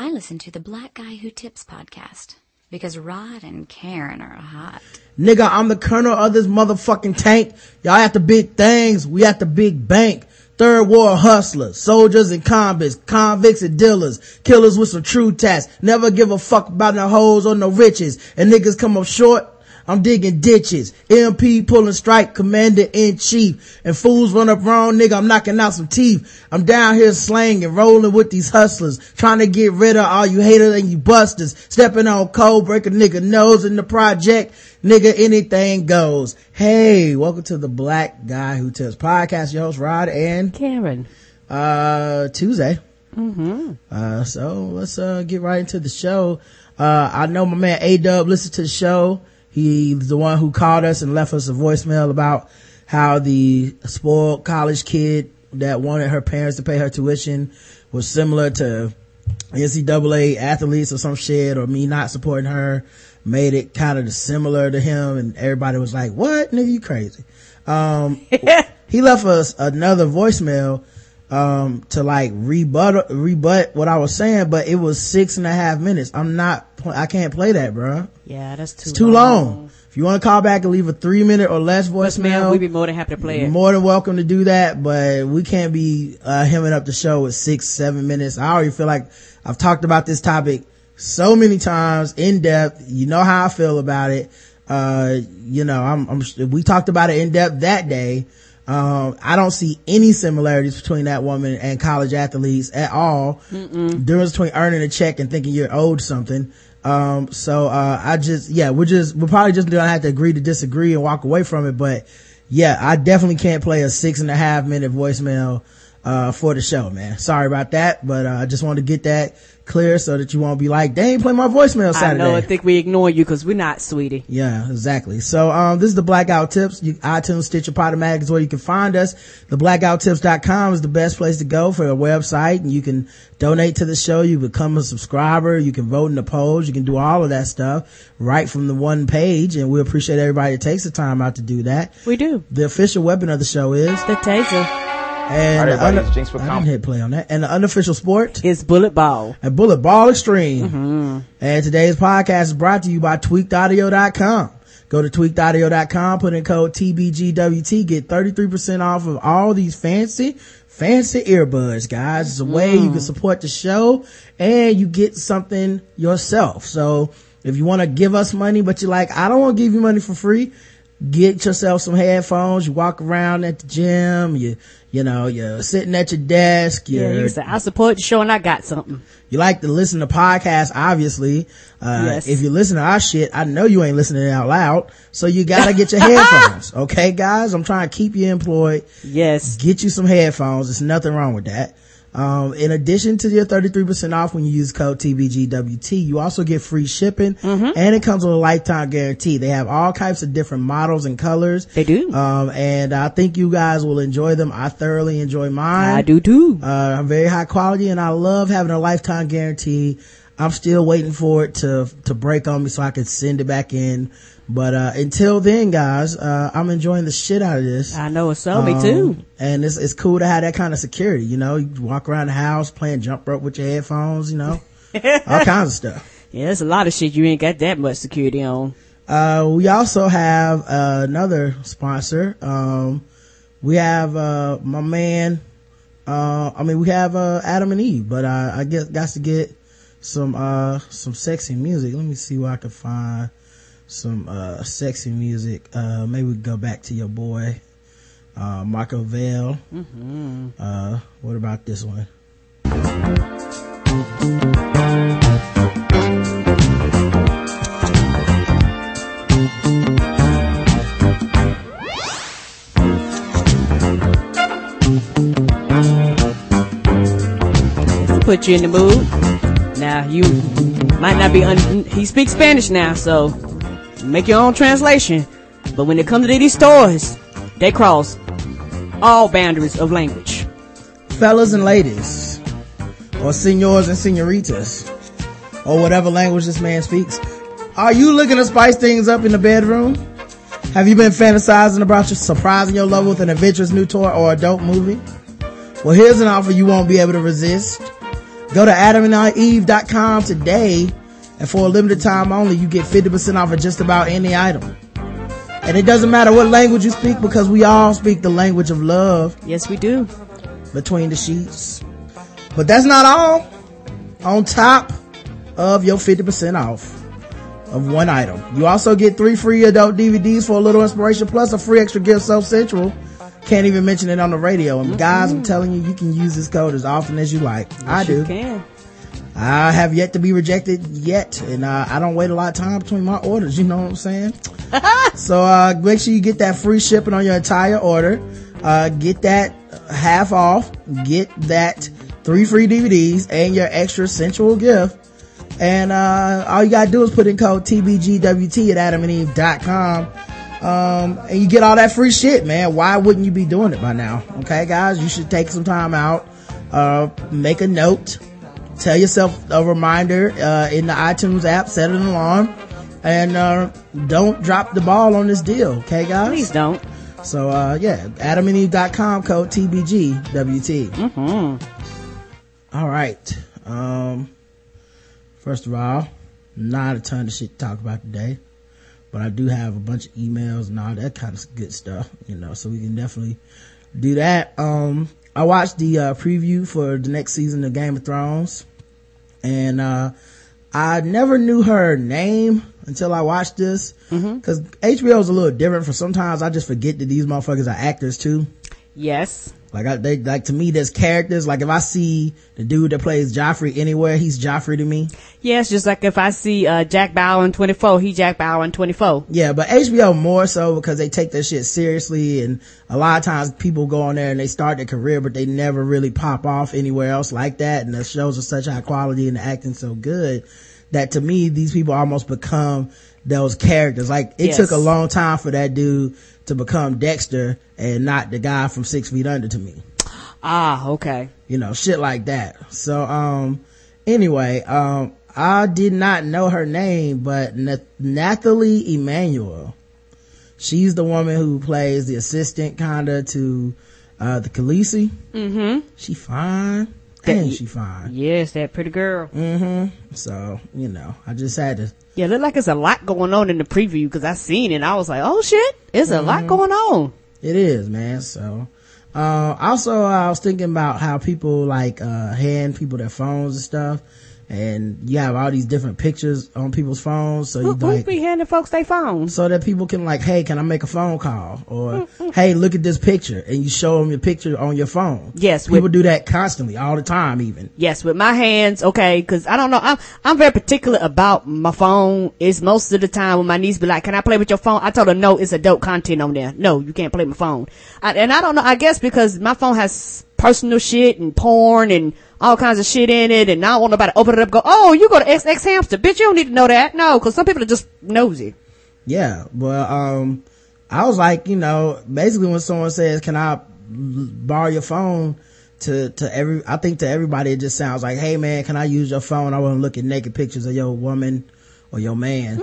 I listen to the Black Guy Who Tips podcast because Rod and Karen are hot. Nigga, I'm the colonel of this motherfucking tank. Y'all at the big things. We at the big bank. Third war hustlers, soldiers and convicts, convicts and dealers, killers with some true tats. Never give a fuck about no hoes or no riches. And niggas come up short, I'm digging ditches. MP pulling strike, commander in chief. And fools run up wrong, nigga, I'm knocking out some teeth. I'm down here slanging, rolling with these hustlers, trying to get rid of all you haters and you busters. Stepping on cold, break a nigga nose in the project. Nigga, anything goes. Hey, welcome to the Black Guy Who Tells podcast. Your host, Rod and Karen. Uh, Tuesday. Mm-hmm. Uh, so let's, uh, get right into the show. Uh, I know my man A-Dub listened to the show. He's the one who called us and left us a voicemail about how the spoiled college kid that wanted her parents to pay her tuition was similar to NCAA athletes or some shit or me not supporting her made it kind of similar to him and everybody was like, what? Nigga, you crazy. Um, he left us another voicemail um to like rebut rebut what I was saying, but it was six and a half minutes. I'm not I can't play that, bro. Yeah, that's too It's too long. If you want to call back and leave a three minute or less voicemail, we'd be more than happy to play it. more than welcome to do that, but we can't be uh hemming up the show with six, seven minutes. I already feel like I've talked about this topic so many times in depth. You know how I feel about it. Uh, you know, I'm, I'm, we talked about it in depth that day. Um, I don't see any similarities between that woman and college athletes at all. Mm-mm. Difference between earning a check and thinking you're owed something. Um, so, uh, I just, yeah, we're just, we're probably just gonna have to agree to disagree and walk away from it. But yeah, I definitely can't play a six and a half minute voicemail, uh, for the show, man. Sorry about that, but, uh, I just wanted to get that clear so that you won't be like, they ain't play my voicemail Saturday. I know, I think we ignore you because we're not, sweetie. Yeah, exactly. So, um, this is the Blackout Tips. You, iTunes, Stitcher, Podomatic is where you can find us. The blackguywhotips.com is the best place to go for a website and you can donate to the show. You become a subscriber. You can vote in the polls. You can do all of that stuff right from the one page. And we appreciate everybody that takes the time out to do that. We do. The official weapon of the show is The taser and All right, everybody, it's Jinx for I Com- didn't hit play on that. And the unofficial sport is Bullet Ball. and Bullet Ball Extreme. Mm-hmm. And today's podcast is brought to you by tweakedaudio.com. Go to tweakedaudio.com, put in code TBGWT, get 33% off of all these fancy, fancy earbuds, guys. It's a way you can support the show and you get something yourself. So if you want to give us money, but you're like, I don't want to give you money for free, get yourself some headphones. You walk around at the gym, you, you know, you're sitting at your desk, Yeah, you say, I support the show and I got something. you like to listen to podcasts, obviously. Uh, Yes. if you listen to our shit, I know you ain't listening out loud. So you gotta get your headphones. Okay, guys? I'm trying to keep you employed. Yes. Get you some headphones. There's nothing wrong with that. Um, in addition to your 33% off when you use code TBGWT, you also get free shipping Mm-hmm. and it comes with a lifetime guarantee. They have all types of different models and colors. They do. Um, and I think you guys will enjoy them. I thoroughly enjoy mine. I do too. Uh, I'm very high quality and I love having a lifetime guarantee. I'm still waiting for it to, to break on me so I can send it back in. But, uh, until then, guys, uh, I'm enjoying the shit out of this. I know it's so. me Um, too. And it's, it's cool to have that kind of security, you know, you walk around the house playing jump rope with your headphones, you know, all kinds of stuff. Yeah, there's a lot of shit you ain't got that much security on. Uh, we also have uh, another sponsor. Um, we have, uh, my man, uh, I mean, we have, uh, Adam and Eve, but uh, I guess, got to get some, uh, some sexy music. Let me see where I can find some, uh, sexy music. Uh, maybe we go back to your boy, uh, Marco Vale. Uh, what about this one? Put you in the mood. Now you might not be. Un- he speaks Spanish now, so make your own translation. But when it comes to these stores, they cross all boundaries of language. fellas and ladies, or senors and senoritas, or whatever language this man speaks. Are you looking to spice things up in the bedroom? Have you been fantasizing about your surprising your lover with an adventurous new toy or adult movie? Well, here's an offer you won't be able to resist. Go to adamandeve.com today and for a limited time only, you get 50% off of just about any item. And it doesn't matter what language you speak because we all speak the language of love Yes, we do. between the sheets. But that's not all. On top of your 50% off of one item. You also get three free adult DVDs for a little inspiration plus a free extra gift Self Central. Can't even mention it on the radio. And guys, I'm mm-hmm. telling you, you can use this code as often as you like. I do. You can. I have yet to be rejected yet, and uh, I don't wait a lot of time between my orders. You know what I'm saying? so uh, make sure you get that free shipping on your entire order. Uh, get that half off. Get that three free DVDs and your extra sensual gift. And uh, all you gotta do is put in code TBGWT at adamandeve.com. Um, and you get all that free shit, man. Why wouldn't you be doing it by now? Okay, guys, you should take some time out, uh, make a note, tell yourself a reminder, uh, in the iTunes app, set an alarm, and, uh, don't drop the ball on this deal. Okay, guys? Please don't. So, uh, yeah, adamandeve.com code TBGWT. Mm-hmm. All right. Um, first of all, not a ton of shit to talk about today, but I do have a bunch of emails and all that kind of good stuff, you know, so we can definitely do that. Um, I watched the, uh, preview for the next season of Game of Thrones and, uh, I never knew her name until I watched this because HBO is a little different. For sometimes I just forget that these motherfuckers are actors too. Yes. Like I, they, like to me, there's characters. Like if I see the dude that plays Joffrey anywhere, he's Joffrey to me. Yeah, it's just like if I see uh, Jack Bauer in 24, he Jack Bauer in 24. Yeah, but HBO more so because they take their shit seriously and a lot of times people go on there and they start their career, but they never really pop off anywhere else like that. And the shows are such high quality and the acting so good that to me, these people almost become those characters. Like it Yes. took a long time for that dude to become Dexter and not the guy from Six Feet Under to me. Ah, okay. you know, shit like that. So, um, anyway, um, I did not know her name, but Na- Nathalie Emanuel. She's the woman who plays the assistant kinda to, uh, the Khaleesi. Mm-hmm. She fine. Damn, she fine. Yes, that pretty girl. Mm-hmm. So, you know, I just had to, Yeah, look like it's a lot going on in the preview because I seen it and I was like, oh shit, it's a lot going on. It is, man. So, uh, also I was thinking about how people like, uh, hand people their phones and stuff. And you have all these different pictures on people's phones. So you Who, like, be handing folks their phones? so that people can like, hey, can I make a phone call? Or, hey, look at this picture. And you show them your picture on your phone. Yes, People with- do that constantly, all the time even. Yes, with my hands, okay, cause I don't know, I'm, I'm very particular about my phone. It's most of the time when my niece be like, can I play with your phone? I told her, no, it's adult content on there. No, you can't play my phone. I, and I don't know, I guess because my phone has personal shit and porn and all kinds of shit in it and I don't want nobody to open it up and go, oh, you go to XX Hamster. Bitch, you don't need to know that. No, cause some people are just nosy. Yeah. Well, um, I was like, you know, basically when someone says, can I borrow your phone to, to every, I think to everybody it just sounds like, hey man, can I use your phone? I want to look at naked pictures of your woman or your man.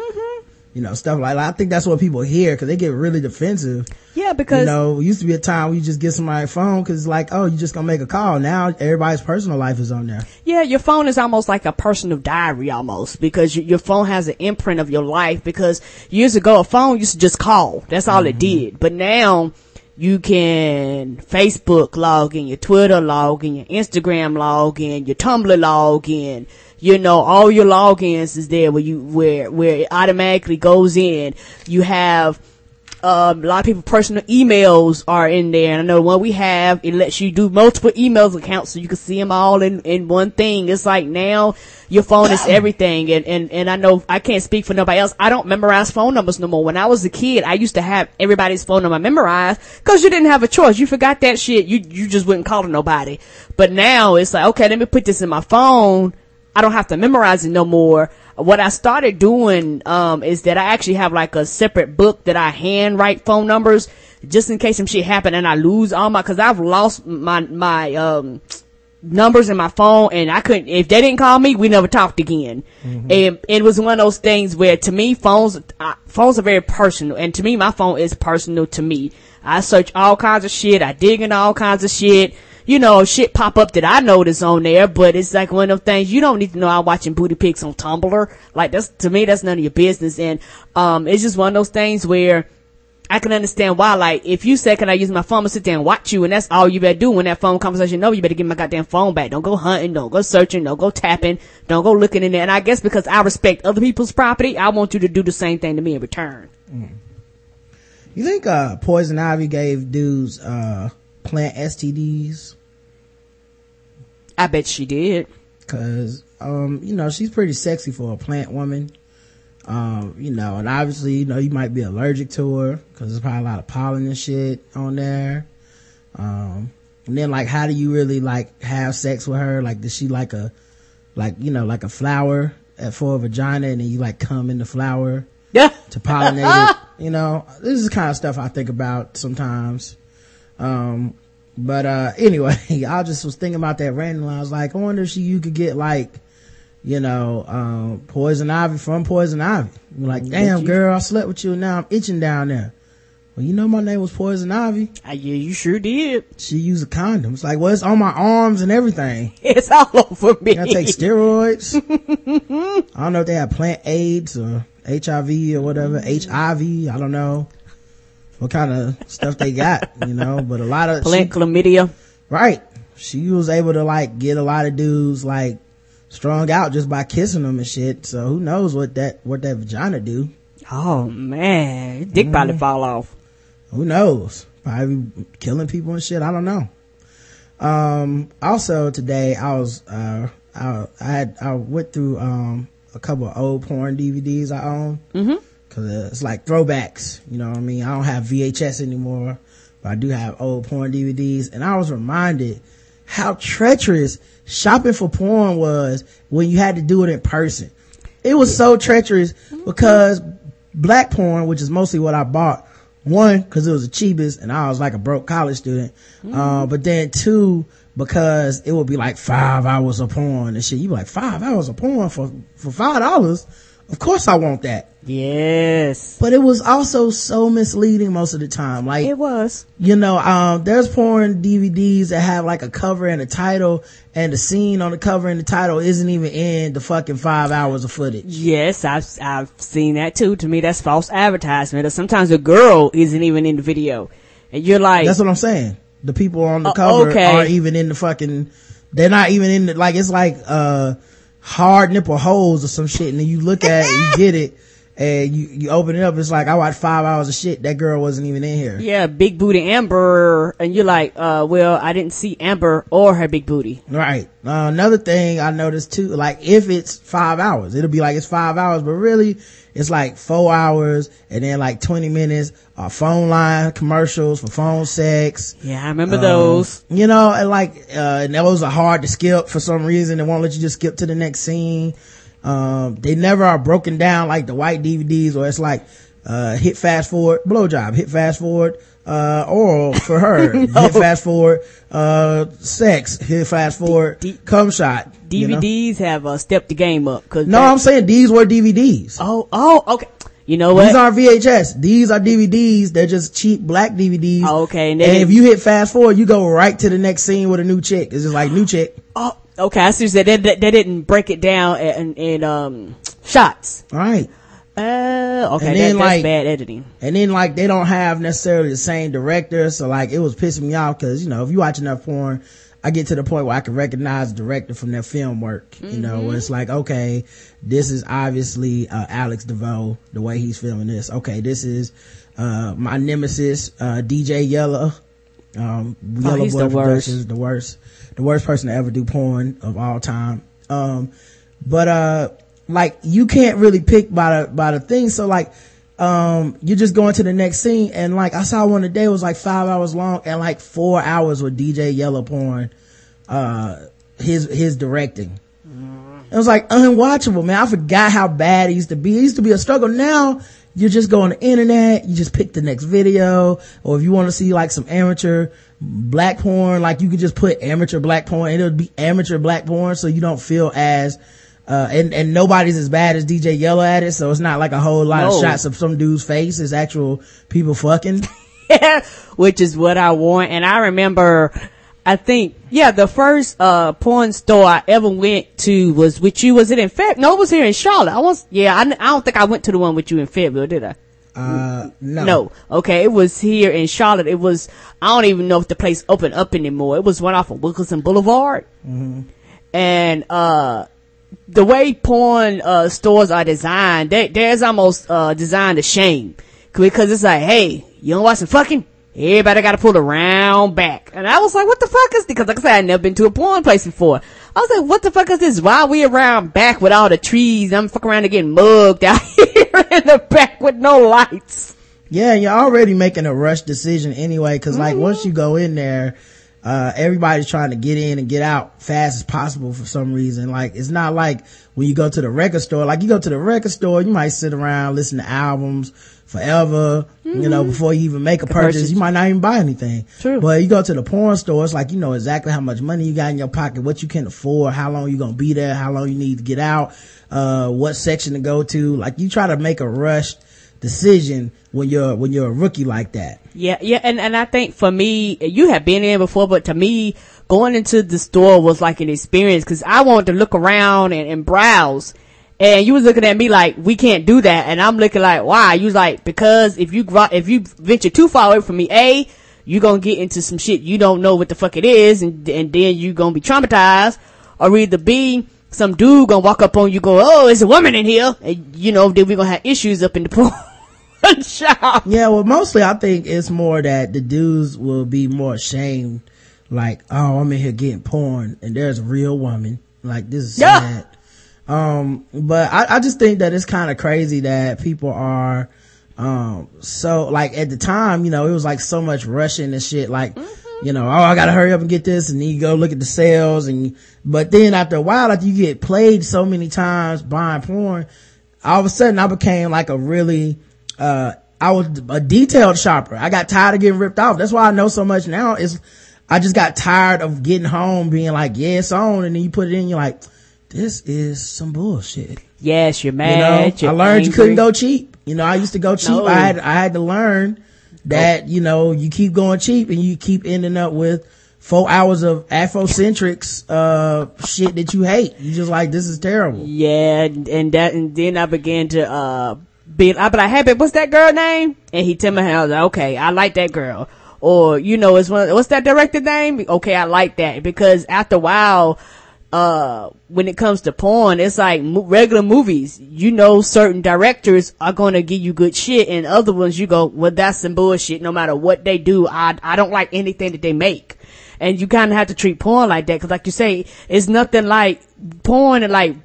You know, stuff like that. I think that's what people hear because they get really defensive. Yeah, because you know, it used to be a time where you just get somebody's phone because it's like, oh, you just gonna make a call. Now everybody's personal life is on there. Yeah, your phone is almost like a personal diary almost because you, your phone has an imprint of your life because years ago a phone used to just call. That's all it mm-hmm. did. But now you can Facebook log in, your Twitter log in, your Instagram log in, your Tumblr log in. You know, all your logins is there where you, where, where it automatically goes in. You have, um, a lot of people personal emails are in there. And I know the one we have, it lets you do multiple emails accounts so you can see them all in, in one thing. It's like now your phone is everything. And, and, and I know I can't speak for nobody else. I don't memorize phone numbers no more. When I was a kid, I used to have everybody's phone number memorized because you didn't have a choice. You forgot that shit. You, you just wouldn't call to nobody. But now it's like, okay, let me put this in my phone. I don't have to memorize it no more. What I started doing, um, is that I actually have like a separate book that I handwrite phone numbers just in case some shit happen and I lose all my, cause I've lost my, my, um, numbers in my phone and I couldn't, if they didn't call me, we never talked again. And it was one of those things where to me, phones, uh, phones are very personal and to me, my phone is personal to me. I search all kinds of shit. I dig into all kinds of shit. You know, shit pop up that I notice on there, but it's like one of them things you don't need to know I'm watching booty pics on Tumblr. Like that's, to me, that's none of your business. And, um, it's just one of those things where, I can understand why, like, if you say, can I use my phone to sit there and watch you, and that's all you better do when that phone conversation over, you better give my goddamn phone back. Don't go hunting, don't go searching, don't go tapping, don't go looking in there. And I guess because I respect other people's property, I want you to do the same thing to me in return. You think, uh, Poison Ivy gave dudes, uh, plant STDs? I bet she did. Cause, um, you know, she's pretty sexy for a plant woman. Um, you know, and obviously, you know, you might be allergic to her cause there's probably a lot of pollen and shit on there. Um, and then like, how do you really like have sex with her? Like, does she like a, like, you know, like a flower at for a vagina and then you like come in the flower Yeah. to pollinate it? You know, this is the kind of stuff I think about sometimes. Um, but, uh, anyway, I just was thinking about that randomly. I was like, I wonder if she, you could get like, you know, um, poison ivy from poison ivy. You're like, damn girl, I slept with you and now I'm itching down there. Well, you know my name was poison ivy. Uh, yeah, you sure did. She used a condom. It's like, well, it's on my arms and everything. It's all over me. I take steroids. I don't know if they have plant AIDS or HIV or whatever, HIV. I don't know what kind of stuff they got, you know, but a lot of, Plant she- chlamydia. right. She was able to like get a lot of dudes like strung out just by kissing them and shit. So who knows what that, what that vagina do? Oh man, dick Mm. probably fall off. Who knows? Probably killing people and shit. I don't know. Um, also today I was, uh, I, I had, I went through, um, a couple of old porn DVDs I own. Mm-hmm. Cause uh, it's like throwbacks. You know what I mean? I don't have VHS anymore, but I do have old porn DVDs. And I was reminded how treacherous shopping for porn was when you had to do it in person. It was so treacherous because black porn, which is mostly what I bought, one, cause it was the cheapest and I was like a broke college student. Uh, but then two, because it would be like five hours of porn and shit. You be like, five hours of porn for, for five dollars? Of course I want that. Yes, But it was also so misleading most of the time. Like, it was. you know, um, there's porn DVDs that have like a cover and a title and the scene on the cover and the title isn't even in the fucking five hours of footage. Yes, I've I've seen that too. To me, that's false advertisement. Or sometimes a girl isn't even in the video, and you're like, That's what I'm saying. The people on the Uh, cover okay. aren't even in the fucking, they're not even in the, like, it's like, uh, hard nipple holes or some shit. And then you look at it, you get it, and you, you open it up. It's like, I watched five hours of shit. That girl wasn't even in here. yeah, big booty Amber, and you're like, uh, well, I didn't see Amber or her big booty. Right. Uh, another thing I noticed too, like if it's five hours, it'll be like it's five hours, but really it's like four hours and then like 20 minutes, uh, phone line commercials for phone sex. Yeah, I remember those. You know, and like, uh, and those are hard to skip for some reason. They won't let you just skip to the next scene. Um, they never are broken down like the white DVDs or it's like, uh, hit fast forward, blowjob, hit fast forward, uh, oral for her, hit fast forward, uh, sex, hit fast forward, D- cum shot. you know? DVDs have uh, stepped the game up. Cause No, I'm saying these were DVDs. oh, oh, okay. You know what? These aren't VHS. These are DVDs. They're just cheap black DVDs. Oh, okay, and And, if you hit fast forward, you go right to the next scene with a new chick. It's just like new chick. oh, okay. I see. said They, they, they didn't break it down in, in um shots. Right. Uh, okay, And that, then, that's like- bad editing. And then like they don't have necessarily the same director. So like it was pissing me off because, you know, if you watch enough porn, I get to the point where I can recognize the director from their film work. You know, where it's like, okay, this is obviously, uh, Alex DeVoe, the way he's filming this. Okay, this is, uh, my nemesis, uh, DJ Yella. Um, Yella Oh, he's Boy the worst. The worst, the worst person to ever do porn of all time. Um, but, uh, like you can't really pick by the, by the thing. So like, um, you're just going to the next scene and like I saw one today was like five hours long and like four hours with DJ Yella Porn, uh, his, his directing. It was like unwatchable, man. I forgot how bad it used to be. It used to be a struggle. Now you just go on the internet, you just pick the next video, or if you want to see like some amateur black porn, like you could just put amateur black porn and it would be amateur black porn so you don't feel as uh, and, and nobody's as bad as DJ Yella at it, so it's not like a whole lot No. of shots of some dude's face. It's actual people fucking. which is what I want. And I remember I think, yeah, the first, uh, porn store I ever went to was with you. Was it in Feb? No, it was here in Charlotte. I was, yeah, I, I don't think I went to the one with you in Fayetteville, did I? Uh, no. No. Okay, it was here in Charlotte. It was, I don't even know if the place opened up anymore. It was one off of Wilkinson Boulevard. And, uh, the way porn, uh, stores are designed, they, there's almost, uh, designed to shame. Because it's like, hey, you don't want some fucking? Everybody gotta pull around back. And I was like, what the fuck is this? Because like I said, I never been to a porn place before. I was like, what the fuck is this? Why are we around back with all the trees? I'm fucking around and getting mugged out here in the back with no lights. Yeah, you're already making a rush decision anyway, cause like Mm-hmm. once you go in there, uh, everybody's trying to get in and get out fast as possible for some reason. Like, it's not like when you go to the record store, like you go to the record store, you might sit around, listen to albums forever, you know, before you even make a purchase, Mm-hmm. purchase. you might not even buy anything. True. But you go to the porn store, it's like you know exactly how much money you got in your pocket, what you can afford, how long you're gonna be there, how long you need to get out, uh, what section to go to. Like you try to make a rushed decision when you're, when you're a rookie like that. Yeah, yeah, and, and I think for me, you have been in before, but to me, going into the store was like an experience because I wanted to look around and, and browse. And you was looking at me like, we can't do that. And I'm looking like, why? You was like, because if you, gro- if you venture too far away from me, A, you gonna get into some shit you don't know what the fuck it is and, and then you gonna be traumatized. Or either B, some dude gonna walk up on you go, oh, it's a woman in here. And you know, then we gonna have issues up in the porn shop. Yeah, well, mostly I think it's more that the dudes will be more ashamed. Like, oh, I'm in here getting porn and there's a real woman. Like, this is Yeah. sad. Um, but I, I just think that it's kind of crazy that people are, um, so like at the time, you know, it was like so much rushing and shit. Like, you know, oh, I gotta hurry up and get this and then you go look at the sales and, but then after a while, after you get played so many times buying porn, all of a sudden I became like a really, uh, I was a detailed shopper. I got tired of getting ripped off. That's why I know so much now is I just got tired of getting home being like, yeah, it's on. And then you put it in, you're like, this is some bullshit. Yes, you're You mad. know, I you're learned you couldn't go cheap. You know, I used to go cheap. No. I had, I had to learn that, you know, you keep going cheap and you keep ending up with four hours of Afrocentrics, uh, shit that you hate. You just like, this is terrible. Yeah, and, that, and then I began to, uh, be, I be like, hey, babe, what's that girl name? And he tell me, I was like, okay, I like that girl. Or, you know, it's one, what's that director name? Okay, I like that. Because after a while, uh, when it comes to porn, it's like mo- regular movies. You know, certain directors are going to give you good shit and other ones you go, well, that's some bullshit. No matter what they do, I, I don't like anything that they make. And you kind of have to treat porn like that. Cause like you say, it's nothing like porn and like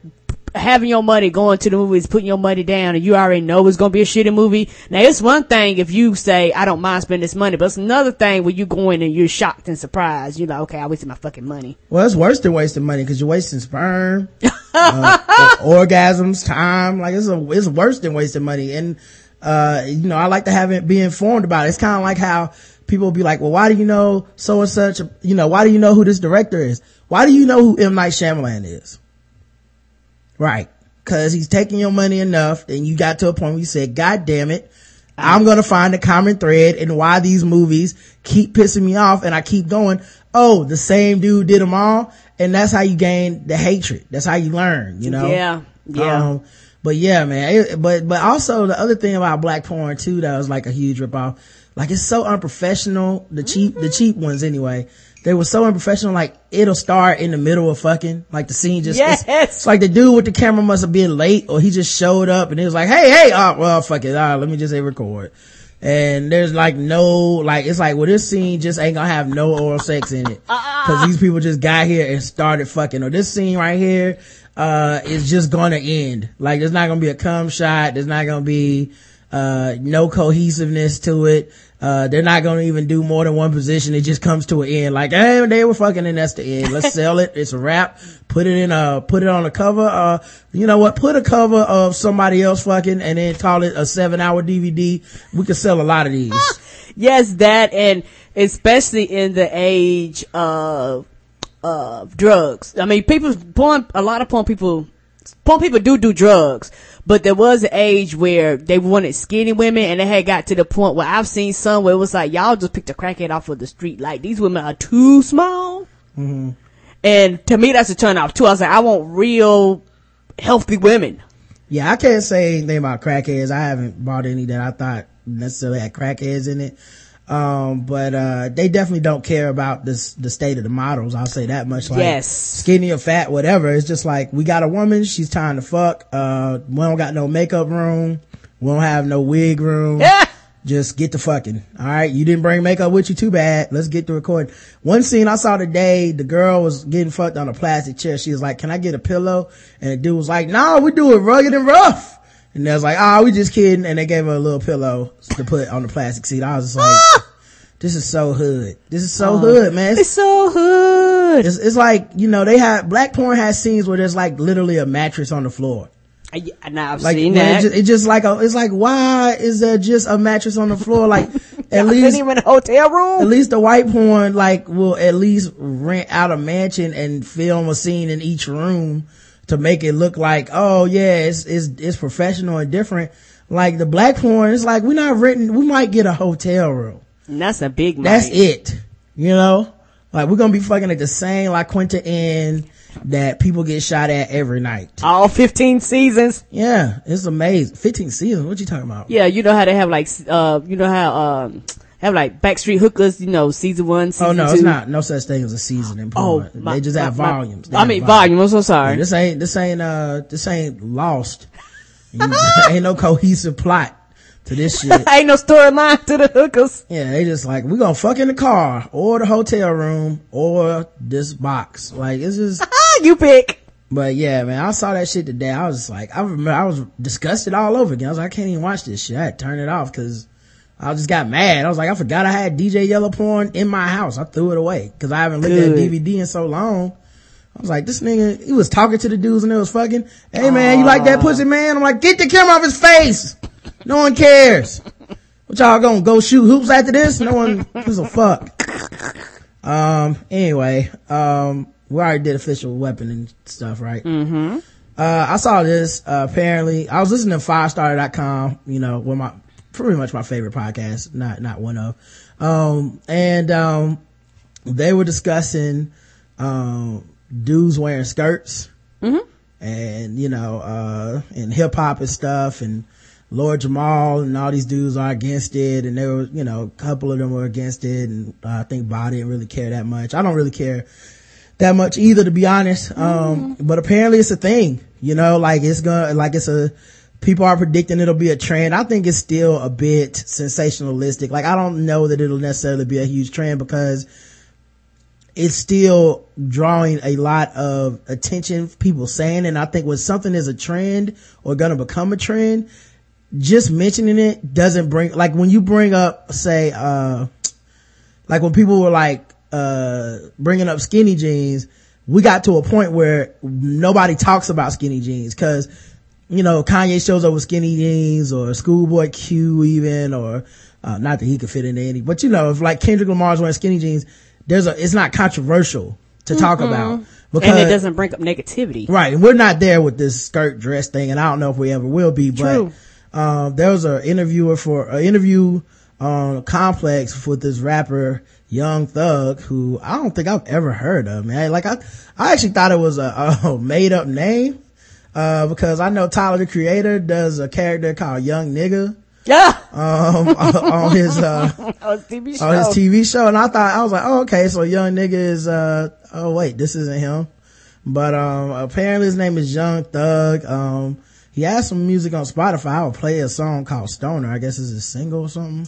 having your money going to the movies, putting your money down, and you already know it's gonna be a shitty movie. Now it's one thing if you say I don't mind spending this money, but it's another thing when you go in and you're shocked and surprised. You're like, okay, I wasted my fucking money. Well, it's worse than wasting money because you're wasting sperm, uh, or- orgasms, time. Like it's a, it's worse than wasting money. And, uh, you know, I like to have it be informed about it. It's kind of like how people will be like, well, why do you know so and such? You know, why do you know who this director is? Why do you know who M. Night Shyamalan is? Right. Cause he's taking your money enough and you got to a point where you said, God damn it. I'm going to find a common thread in why these movies keep pissing me off and I keep going. Oh, the same dude did them all. And that's how you gain the hatred. That's how you learn, you know? Yeah, yeah. Um, but yeah, man. It, but, but also the other thing about black porn too that was like a huge ripoff. Like it's so unprofessional. The cheap, the cheap ones anyway. They were so unprofessional. Like it'll start in the middle of fucking, like the scene just, it's, Yes. it's like the dude with the camera must have been late or he just showed up and he was like, Hey, hey, oh, well, fuck it. All right, let me just say record. And there's like no, like, it's like, well, this scene just ain't gonna have no oral sex in it. Cause these people just got here and started fucking. Or this scene right here, uh, is just gonna end. Like, there's not gonna be a cum shot. There's not gonna be, uh, no cohesiveness to it. Uh, they're not gonna even do more than one position. It just comes to an end. Like, hey, they were fucking and that's the end. Let's sell it. It's a wrap. Put it in a, put it on a cover. Uh, you know what? Put a cover of somebody else fucking and then call it a seven hour DVD. We could sell a lot of these. Yes, that and especially in the age of of drugs. I mean, people porn. A lot of porn people Some people do do drugs, but there was an age where they wanted skinny women, and it had got to the point where I've seen some where it was like y'all just picked a crackhead off of the street. Like these women are too small, Mm-hmm. and to me that's a turn off too. I was like, I want real healthy women. Yeah, I can't say anything about crackheads. I haven't bought any that I thought necessarily had crackheads in it. Um, but, uh, they definitely don't care about this, the state of the models. I'll say that much. Like, Yes. Skinny or fat, whatever. It's just like, we got a woman, she's trying to fuck. Uh, we don't got no makeup room. We don't have no wig room. Yeah. Just get to fucking. All right. You didn't bring makeup with you. Too bad. Let's get to recording. One scene I saw today, the girl was getting fucked on a plastic chair. She was like, can I get a pillow? And the dude was like, no, we do it rugged and rough. And they was like, oh, we just kidding. And they gave her a little pillow to put on the plastic seat. I was just like, ah! this is so hood. This is so oh, hood, man. It's so hood. It's, it's like, you know, they have, black porn has scenes where there's like literally a mattress on the floor. I, now I've Like, seen that. It just, it's just like a, it's like, why is there just a mattress on the floor? Like, at least, even a hotel room. at least the white porn, like, will at least rent out a mansion and film a scene in each room to make it look like, oh yeah, it's, it's, it's professional and different. Like the black porn, it's like, we're not renting, we might get a hotel room. And that's a big. That's it. You know? Like we're gonna be fucking at the same La Quinta Inn that people get shot at every night. All 15 seasons. Yeah, it's amazing. 15 seasons, what you talking about? Yeah, you know how they have like, uh, you know how, um, have like backstreet hookers, you know, season one, season Oh no, two. it's not, no such thing as a season in Oh, porn. my- they just have my- volumes. They I have mean, volume. I'm so sorry. This ain't, this ain't, uh, this ain't lost. Ain't no cohesive plot to this shit. Ain't no storyline to the hookers. Yeah, they just like, we gonna fuck in the car or the hotel room or this box. Like, it's just, Ah, you pick. But yeah, man, I saw that shit today. I was just like, I remember I was disgusted all over again. I was like, I can't even watch this shit. I had to turn it off because I just got mad. I was like, I forgot I had DJ Yella Porn in my house. I threw it away because I haven't looked at Good. DVD in so long. I was like, this nigga, he was talking to the dudes and they was fucking, hey man, you like that pussy man? I'm like, get the camera off his face. No one cares. What y'all gonna go shoot hoops after this? No one gives a fuck. Um, anyway, um, we already did official weapon and stuff, right? Mm-hmm. Uh, I saw this, uh, apparently, I was listening to firestarter.com, you know, of my, pretty much my favorite podcast, not, not one of. Um, and, um, they were discussing, um, dudes wearing skirts. And, you know, uh, and hip hop and stuff and, Lord Jamar and all these dudes are against it, and there were, you know, a couple of them were against it, and uh, I think Bob didn't really care that much. I don't really care that much either, to be honest. Um, but apparently it's a thing, you know, like it's gonna, like it's a, people are predicting it'll be a trend. I think it's still a bit sensationalistic. Like I don't know that it'll necessarily be a huge trend because it's still drawing a lot of attention, people saying, and I think when something is a trend or gonna become a trend, just mentioning it doesn't bring, like when you bring up, say, uh, like when people were like, uh, bringing up skinny jeans, we got to a point where nobody talks about skinny jeans cause, you know, Kanye shows up with skinny jeans or Schoolboy Q even, or, uh, not that he could fit into any, but you know, if like Kendrick Lamar's wearing skinny jeans, there's a, it's not controversial to talk about because And it doesn't bring up negativity. Right. And we're not there with this skirt dress thing. And I don't know if we ever will be, True. but, um, there was an interviewer for, an interview on Complex with this rapper, Young Thug, who I don't think I've ever heard of, man. Like I, I actually thought it was a, a made up name, uh, because I know Tyler the Creator does a character called Young Nigga, Yeah. um, on his, uh, On TV show. on his TV show. And I thought, I was like, oh, okay. So young nigga is, uh, oh wait, this isn't him. But, um, apparently his name is Young Thug. Um, he has some music on Spotify. I would play a song called Stoner. I guess it's a single or something.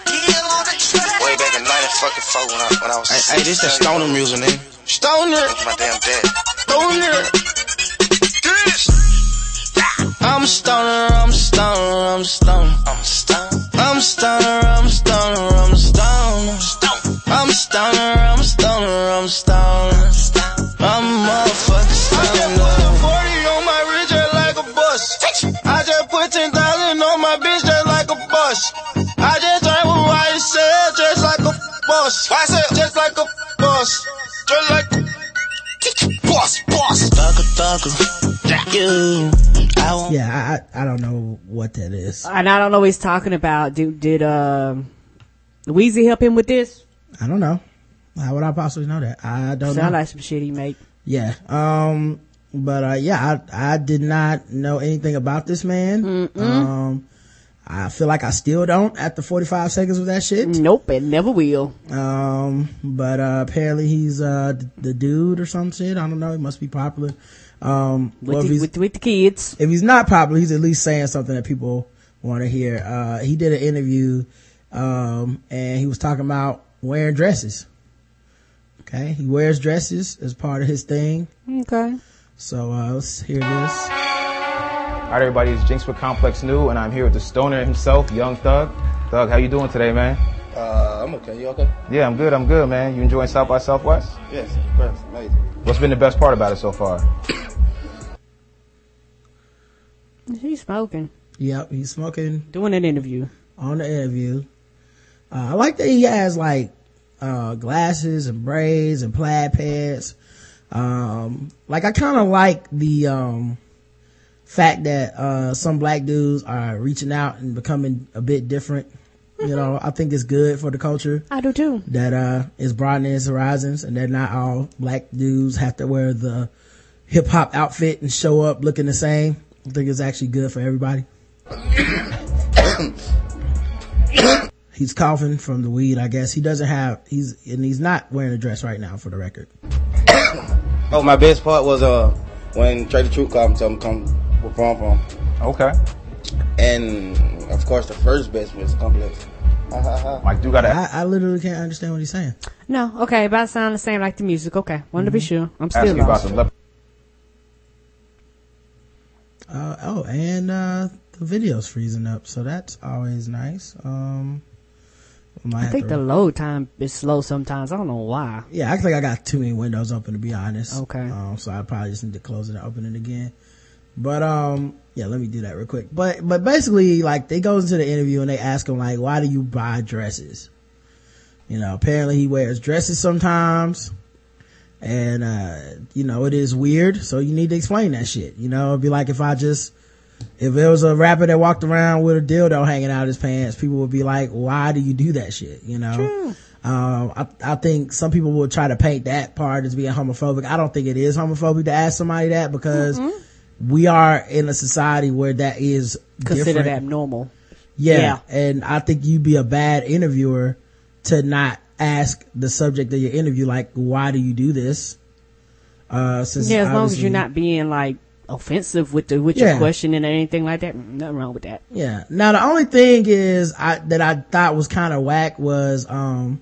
Way back in 94 when I, when I was. Hey, hey, this that stoner music, nigga. Stoner! My damn dad. Stoner. This! I'm stoner, I'm stoner, I'm stoner. I'm a stone. I'm stoner, I'm stoner, I'm stoner. I'm stoner, I'm stoner, I'm stoner. With like boss. YSL. Just like a boss. Just like. Thugger, thugger. You. I. Yeah, I, I, I don't know what that is. And I don't know what he's talking about. Did, did, uh, Weezy help him with this? I don't know. How would I possibly know that? I don't Sound know. like some shit he make. Yeah. Um, but, uh, yeah, I, I did not know anything about this man. Um, I feel like I still don't after 45 seconds of that shit. Nope, it never will. Um, but, uh, apparently he's, uh, the, the dude or some shit. I don't know. He must be popular. Um, With, the, with, with the kids. if he's not popular, he's at least saying something that people want to hear. Uh, he did an interview, um, and he was talking about wearing dresses. Okay. He wears dresses as part of his thing. Okay. So, uh, let's hear this. All right, everybody, it's Jinx with Complex New, and I'm here with the stoner himself, Young Thug. Thug, how you doing today, man? Uh, I'm okay. You okay? Yeah, I'm good, I'm good, man. You enjoying South by Southwest? Yes, best, amazing. What's been the best part about it so far? He's smoking. Yep. He's smoking Doing an interview. on the interview. Uh, I like that he has like, uh, glasses and braids and plaid pants. Um, like I kind of like the, um, fact that, uh, some black dudes are reaching out and becoming a bit different. You know, I think it's good for the culture I do too. that, uh, is broadening its horizons and that not all black dudes have to wear the hip hop outfit and show up looking the same. I think it's actually good for everybody. he's coughing from the weed, I guess. He doesn't have, he's, and he's not wearing a dress right now for the record. Oh, my best part was uh when Trae tha Truth called me, told me come perform for him, Okay. and of course the first best was Complex. Ha ha ha. Like, do gotta I, I literally can't understand what he's saying. No, okay, about to sound the same like the music. Okay, wanted to be sure. I'm ask still you about lost. some lep- Uh, oh, and, uh, the video's freezing up, so that's always nice. Um, might I have think to- the load time is slow sometimes. I don't know why. Yeah, I think I got too many windows open to be honest. Okay. Um, so I probably just need to close it and open it again. But um, yeah, let me do that real quick. But but basically, like they goes into the interview and they ask him like, why do you buy dresses? You know, apparently he wears dresses sometimes, and uh, you know it is weird. So you need to explain that shit. You know, it'd be like if I just if there was a rapper that walked around with a dildo hanging out of his pants, people would be like, why do you do that shit? You know? Um, I, I think some people will try to paint that part as being homophobic. I don't think it is homophobic to ask somebody that because we are in a society where that is Considered different. abnormal. Yeah. Yeah. And I think you'd be a bad interviewer to not ask the subject of your interview, like, why do you do this? Uh, since Yeah, as long as you're not being like offensive with the with Yeah. your questioning or anything like that. Nothing wrong with that. Yeah. Now the only thing is I that I thought was kind of whack was um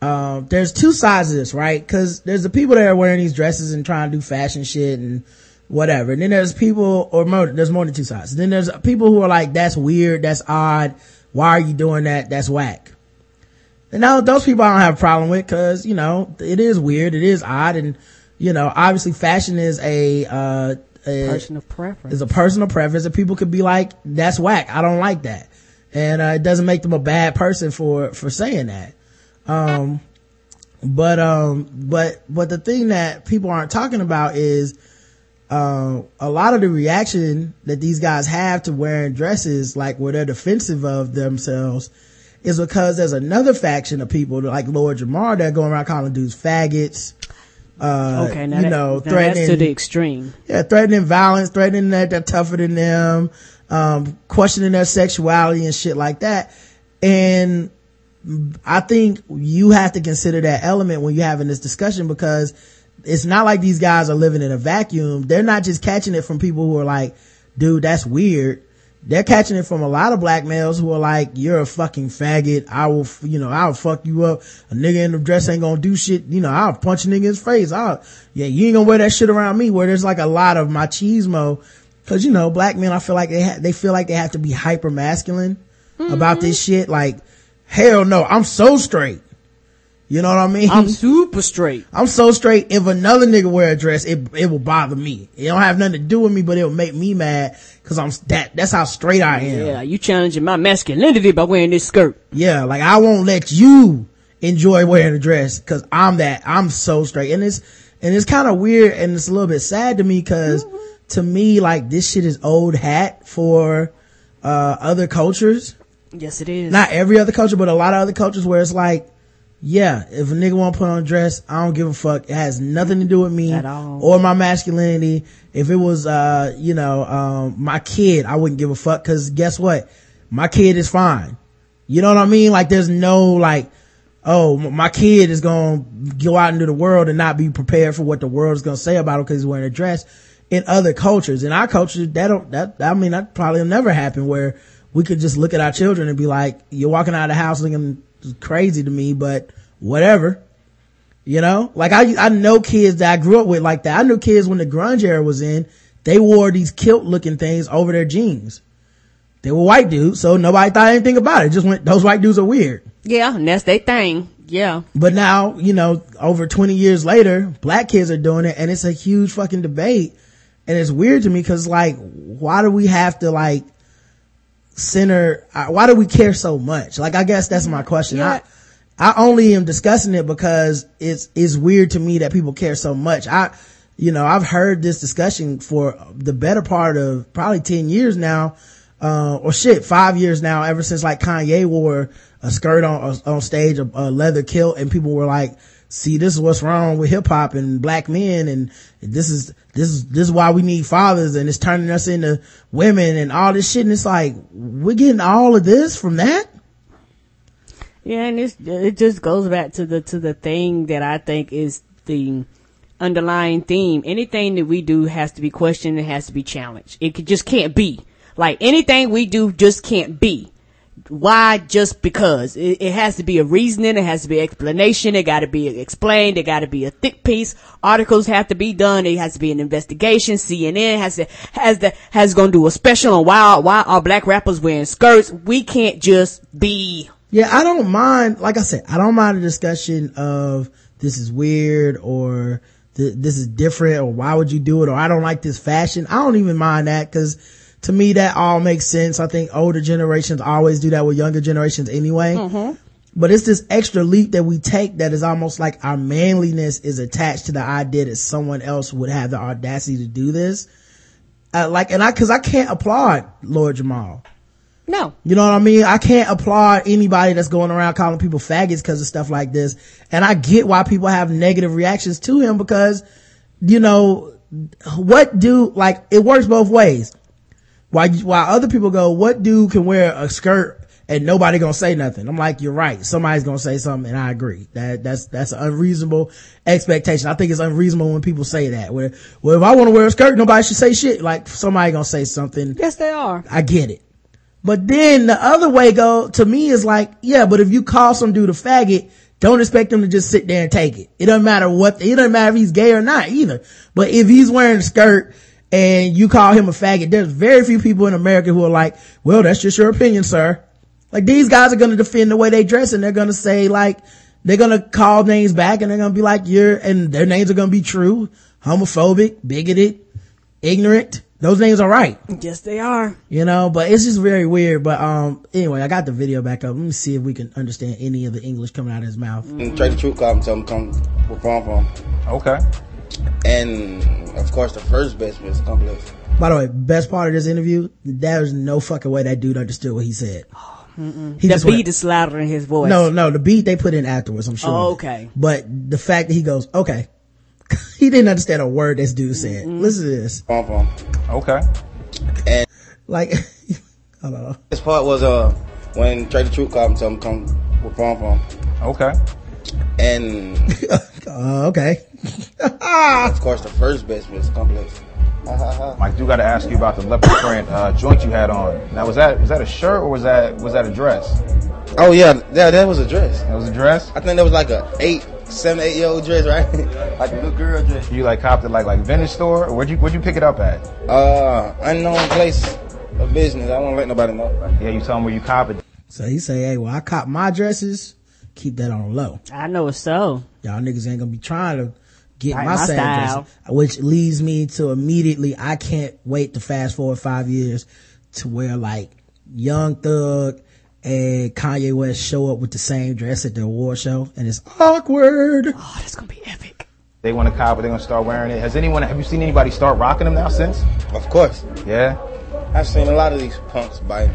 um there's two sides of this, right? Cuz there's the people that are wearing these dresses and trying to do fashion shit and whatever. And then there's people or more there's more than two sides. Then there's people who are like that's weird, that's odd. Why are you doing that? That's whack. And now those people I don't have a problem with cuz you know, it is weird, it is odd and you know, obviously fashion is a uh a, Personal preference. is a personal preference that people could be like, that's whack. I don't like that. And, uh, it doesn't make them a bad person for, for saying that. Um, but, um, but, but the thing that people aren't talking about is, uh, a lot of the reaction that these guys have to wearing dresses, like where they're defensive of themselves, is because there's another faction of people like Lord Jamar that are going around calling dudes faggots. Uh, okay, now, you that, know, now threatening that's to the extreme. yeah, threatening violence, threatening that they're tougher than them, um, questioning their sexuality and shit like that. And I think you have to consider that element when you're having this discussion because it's not like these guys are living in a vacuum. They're not just catching it from people who are like, dude, that's weird. They're catching it from a lot of black males who are like, you're a fucking faggot. I will, you know, I'll fuck you up. A nigga in the dress ain't gonna do shit. You know, I'll punch a nigga in his face. I'll, yeah, you ain't gonna wear that shit around me where there's like a lot of machismo. Cause you know, black men, I feel like they ha- they feel like they have to be hyper masculine about this mm-hmm. shit. Like, hell no, I'm so straight. You know what I mean? I'm super straight. I'm so straight. If another nigga wear a dress, it it will bother me. It don't have nothing to do with me, but it'll make me mad because I'm that. That's how straight I am. Yeah, you challenging my masculinity by wearing this skirt. Yeah, like I won't let you enjoy wearing a dress because I'm that. I'm so straight, and it's And it's kind of weird and it's a little bit sad to me because to me, like this shit is old hat for, uh, other cultures. Yes, it is. Not every other culture, but a lot of other cultures where it's like, yeah, if a nigga want to put on a dress, I don't give a fuck. It has nothing to do with me At all. or my masculinity. If it was, uh, you know, um, my kid, I wouldn't give a fuck because guess what? My kid is fine. You know what I mean? Like there's no like, oh, my kid is going to go out into the world and not be prepared for what the world is going to say about him because he's wearing a dress. In other cultures, in our culture, that don't, that, I mean, that probably will never happen where we could just look at our children and be like, you're walking out of the house looking crazy to me, but whatever. You know, like I, I know kids that I grew up with like that. I knew kids when the grunge era was in, they wore these kilt looking things over their jeans. They were white dudes, so nobody thought anything about it. Just went, those white dudes are weird. yeah, and that's their thing. Yeah. But now, you know, over 20 years later, black kids are doing it and it's a huge fucking debate. And it's weird to me cause like, why do we have to like center, why do we care so much? Like, I guess that's my question. Yeah. I, I only am discussing it because it's, it's weird to me that people care so much. I, you know, I've heard this discussion for the better part of probably 10 years now, uh, or shit, five years now, ever since like Kanye wore a skirt on, on stage, a, a leather kilt, and people were like, see, this is what's wrong with hip hop and black men, and this is, this is, this is why we need fathers, and it's turning us into women and all this shit, and it's like, we're getting all of this from that? Yeah, and it's, it just goes back to the to the thing that I think is the underlying theme. Anything that we do has to be questioned. It has to be challenged. It just can't be like anything we do just can't be. Why? Just because it, it has to be a reasoning. It has to be explanation. It got to be explained. It got to be a thick piece. Articles have to be done. It has to be an investigation. CNN has to has the has to do a special on why why are black rappers wearing skirts. We can't just be Yeah, I don't mind, like I said, I don't mind a discussion of this is weird or th- this is different or why would you do it or I don't like this fashion. I don't even mind that because to me that all makes sense. I think older generations always do that with younger generations anyway. But it's this extra leap that we take that is almost like our manliness is attached to the idea that someone else would have the audacity to do this. Uh, like, and I, cause I can't applaud Lord Jamar. no. You know what I mean? I can't applaud anybody that's going around calling people faggots because of stuff like this. And I get why people have negative reactions to him because, you know, what do, like, it works both ways. While, while other people go, what dude can wear a skirt and nobody gonna say nothing? I'm like, you're right. Somebody's gonna say something and I agree. That, that's, that's an unreasonable expectation. I think it's unreasonable when people say that. Where, well, if I want to wear a skirt, nobody should say shit. Like, somebody gonna say something. Yes, they are. I get it. But then the other way go to me is like, yeah, but if you call some dude a faggot, don't expect him to just sit there and take it. It doesn't matter what, it doesn't matter if he's gay or not either. But if he's wearing a skirt and you call him a faggot, there's very few people in America who are like, well, that's just your opinion, sir. Like these guys are going to defend the way they dress and they're going to say like, they're going to call names back and they're going to be like, you're, and their names are going to be true, homophobic, bigoted, ignorant. Those names are right Yes, they are. you know but it's just very weird but um anyway i got the video back up let me see if we can understand any of the english coming out of his mouth And Trae tha Truth come, tell him come where from from. Okay. And of course, the first best was complex. by the way best part of this interview there's no fucking way that dude understood what he said he The just beat went, is louder in his voice. no no the beat they put in afterwards i'm sure Oh, okay. but the fact that he goes okay he didn't understand a word this dude said listen to this From from. Okay. And like hold on This part was uh when Trae tha Truth come, tell him come where from from. Okay. And uh, okay of course, the first best was complex. Mike, do got to ask you about the leopard print uh, joint you had on. Now, was that was that a shirt or was that was that a dress? Oh yeah, yeah, that was a dress. That was a dress. I think that was like a eight, seven, eight year old dress, right? like a little girl dress. You like copped it like like vintage store, or where'd you where'd you pick it up at? Uh, unknown place of business. I won't let nobody know. Yeah, you tell them where you cop it. so he say hey well i cop my dresses keep that on low I know it's so. Y'all niggas ain't gonna be trying to get Right, my, my same style. dress, which leads me to immediately, I can't wait to fast forward five years to where like Young Thug and Kanye West show up with the same dress at the award show and it's awkward. Oh, that's gonna be epic. They want to cop it. They're gonna start wearing it. Has anyone? Have you seen anybody start rocking them now since? Of course. Yeah. I've seen a lot of these punks biting.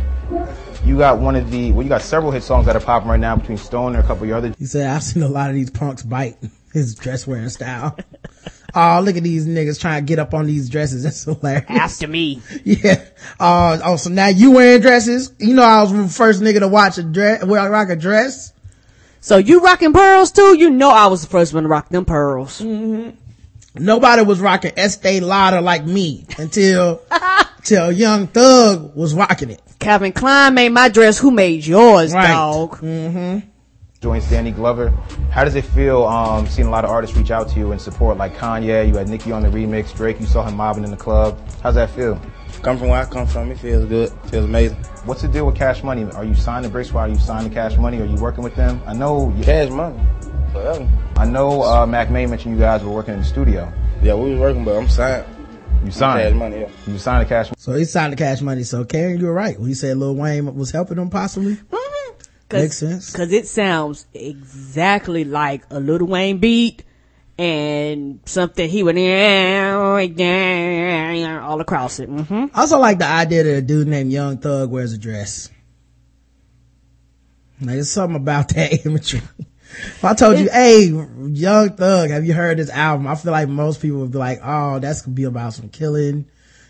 You got one of the. Well, you got several hit songs that are popping right now between Stone and a couple of your other. He said, I've seen a lot of these punks bite his dress wearing style. oh, look at these niggas trying to get up on these dresses. That's hilarious. After me. Yeah. Uh, oh, so now you wearing dresses? You know, I was the first nigga to watch a dress, wear rock a dress. So you rocking pearls too? You know I was the first one to rock them pearls. Nobody was rocking Estee Lauder like me until, until Young Thug was rocking it. Calvin Klein made my dress. Who made yours, Right. dog? joints, Danny Glover. How does it feel um, seeing a lot of artists reach out to you and support? Like Kanye, you had Nicki on the remix, Drake, you saw him mobbing in the club. How's that feel? Come from where I come from, it feels good. feels amazing. What's the deal with Cash Money? Are you signed to Brick Squad? Are you signed to Cash Money? Are you working with them? I know. You- Cash money. Forever. I know. Uh, Mack Maine mentioned you guys were working in the studio. Yeah, we was working, but I'm signed. You signed. Cash money, yeah. You signed to Cash. So he signed the cash money. So Karen, you were right when you said Lil Wayne was helping him possibly. Makes sense. Cause it sounds exactly like a Little Wayne beat and something he would all across it. hmm I also like the idea that a dude named Young Thug wears a dress. Like, there's something about that imagery. If I told you, hey, Young Thug, have you heard this album? I feel like most people would be like, oh, that's gonna be about some killing,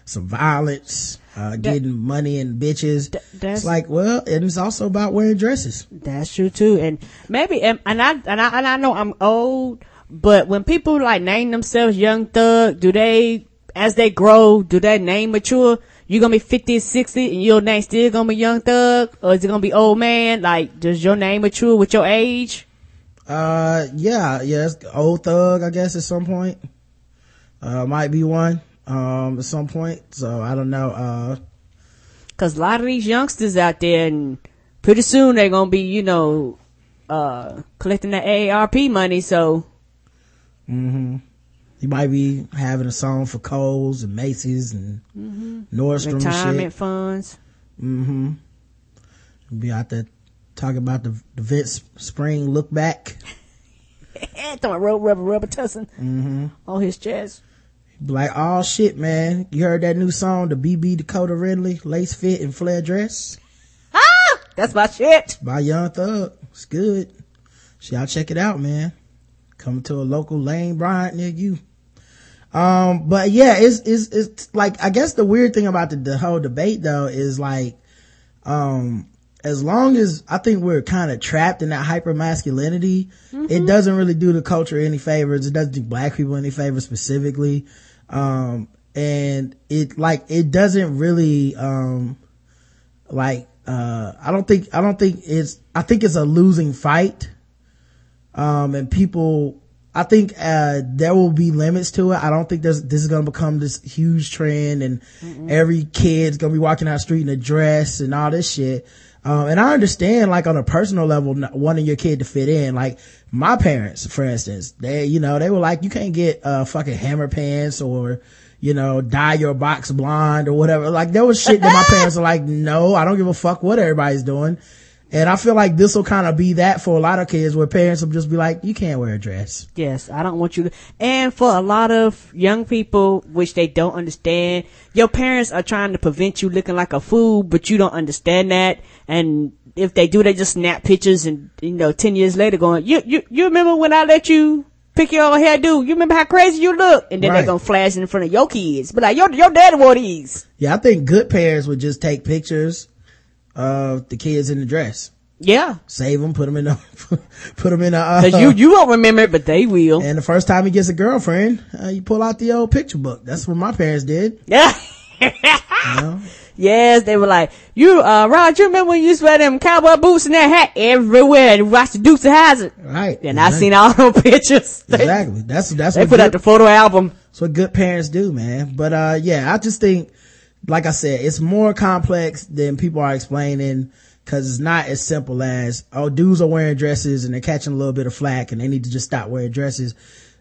some violence, uh, getting money and bitches. that's- it's like, well, and it's also about wearing dresses. That's true too. And maybe, and, and I, and I, and I know I'm old, but when people like name themselves Young Thug, do they, as they grow, do that name mature? You gonna be 50 60 and your name still gonna be Young Thug? Or is it gonna be Old Man? Like, does your name mature with your age? Uh, yeah, yes, old thug, I guess at some point. Uh, might be one, um, at some point. So I don't know. Uh, Cause a lot of these youngsters out there and pretty soon they're gonna be, you know, uh, collecting the AARP money. So he might be having a song for Kohl's and Macy's and Nordstrom and retirement shit. funds. Mhm. Be out there talking about the, the Vince Spring look back. Throwing rubber, rubber, rubber tussing on his chest. Like, oh shit, man. You heard that new song, the BB Dakota Ridley lace fit and flare dress Ah! That's my shit. by Young Thug. It's good. So y'all check it out, man. Coming to a local Lane Bryant near you. Um, but yeah, it's, it's, it's like, I guess the weird thing about the, the whole debate though is like, um, as long as I think we're kind of trapped in that hyper masculinity, it doesn't really do the culture any favors. It doesn't do black people any favors specifically. Um, and it like, it doesn't really, um, like, uh, I don't think, I don't think it's, I think it's a losing fight. Um, and people, I think, uh, there will be limits to it. I don't think there's, this is going to become this huge trend and every kid's going to be walking out the street in a dress and all this shit. Um, and I understand, like, on a personal level, wanting your kid to fit in. Like, my parents, for instance, they, you know, they were like, you can't get, uh, fucking hammer pants or, you know, dye your box blonde or whatever. Like, there was shit that my parents are like, no, I don't give a fuck what everybody's doing. And I feel like this will kind of be that for a lot of kids where parents will just be like, you can't wear a dress. Yes, I don't want you to. And for a lot of young people, which they don't understand, your parents are trying to prevent you looking like a fool, but you don't understand that. And if they do, they just snap pictures and, you know, 10 years later going, you, you, you remember when I let you pick your own hairdo? You remember how crazy you look? And then Right. they're gonna flash in front of your kids. But like, your, your daddy wore these. Yeah, I think good parents would just take pictures of the kids in the dress, Yeah. save them, put them in a, put them in a, uh, Cause you, you won't remember it, but they will. and the first time he gets a girlfriend, uh, you pull out the old picture book. That's what my parents did. Yeah. You know? Yes, they were like, you, uh, Rod, you remember when you used to wear them cowboy boots and that hat everywhere and watch the Dukes of Hazzard? Right. And I seen all those pictures. They, Exactly. That's, that's what they what put good- out the photo album. That's what good parents do, man. But, uh, yeah, I just think, like I said, it's more complex than people are explaining cause it's not as simple as, oh, dudes are wearing dresses and they're catching a little bit of flack and they need to just stop wearing dresses.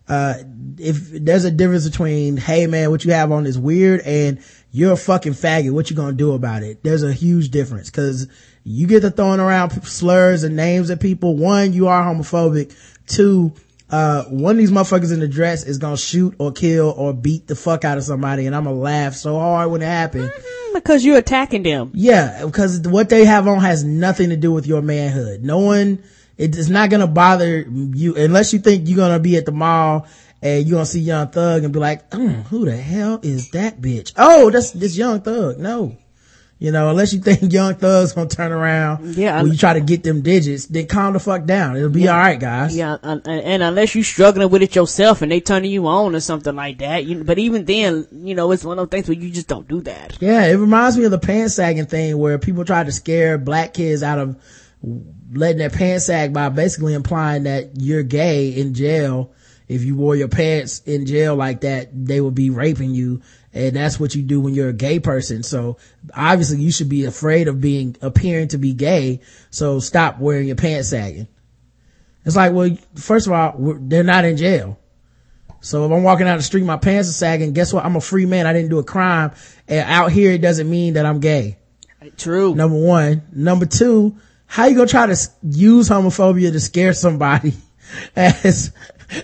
Uh, if there's a difference between, hey man, what you have on is weird and you're a fucking faggot, what you gonna do about it? There's a huge difference cause you get to throwing around slurs and names at people. One, you are homophobic. Two, uh, one of these motherfuckers in the dress is gonna shoot or kill or beat the fuck out of somebody and I'm gonna laugh so hard when it happens. Because you're attacking them. Yeah, because what they have on has nothing to do with your manhood. No one, it is not gonna bother you unless you think you're gonna be at the mall and you're gonna see Young Thug and be like, mm, who the hell is that bitch? Oh, that's this Young Thug. No. You know, unless you think Young Thug's gonna turn around Yeah, when you try to get them digits, then calm the fuck down. It'll be alright, guys. Yeah, and, and unless you're struggling with it yourself and they turning you on or something like that, you, but even then, you know, it's one of those things where you just don't do that. Yeah, it reminds me of the pants sagging thing where people try to scare black kids out of letting their pants sag by basically implying that you're gay in jail. If you wore your pants in jail like that, they would be raping you. And that's what you do when you're a gay person. So obviously you should be afraid of being, appearing to be gay. So stop wearing your pants sagging. It's like, well, first of all, we're- they're not in jail. So if I'm walking down the street, my pants are sagging, guess what? I'm a free man. I didn't do a crime. And out here, it doesn't mean that I'm gay. True. Number one. Number two, how you gonna try to use homophobia to scare somebody as,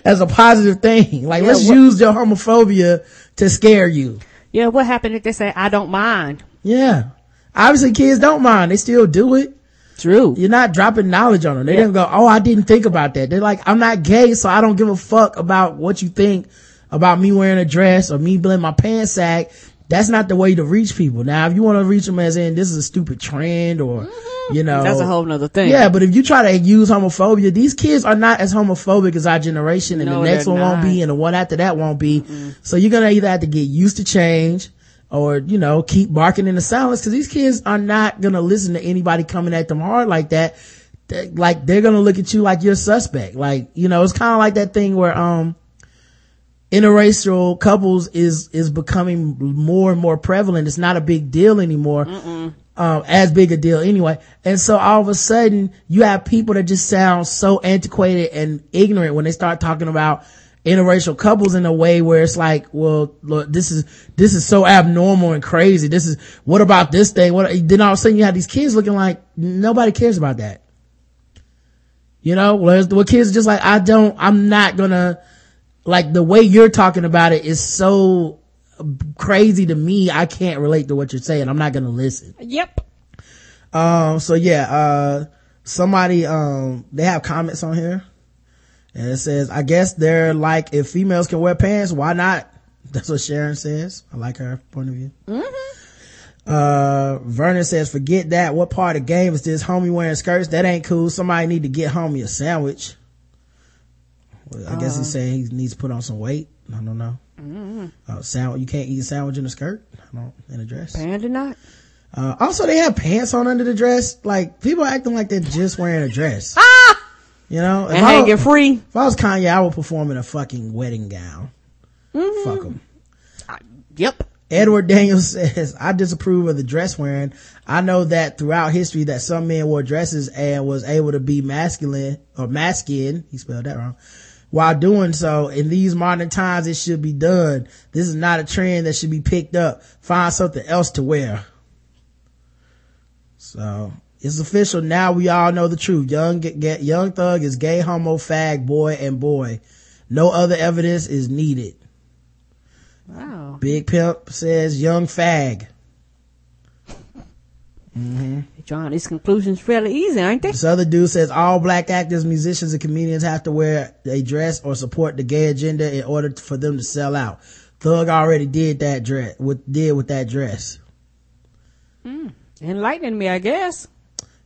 as a positive thing? Like, Yeah, let's what- use your homophobia to scare you. Yeah, what happened if they say, I don't mind? Yeah. Obviously kids don't mind. They still do it. True. You're not dropping knowledge on them. They Yeah. didn't go, oh, I didn't think about that. They're like, I'm not gay, so I don't give a fuck about what you think about me wearing a dress or me letting my pants sag. That's not the way to reach people. Now, if you want to reach them as in this is a stupid trend or, you know. That's a whole nother thing. Yeah, but if you try to use homophobia, these kids are not as homophobic as our generation and No, the next they're one won't be and the one after that won't be. So you're gonna either have to get used to change or, you know, keep barking in the silence because these kids are not gonna listen to anybody coming at them hard like that. They- Like they're gonna look at you like you're suspect. Like, you know, it's kind of like that thing where, um, interracial couples is is becoming more and more prevalent. It's not a big deal anymore. Um, as big a deal anyway. And so all of a sudden you have people that just sound so antiquated and ignorant when they start talking about interracial couples in a way where it's like, well, look, this is, this is so abnormal and crazy. This is, what about this thing? What, then all of a sudden you have these kids looking like nobody cares about that. You know, the kids are just like, I don't, I'm not gonna, like the way you're talking about it is so crazy to me. I can't relate to what you're saying. I'm not gonna listen. Yep. Um, so yeah, uh, somebody, um, they have comments on here and it says, I guess they're like, if females can wear pants, why not? That's what Sharon says. I like her point of view. Mm-hmm. Uh, Vernon says, forget that. What part of the game is this? Homie wearing skirts? That ain't cool. Somebody need to get homie a sandwich. I guess he's saying he needs to put on some weight. I don't know. Uh, sandwich, you can't eat a sandwich in a skirt? I don't, in a dress. Panda not? Uh, also they have pants on under the dress. Like, people acting like they're just wearing a dress. Ah! You know? If And I, hanging free? if I was Kanye, I would perform in a fucking wedding gown. Fuck 'em. Yep. Edward Daniels says, I disapprove of the dress wearing. I know that throughout history that some men wore dresses and was able to be masculine or masculine. He spelled that wrong. While doing so, in these modern times, it should be done. This is not a trend that should be picked up. Find something else to wear. So it's official. Now we all know the truth. Young, get, young thug is gay, homo, fag, boy, and boy. No other evidence is needed. Wow. Big Pimp says young fag. Mm-hmm. Drawing these conclusions fairly easy, ain't they? This other dude says all black actors, musicians, and comedians have to wear a dress or support the gay agenda in order for them to sell out. Thug already did that dress, with, did with that dress. Hmm. Enlightening me, I guess.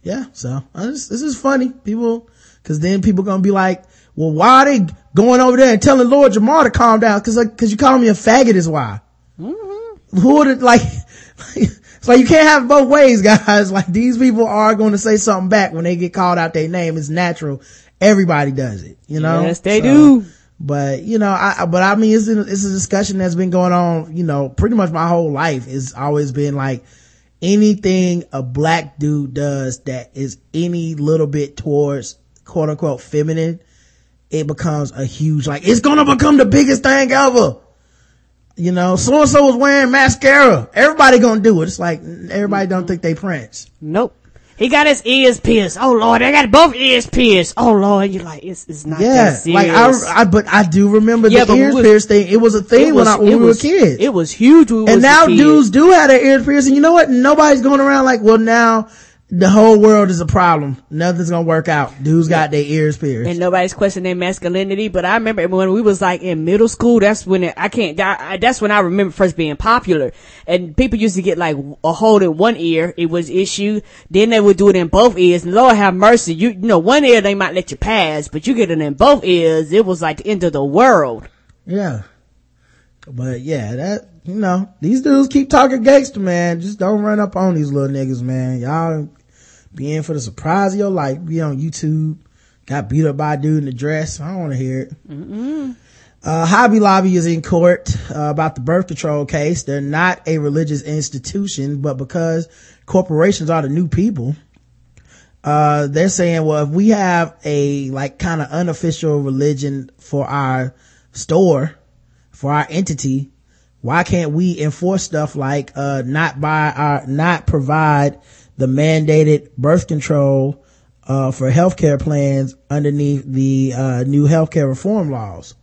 Yeah, so uh, just, this is funny. People, cause then people gonna be like, well, why are they going over there and telling Lord Jamar to calm down? Cause like, cause you call me a faggot is why. Mm-hmm. Who would it like, it's like you can't have both ways, guys. Like these people are going to say something back when they get called out their name. It's natural. Everybody does it, you know? Yes, they So, do. But, you know, I, but I mean, it's, it's a discussion that's been going on, you know, pretty much my whole life. It's always been like, anything a black dude does that is any little bit towards quote unquote feminine, it becomes a huge, like, it's gonna become the biggest thing ever. You know, so and so was wearing mascara. Everybody gonna do it. It's like, everybody don't mm-hmm. think they Prince. Nope. He got his ears pierced. Oh lord, I got both ears pierced. Oh lord, you're like, it's, it's not Yeah, that like serious. I, I, but I do remember Yeah, the ears was- pierced thing. It was a thing It when, I, when we was- were kids. It was huge we and was now dudes do have their ears pierced. And you know what? Nobody's going around like, well, now the whole world is a problem. Nothing's gonna work out. Dudes got their ears pierced. and nobody's questioning their masculinity. But I remember when we was like in middle school, that's when it, I can't. I, I- that's when I remember first being popular, and people used to get like a hold in one ear. It was issue. Then they would do it in both ears. And Lord have mercy, you, you know, one ear they might let you pass, but you get it in both ears. It was like the end of the world. yeah. But yeah, that, you know, these dudes keep talking gangster, man. Just don't run up on these little niggas, man. Y'all be in for the surprise of your life. Be on YouTube. Got beat up by a dude in a dress. I don't want to hear it. Uh, Hobby Lobby is in court uh, about the birth control case. They're not a religious institution, but because corporations are the new people, uh, they're saying, well, if we have a like kind of unofficial religion for our store, for our entity, why can't we enforce stuff like, uh, not buy our, not provide the mandated birth control, uh, for healthcare plans underneath the, uh, new healthcare reform laws?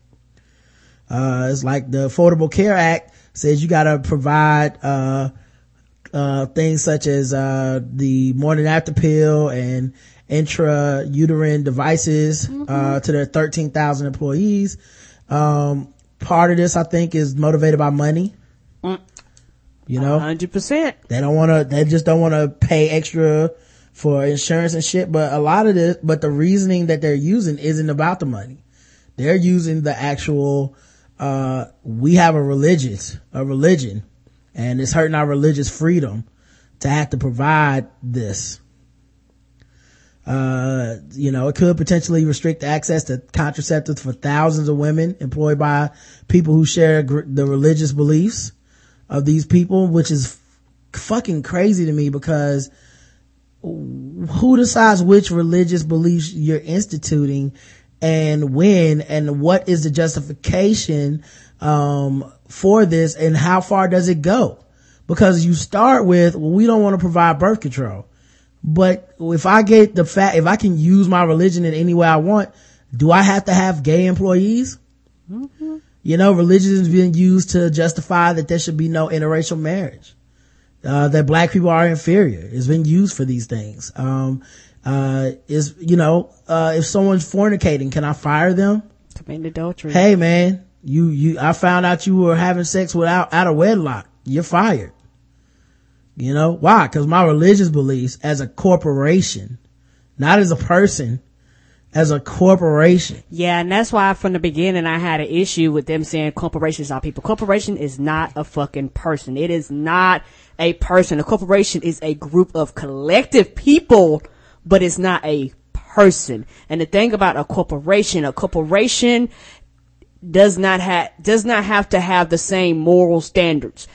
Uh, it's like the Affordable Care Act says you gotta provide, uh, uh, things such as, uh, the morning after pill and intrauterine devices, uh, to their 13,000 employees. Um, part of this, I think, is motivated by money. You know? Hundred percent. They don't want to, they just don't want to pay extra for insurance and shit. But a lot of this, but the reasoning that they're using isn't about the money. They're using the actual, uh, we have a religious, a religion and it's hurting our religious freedom to have to provide this. Uh, you know, it could potentially restrict access to contraceptives for thousands of women employed by people who share gr- the religious beliefs of these people, which is fucking crazy to me because who decides which religious beliefs you're instituting and when and what is the justification um, for this and how far does it go? Because you start with well we don't want to provide birth control. But if i get the fact if i can use my religion in any way i want do i have to have gay employees you know religion is being used to justify that there should be no interracial marriage uh, that black people are inferior. It's been used for these things. Um, uh, is, you know, uh, if someone's fornicating, can I fire them? Committing adultery. Hey man, you, you, I found out you were having sex without, out of wedlock. You're fired. You know, why? Cause my religious beliefs as a corporation, not as a person, as a corporation. Yeah, and that's why from the beginning I had an issue with them saying corporations are people. Corporation is not a fucking person. It is not a person. A corporation is a group of collective people, but it's not a person. And the thing about a corporation, a corporation does not have does not have to have the same moral standards.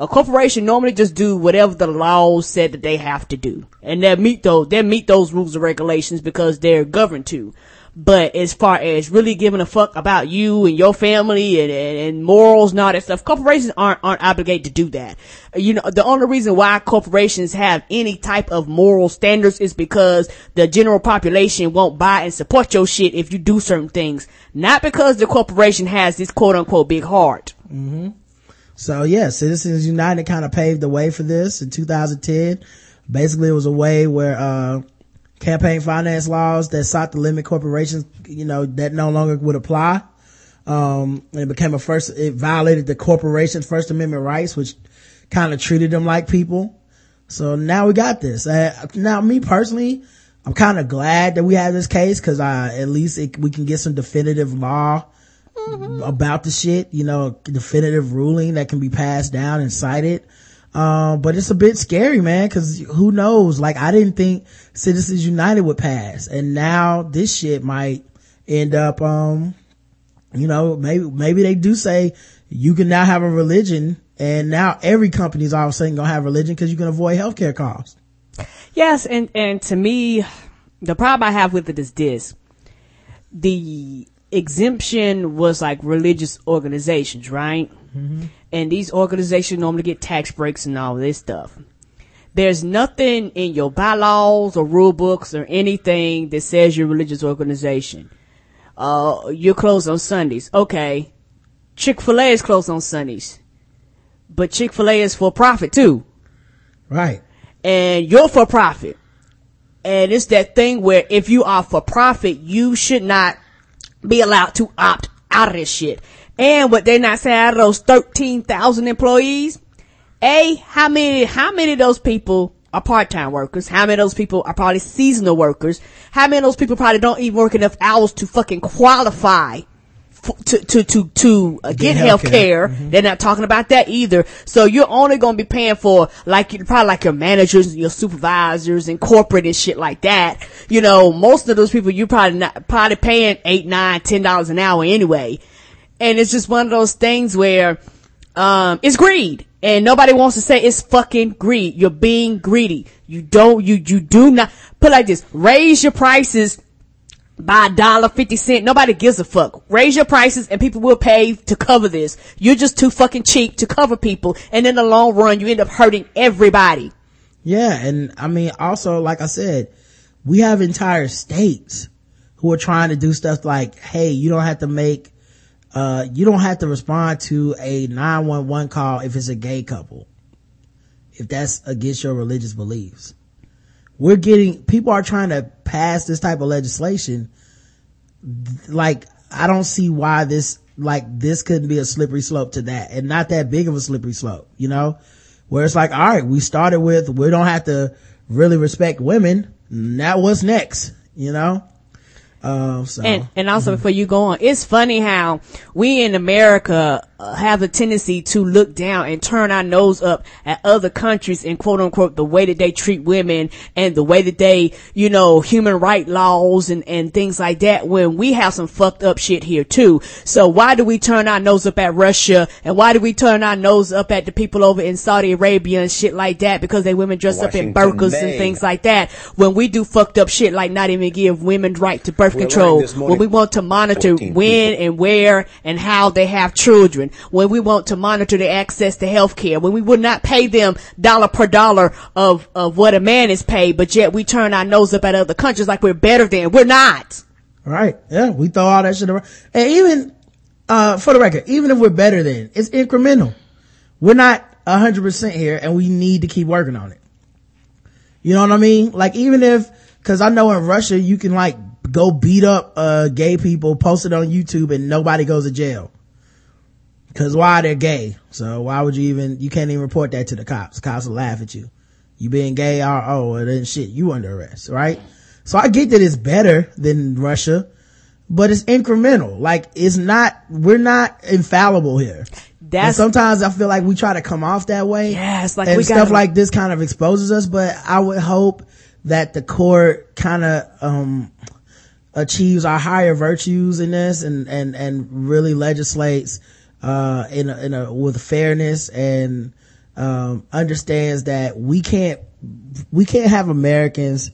A corporation normally just do whatever the laws said that they have to do, and they meet those they meet those rules and regulations because they're governed to. But as far as really giving a fuck about you and your family and, and, and morals and all that stuff, corporations aren't aren't obligated to do that. You know, the only reason why corporations have any type of moral standards is because the general population won't buy and support your shit if you do certain things. Not because the corporation has this quote unquote big heart. Mm-hmm. So yeah, Citizens United kind of paved the way for this in 2010. Basically, it was a way where, uh, campaign finance laws that sought to limit corporations, you know, that no longer would apply. Um, and it became a first, it violated the corporation's first amendment rights, which kind of treated them like people. So now we got this. Uh, now me personally, I'm kind of glad that we have this case cause, uh, at least it, we can get some definitive law about the shit, you know, definitive ruling that can be passed down and cited. Um, but it's a bit scary, man, cause who knows? Like, I didn't think Citizens United would pass. And now this shit might end up, um, you know, maybe, maybe they do say you can now have a religion and now every company is all of a sudden gonna have religion cause you can avoid healthcare costs. Yes, and and to me, the problem I have with it is this: the exemption was like religious organizations, right? And these organizations normally get tax breaks and all this stuff. there's nothing in your bylaws or rule books or anything that says you're a religious organization. Uh, you're closed on Sundays. Okay. Chick-fil-A is closed on Sundays. But Chick-fil-A is for profit too. Right. And you're for profit. And it's that thing where if you are for profit, you should not be allowed to opt out of this shit. And what they're not saying out of those 13,000 employees, A, how many, how many of those people are part-time workers? How many of those people are probably seasonal workers? How many of those people probably don't even work enough hours to fucking qualify to, to, to, to uh, get, Get health healthcare. care? They're not talking about that either. So you're only going to be paying for like, probably like your managers, your supervisors and corporate and shit like that. You know, most of those people you probably not, probably paying eight, nine, ten dollars an hour anyway. And it's just one of those things where, um, it's greed. And nobody wants to say it's fucking greed. You're being greedy. You don't, you, you do not, put like this, raise your prices by a dollar fifty cent. Nobody gives a fuck. Raise your prices and people will pay to cover this. You're just too fucking cheap to cover people. And in the long run, you end up hurting everybody. Yeah, and I mean, also, like I said, we have entire states who are trying to do stuff like, hey, you don't have to make, uh, you don't have to respond to a 911 call if it's a gay couple. If that's against your religious beliefs. We're getting, people are trying to pass this type of legislation. Like, I don't see why this, like, this couldn't be a slippery slope to that and not that big of a slippery slope, you know? Where it's like, all right, we started with, we don't have to really respect women. Now what's next? You know? Um, so. And, and also before you go on, it's funny how we in America uh, have a tendency to look down and turn our nose up at other countries and quote unquote the way that they treat women and the way that they, you know, human right laws and, and things like that when we have some fucked up shit here too. So why do we turn our nose up at Russia and why do we turn our nose up at the people over in Saudi Arabia and shit like that because they women dress up in Washington burqas and things like that when we do fucked up shit like not even give women right to birth We're control when we want to monitor when people. and where and how they have children, when we want to monitor their access to health care, when we would not pay them dollar per dollar of, of what a man is paid, but yet we turn our nose up at other countries like we're better than. We're not. Right. Yeah. We throw all that shit around. And even, uh, for the record, even if we're better than, it's incremental. We're not a hundred percent here and we need to keep working on it. You know what I mean? Like even if, cause I know in Russia you can like go beat up, uh, gay people, post it on YouTube and nobody goes to jail. Cause why they're gay. So why would you even, you can't even report that to the cops. Cops will laugh at you. You being gay, oh, oh, well, then shit, you under arrest, right? So I get that it's better than Russia, but it's incremental. Like it's not, we're not infallible here. And That's sometimes I feel like we try to come off that way. Yeah, it's like and stuff gotta- like this kind of exposes us, but I would hope that the court kind of, um, achieves our higher virtues in this and, and, and really legislates, uh, in a, in a, with fairness and, um, understands that we can't, we can't have Americans,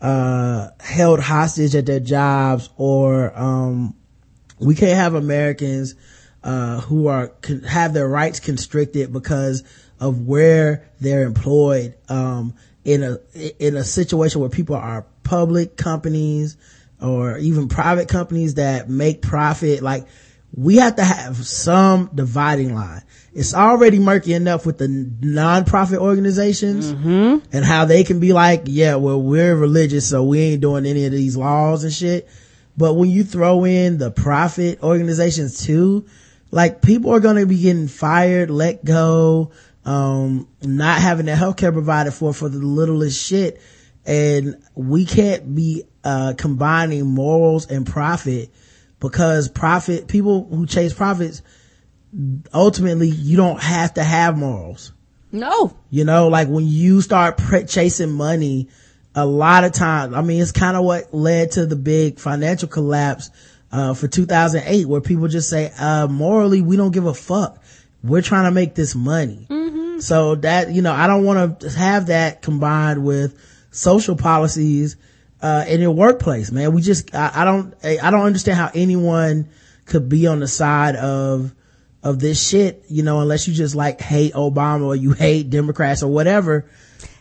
uh, held hostage at their jobs or, um, we can't have Americans, uh, who are, have their rights constricted because of where they're employed, um, in a, in a situation where people are public companies or even private companies that make profit. Like we have to have some dividing line. It's already murky enough with the non-profit organizations and how they can be like, yeah, well, we're religious, so we ain't doing any of these laws and shit. But when you throw in the profit organizations too, like people are going to be getting fired, let go, um, not having their healthcare provided for for the littlest shit. And we can't be, uh, combining morals and profit because profit, people who chase profits, ultimately you don't have to have morals. no. You know, like when you start pr- chasing money, a lot of times, I mean, it's kind of what led to the big financial collapse, uh, for 2008 where people just say, uh, morally, we don't give a fuck. We're trying to make this money. So that, you know, I don't want to have that combined with social policies, uh, in your workplace, man. We just, I, I don't, I don't understand how anyone could be on the side of, of this shit, you know, unless you just like hate Obama or you hate Democrats or whatever.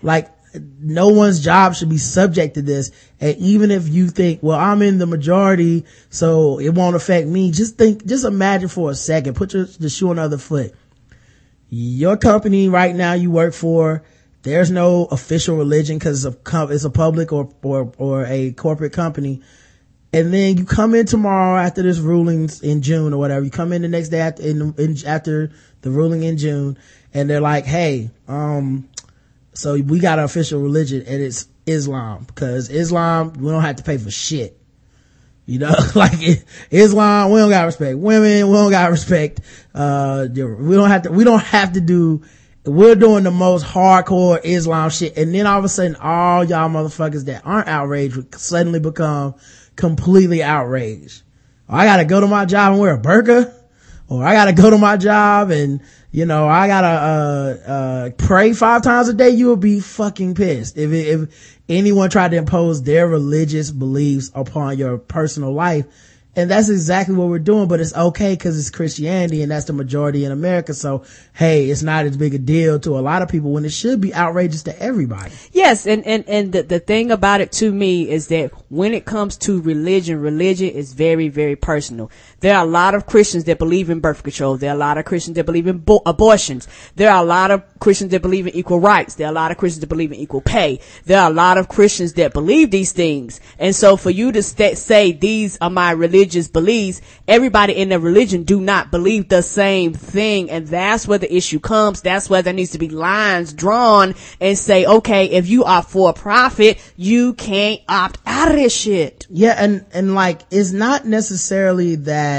like no one's job should be subject to this. And even if you think, well, I'm in the majority, so it won't affect me. Just think, just imagine for a second, put your, the shoe on the other foot. Your company right now you work for, there's no official religion because it's a, public or, or, or a corporate company. And then you come in tomorrow after this rulings in June or whatever. You come in the next day after, in, in, after the ruling in June and they're like, Hey, um, so we got an official religion and it's Islam because Islam, we don't have to pay for shit. You know, like Islam, we don't got respect women, we don't got respect, uh, we don't have to, we don't have to do, we're doing the most hardcore Islam shit. And then all of a sudden, all y'all motherfuckers that aren't outraged would suddenly become completely outraged. I gotta go to my job and wear a burqa or I gotta go to my job and you know, I gotta, uh, uh, pray five times a day, you will be fucking pissed. If, if anyone tried to impose their religious beliefs upon your personal life, and that's exactly what we're doing, but it's okay because it's Christianity and that's the majority in America. So, hey, it's not as big a deal to a lot of people when it should be outrageous to everybody. Yes. And, and, and the, the thing about it to me is that when it comes to religion, religion is very, very personal. There are a lot of Christians that believe in birth control. There are a lot of Christians that believe in bo- abortions. There are a lot of Christians that believe in equal rights. There are a lot of Christians that believe in equal pay. There are a lot of Christians that believe these things. And so for you to st- say these are my religious beliefs, everybody in the religion do not believe the same thing. And that's where the issue comes. That's where there needs to be lines drawn and say, okay, if you are for profit, you can't opt out of this shit. Yeah. And, and like, it's not necessarily that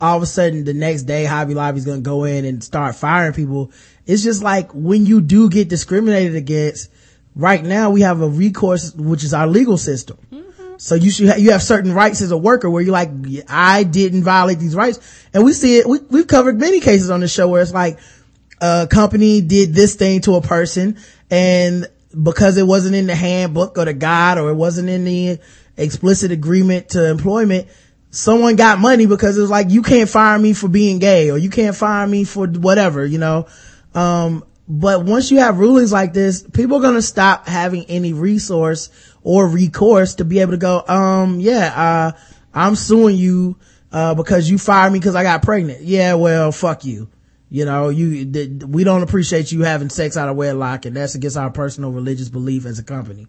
all of a sudden the next day Hobby Lobby's gonna go in and start firing people. It's just like when you do get discriminated against, right now we have a recourse, which is our legal system. Mm-hmm. So you should, ha- you have certain rights as a worker where you're like, I didn't violate these rights. And we see it, we, we've covered many cases on the show where it's like, a company did this thing to a person and because it wasn't in the handbook or the guide or it wasn't in the explicit agreement to employment, someone got money because it was like, you can't fire me for being gay or you can't fire me for whatever, you know? Um, but once you have rulings like this, people are going to stop having any resource or recourse to be able to go, um, yeah, uh, I'm suing you, uh, because you fired me because I got pregnant. Yeah, well, fuck you. You know, you, th- we don't appreciate you having sex out of wedlock and that's against our personal religious belief as a company.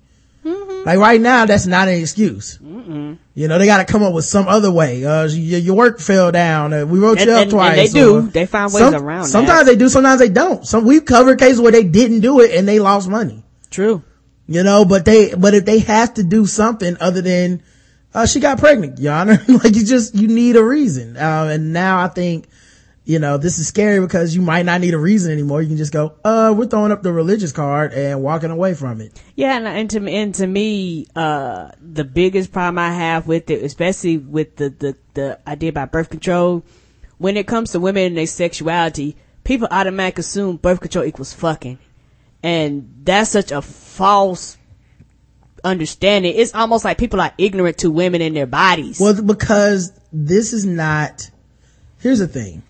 Like right now, that's not an excuse. You know, they got to come up with some other way. Uh, your, your work fell down. Uh, we wrote And- you up and- and twice. they do. They find ways around that. Sometimes they do. Sometimes they don't. Some we've covered cases where they didn't do it and they lost money. True. You know, but they, but if they have to do something other than, uh, she got pregnant, Your Honor. like you just, you need a reason. Uh, and now I think, you know, this is scary because you might not need a reason anymore. You can just go, uh, we're throwing up the religious card and walking away from it. Yeah, and, and to me, and to me, uh, the biggest problem I have with it, especially with the, the, the idea about birth control, when it comes to women and their sexuality, people automatically assume birth control equals fucking. And that's such a false understanding. It's almost like people are ignorant to women and their bodies. Well, because this is not, here's the thing.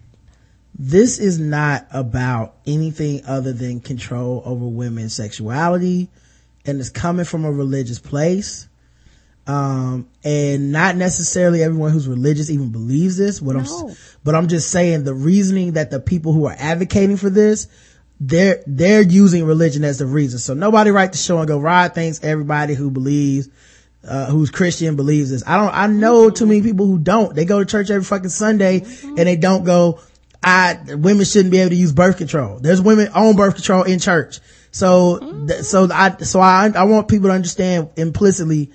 This is not about anything other than control over women's sexuality and it's coming from a religious place. Um, and not necessarily everyone who's religious even believes this. What I'm, but I'm just saying the reasoning that the people who are advocating for this, they're, they're using religion as the reason. So nobody write the show and go, Rod thinks everybody who believes, uh, who's Christian believes this. I don't, I know too many people who don't. They go to church every fucking Sunday and they don't go, I, women shouldn't be able to use birth control. There's women on birth control in church. So, th- so I, so I, I want people to understand implicitly,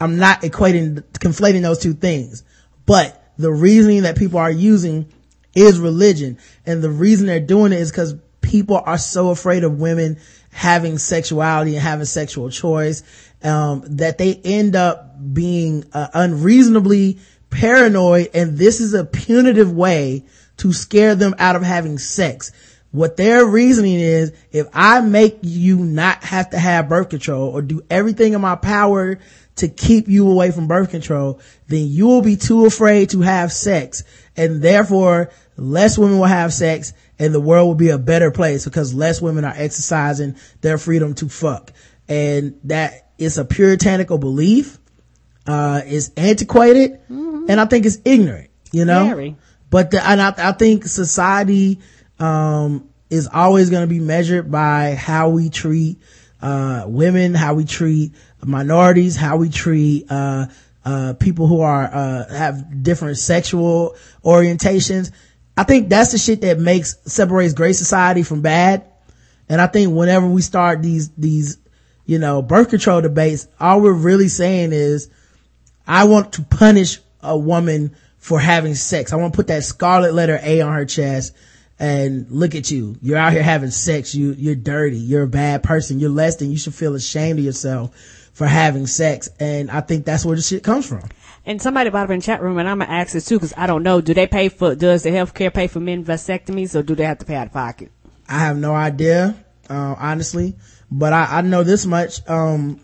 I'm not equating, conflating those two things. But the reasoning that people are using is religion. And the reason they're doing it is because people are so afraid of women having sexuality and having sexual choice, um, that they end up being uh, unreasonably paranoid. And this is a punitive way to scare them out of having sex. What their reasoning is, if I make you not have to have birth control or do everything in my power to keep you away from birth control, then you will be too afraid to have sex. And therefore, less women will have sex and the world will be a better place because less women are exercising their freedom to fuck. And that is a puritanical belief, uh, is antiquated, and I think it's ignorant, you know? Very. But the, and I, I think society, um, is always going to be measured by how we treat, uh, women, how we treat minorities, how we treat, uh, uh, people who are, uh, have different sexual orientations. I think that's the shit that makes, separates great society from bad. And I think whenever we start these, these, you know, birth control debates, all we're really saying is, I want to punish a woman for having sex. I want to put that scarlet letter A on her chest and look at you. You're out here having sex. You, you're dirty. You're a bad person. You're less than you should feel ashamed of yourself for having sex. And I think that's where the shit comes from. And somebody brought up in the chat room, and I'm gonna ask this too, because I don't know. Do they pay for? Does the healthcare pay for men vasectomies, or do they have to pay out of pocket? I have no idea, uh, honestly, but I, I know this much. Um,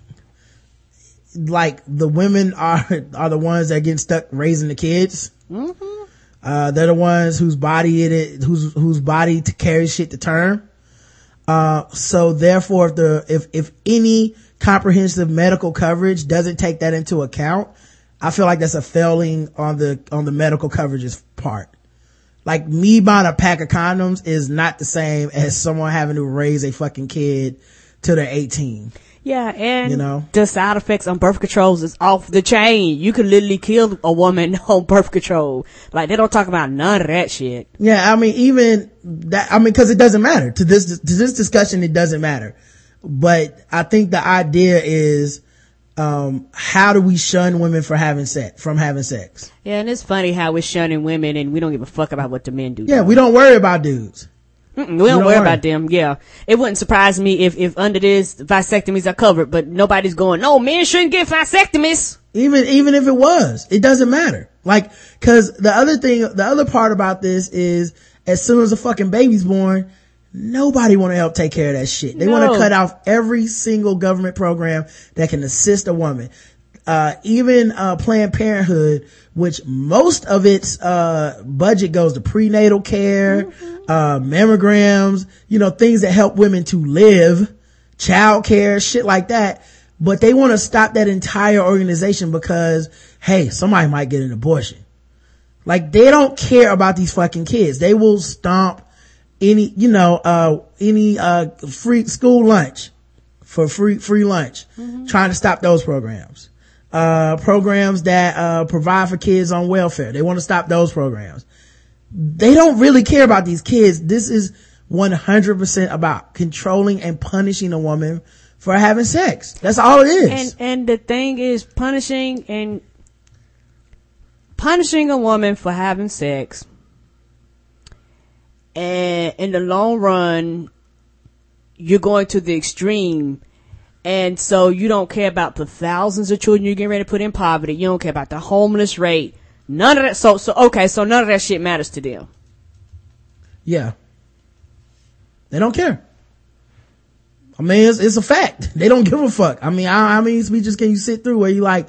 like the women are, are the ones that get stuck raising the kids. Uh, they're the ones whose body it is, whose, whose body to carry shit to term. Uh, so therefore, if the, if, if any comprehensive medical coverage doesn't take that into account, I feel like that's a failing on the, on the medical coverage's part. Like me buying a pack of condoms is not the same as someone having to raise a fucking kid till they're 18. Yeah, and You know? the side effects on birth controls is off the chain. You could literally kill a woman on birth control. Like they don't talk about none of that shit. Yeah, I mean, even that, I mean, cause it doesn't matter to this, to this discussion, it doesn't matter. But I think the idea is, um, how do we shun women for having sex, from having sex? Yeah, and it's funny how we're shunning women and we don't give a fuck about what the men do. Yeah, we don't worry about dudes. Mm-mm, we don't don't worry about them. Yeah, it wouldn't surprise me if if under this vasectomies are covered, but nobody's going. No, men shouldn't get vasectomies. Even, even if it was, it doesn't matter. Like, cause the other thing, the other part about this is as soon as a fucking baby's born, nobody want to help take care of that shit. They want to cut off every single government program that can assist a woman. Uh, even, uh, Planned Parenthood, which most of its, uh, budget goes to prenatal care, uh, mammograms, you know, things that help women to live, child care, shit like that. But they want to stop that entire organization because, hey, somebody might get an abortion. Like they don't care about these fucking kids. They will stomp any, you know, uh, any, uh, free school lunch for free, free lunch, trying to stop those programs. Uh, programs that, uh, provide for kids on welfare. They want to stop those programs. They don't really care about these kids. This is 100% about controlling and punishing a woman for having sex. That's all it is. And and the thing is punishing and punishing a woman for having sex. And in the long run, you're going to the extreme. And so you don't care about the thousands of children you're getting ready to put in poverty. You don't care about the homeless rate. None of that. So, so, okay. So none of that shit matters to them. Yeah. They don't care. I mean, it's, it's a fact. They don't give a fuck. I mean, how, how many speeches can you sit through where you like,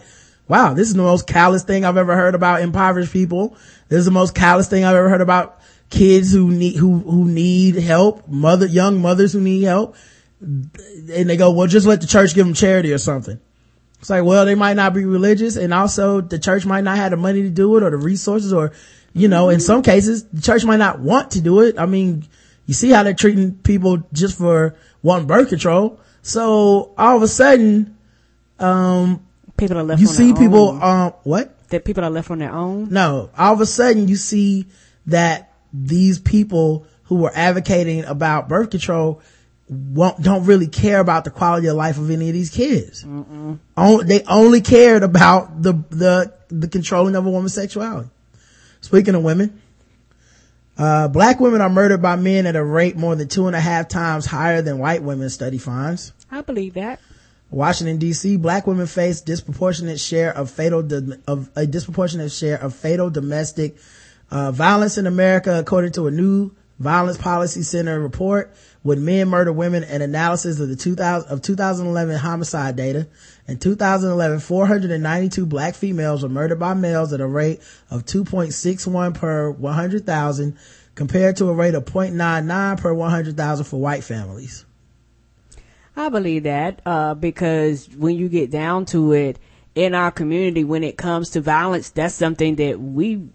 wow, this is the most callous thing I've ever heard about impoverished people. This is the most callous thing I've ever heard about kids who need, who, who need help, mother, young mothers who need help. And they go, well, just let the church give them charity or something. It's like, well, they might not be religious and also the church might not have the money to do it or the resources or, you know, in some cases, the church might not want to do it. I mean, you see how they're treating people just for wanting birth control. So all of a sudden, um, People are left you see people, um, what? that people are left on their own. No, all of a sudden you see that these people who were advocating about birth control won't, don't really care about the quality of life of any of these kids. On, they only cared about the, the, the controlling of a woman's sexuality. Speaking of women, uh, black women are murdered by men at a rate more than two and a half times higher than white women, study finds. I believe that. Washington D.C. Black women face disproportionate share of fatal of a disproportionate share of fatal domestic uh, violence in America, according to a new Violence Policy Center report. When men murder women, an analysis of the 2000 of 2011 homicide data. In 2011, 492 black females were murdered by males at a rate of 2.61 per 100,000 compared to a rate of 0.99 per 100,000 for white families. I believe that uh, because when you get down to it in our community, when it comes to violence, that's something that we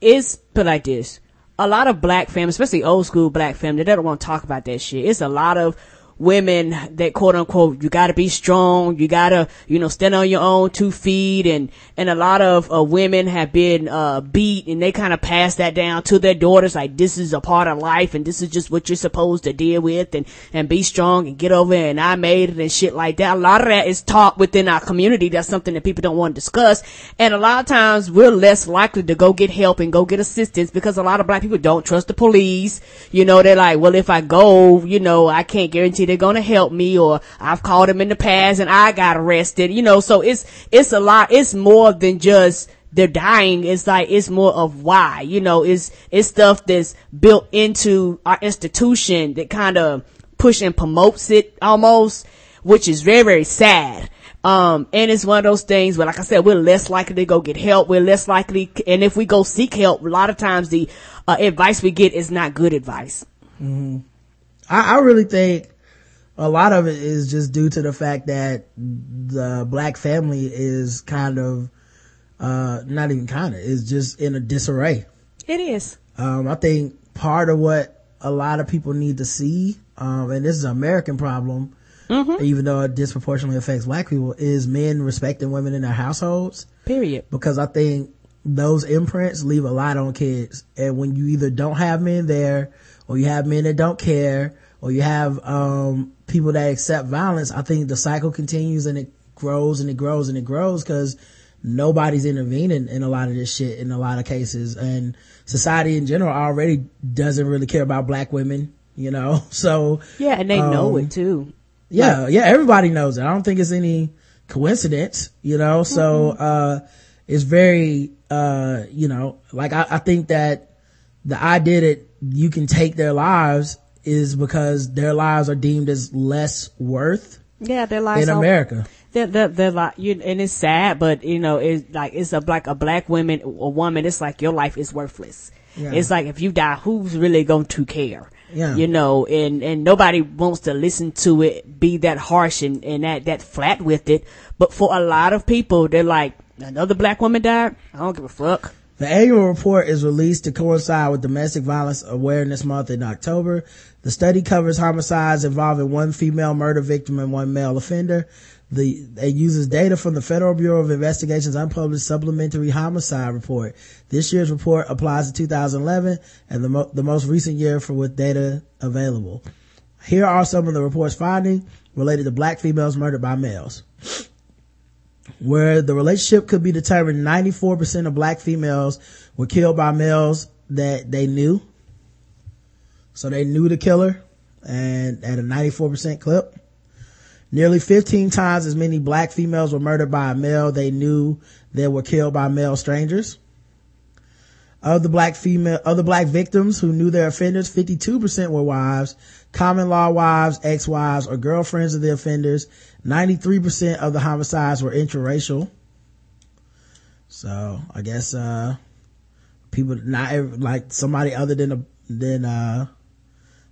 is put like this. A lot of black families, especially old school black families, they don't want to talk about that shit. It's a lot of women that quote unquote, you gotta be strong, you gotta, you know, stand on your own two feet and, and a lot of uh, women have been, uh, beat and they kind of pass that down to their daughters like this is a part of life and this is just what you're supposed to deal with and, and be strong and get over it and I made it and shit like that. A lot of that is taught within our community. That's something that people don't want to discuss. And a lot of times we're less likely to go get help and go get assistance because a lot of black people don't trust the police. You know, they're like, well, if I go, you know, I can't guarantee they're to help me or I've called them in the past and I got arrested, you know, so it's, it's a lot, it's more than just they're dying. It's like, it's more of why, you know, it's, it's stuff that's built into our institution that kind of push and promotes it almost, which is very, very sad. Um, and it's one of those things where, like I said, we're less likely to go get help. We're less likely, and if we go seek help, a lot of times the uh, advice we get is not good advice. I, I really think a lot of it is just due to the fact that the black family is kind of, uh, not even kind of, is just in a disarray. It is. Um, I think part of what a lot of people need to see, um, and this is an American problem, even though it disproportionately affects black people, is men respecting women in their households. Period. Because I think those imprints leave a lot on kids. And when you either don't have men there, or you have men that don't care, or you have, um, people that accept violence, I think the cycle continues and it grows and it grows and it grows because nobody's intervening in a lot of this shit in a lot of cases. And society in general already doesn't really care about black women, you know? So, Yeah, and they know Um, it too. yeah, yeah, everybody knows it. I don't think it's any coincidence, you know, so, uh, it's very, uh, you know, like I, I think that the idea that you can take their lives is because their lives are deemed as less worth Yeah, their lives in America. They're, they're, they're like, you, and it's sad, but you know, it's like, it's a like a black woman, a woman, it's like your life is worthless. Yeah. It's like if you die, who's really going to care? Yeah. You know, and, and nobody wants to listen to it, be that harsh and, and that, that flat with it. But for a lot of people, they're like, another black woman died? I don't give a fuck. The annual report is released to coincide with Domestic Violence Awareness Month in October. The study covers homicides involving one female murder victim and one male offender. The, it uses data from the Federal Bureau of Investigation's unpublished supplementary homicide report. This year's report applies to 2011 and the, mo- the most recent year for with data available. Here are some of the report's findings related to black females murdered by males where the relationship could be determined 94% of black females were killed by males that they knew. So they knew the killer and at a 94% clip. Nearly 15 times as many black females were murdered by a male they knew that were killed by male strangers. Of the black female, of the black victims who knew their offenders, 52% were wives, common law wives, ex-wives, or girlfriends of the offenders. 93% of the homicides were interracial. So I guess, uh, people, not like somebody other than a, than, uh,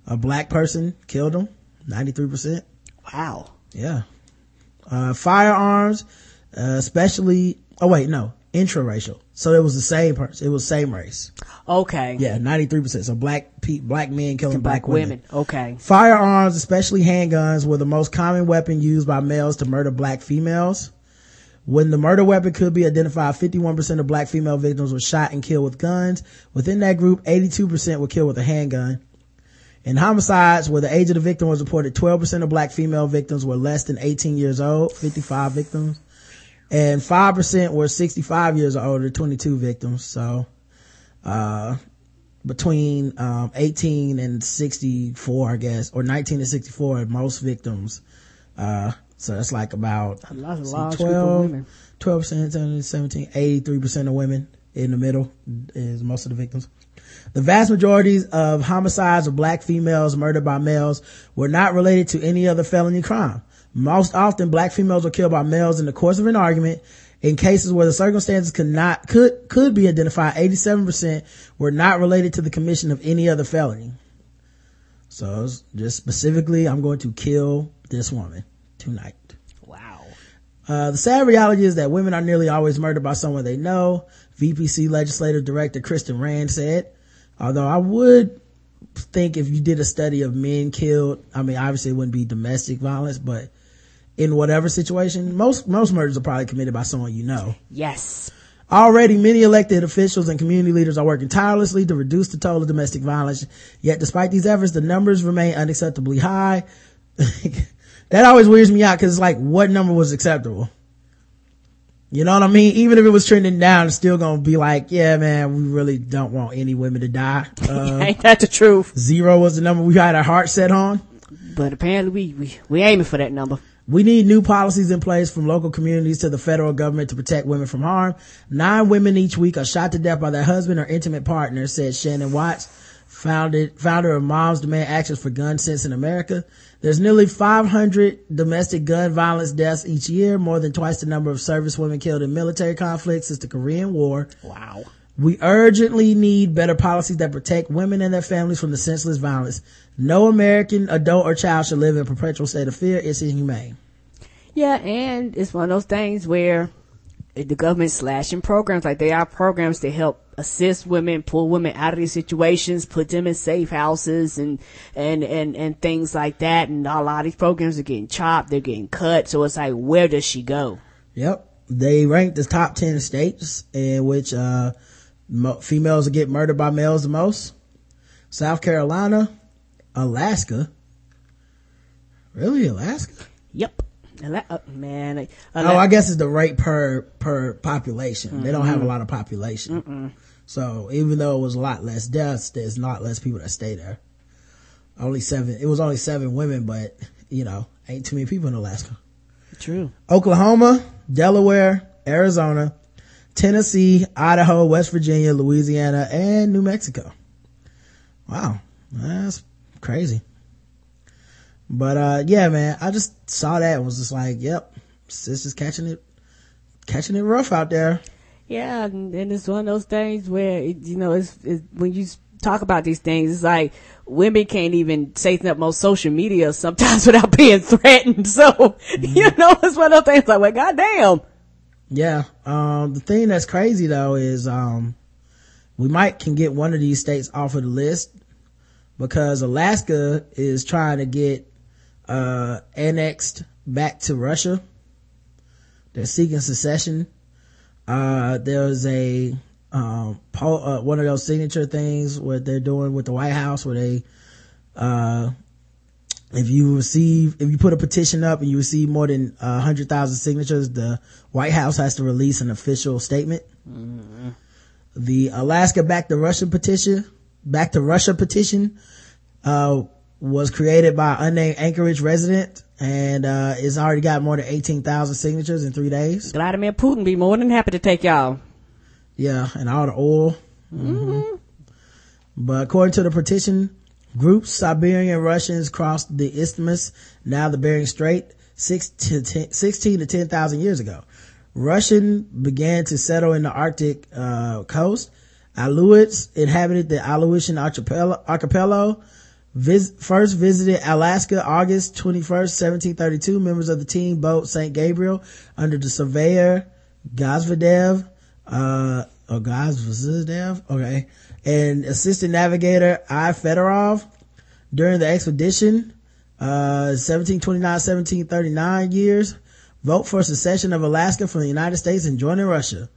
a black person killed them. 93%. Wow. Yeah. Uh, firearms, uh, especially, oh wait, no, intraracial. So it was the same person. It was same race. Okay. Yeah, 93%. So black pe- black men killing black, Black women. women. Okay. Firearms, especially handguns, were the most common weapon used by males to murder black females. When the murder weapon could be identified, 51% of black female victims were shot and killed with guns. Within that group, 82% were killed with a handgun. In homicides, where the age of the victim was reported, 12% of black female victims were less than 18 years old, 55 victims. And 5% were 65 years or older, 22 victims. So, uh, between, um, 18 and 64, I guess, or 19 and 64, most victims. Uh, so that's like about A lot- a see, large group of women. 12%, 17, 83% of women in the middle is most of the victims. The vast majority of homicides of black females murdered by males were not related to any other felony crime. Most often, black females were killed by males in the course of an argument, In cases where the circumstances could not, could, could be identified, 87% were not related to the commission of any other felony. So just specifically, I'm going to kill this woman tonight. Wow. Uh, the sad reality is that women are nearly always murdered by someone they know. VPC legislative director Kristen Rand said, although I would think if you did a study of men killed, I mean, obviously it wouldn't be domestic violence, but in whatever situation, most, most murders are probably committed by someone you know. Yes. Already, many elected officials and community leaders are working tirelessly to reduce the toll of domestic violence. Yet, despite these efforts, the numbers remain unacceptably high. that always weirds me out because it's like, what number was acceptable? You know what I mean? Even if it was trending down, it's still gonna be like, yeah, man, we really don't want any women to die. Uh, Ain't that the truth? zero was the number we had our heart set on. But apparently we, we, we aiming for that number. We need new policies in place from local communities to the federal government to protect women from harm. Nine women each week are shot to death by their husband or intimate partner, said Shannon Watts, founded, founder of Moms Demand Actions for Gun Sense in America. There's nearly 500 domestic gun violence deaths each year, more than twice the number of service women killed in military conflicts since the Korean War. Wow. We urgently need better policies that protect women and their families from the senseless violence. No American adult or child should live in a perpetual state of fear. It's inhumane. Yeah, and it's one of those things where the government slashing programs, like they are programs to help assist women, pull women out of these situations, put them in safe houses and, and, and, and things like that. And a lot of these programs are getting chopped, they're getting cut. So it's like, where does she go? Yep. They ranked the top 10 states in which, uh, females get murdered by males the most. South Carolina, Alaska. Really, Alaska? Yep. Ala- uh, man, I- Oh, I guess it's the rate per, per population. They don't have a lot of population. So even though it was a lot less deaths, there's not less people that stay there. Only seven, it was only seven women, but you know, ain't too many people in Alaska. True. Oklahoma, Delaware, Arizona, Tennessee, Idaho, West Virginia, Louisiana, and New Mexico. Wow. That's crazy. But, uh, yeah, man, I just saw that and was just like, yep, sister's catching it, catching it rough out there. Yeah, and, and it's one of those things where it, you know, it's, it's when you talk about these things, it's like women can't even say something on social media sometimes without being threatened. So you know, it's one of those things like, well, goddamn. Yeah. Um, the thing that's crazy though is, um, we might can get one of these states off of the list because Alaska is trying to get, uh, annexed back to Russia. They're seeking secession. Uh, there's a, um, uh, one of those signature things what they're doing with the White House where they, uh, if you receive, if you put a petition up and you receive more than a hundred thousand signatures, the White House has to release an official statement. The Alaska Back to Russia petition, Back to Russia petition, uh, was created by unnamed Anchorage resident and, uh, it's already got more than 18,000 signatures in three days. Vladimir Putin be more than happy to take y'all. Yeah, and all the oil. Mhm. But according to the petition, groups Siberian Russians crossed the isthmus, now the Bering Strait, six to 10, 16 to 10,000 years ago. Russian began to settle in the Arctic, uh, coast. Aleutians inhabited the Aleutian archipelago, archipelago vis- first visited Alaska August 21st, 1732. Members of the team boat St. Gabriel under the surveyor Gazvadev, uh, or Gazvadev, okay, and assistant navigator I. Fedorov during the expedition, uh, 1729-1739 years, vote for secession of Alaska from the United States and joining Russia.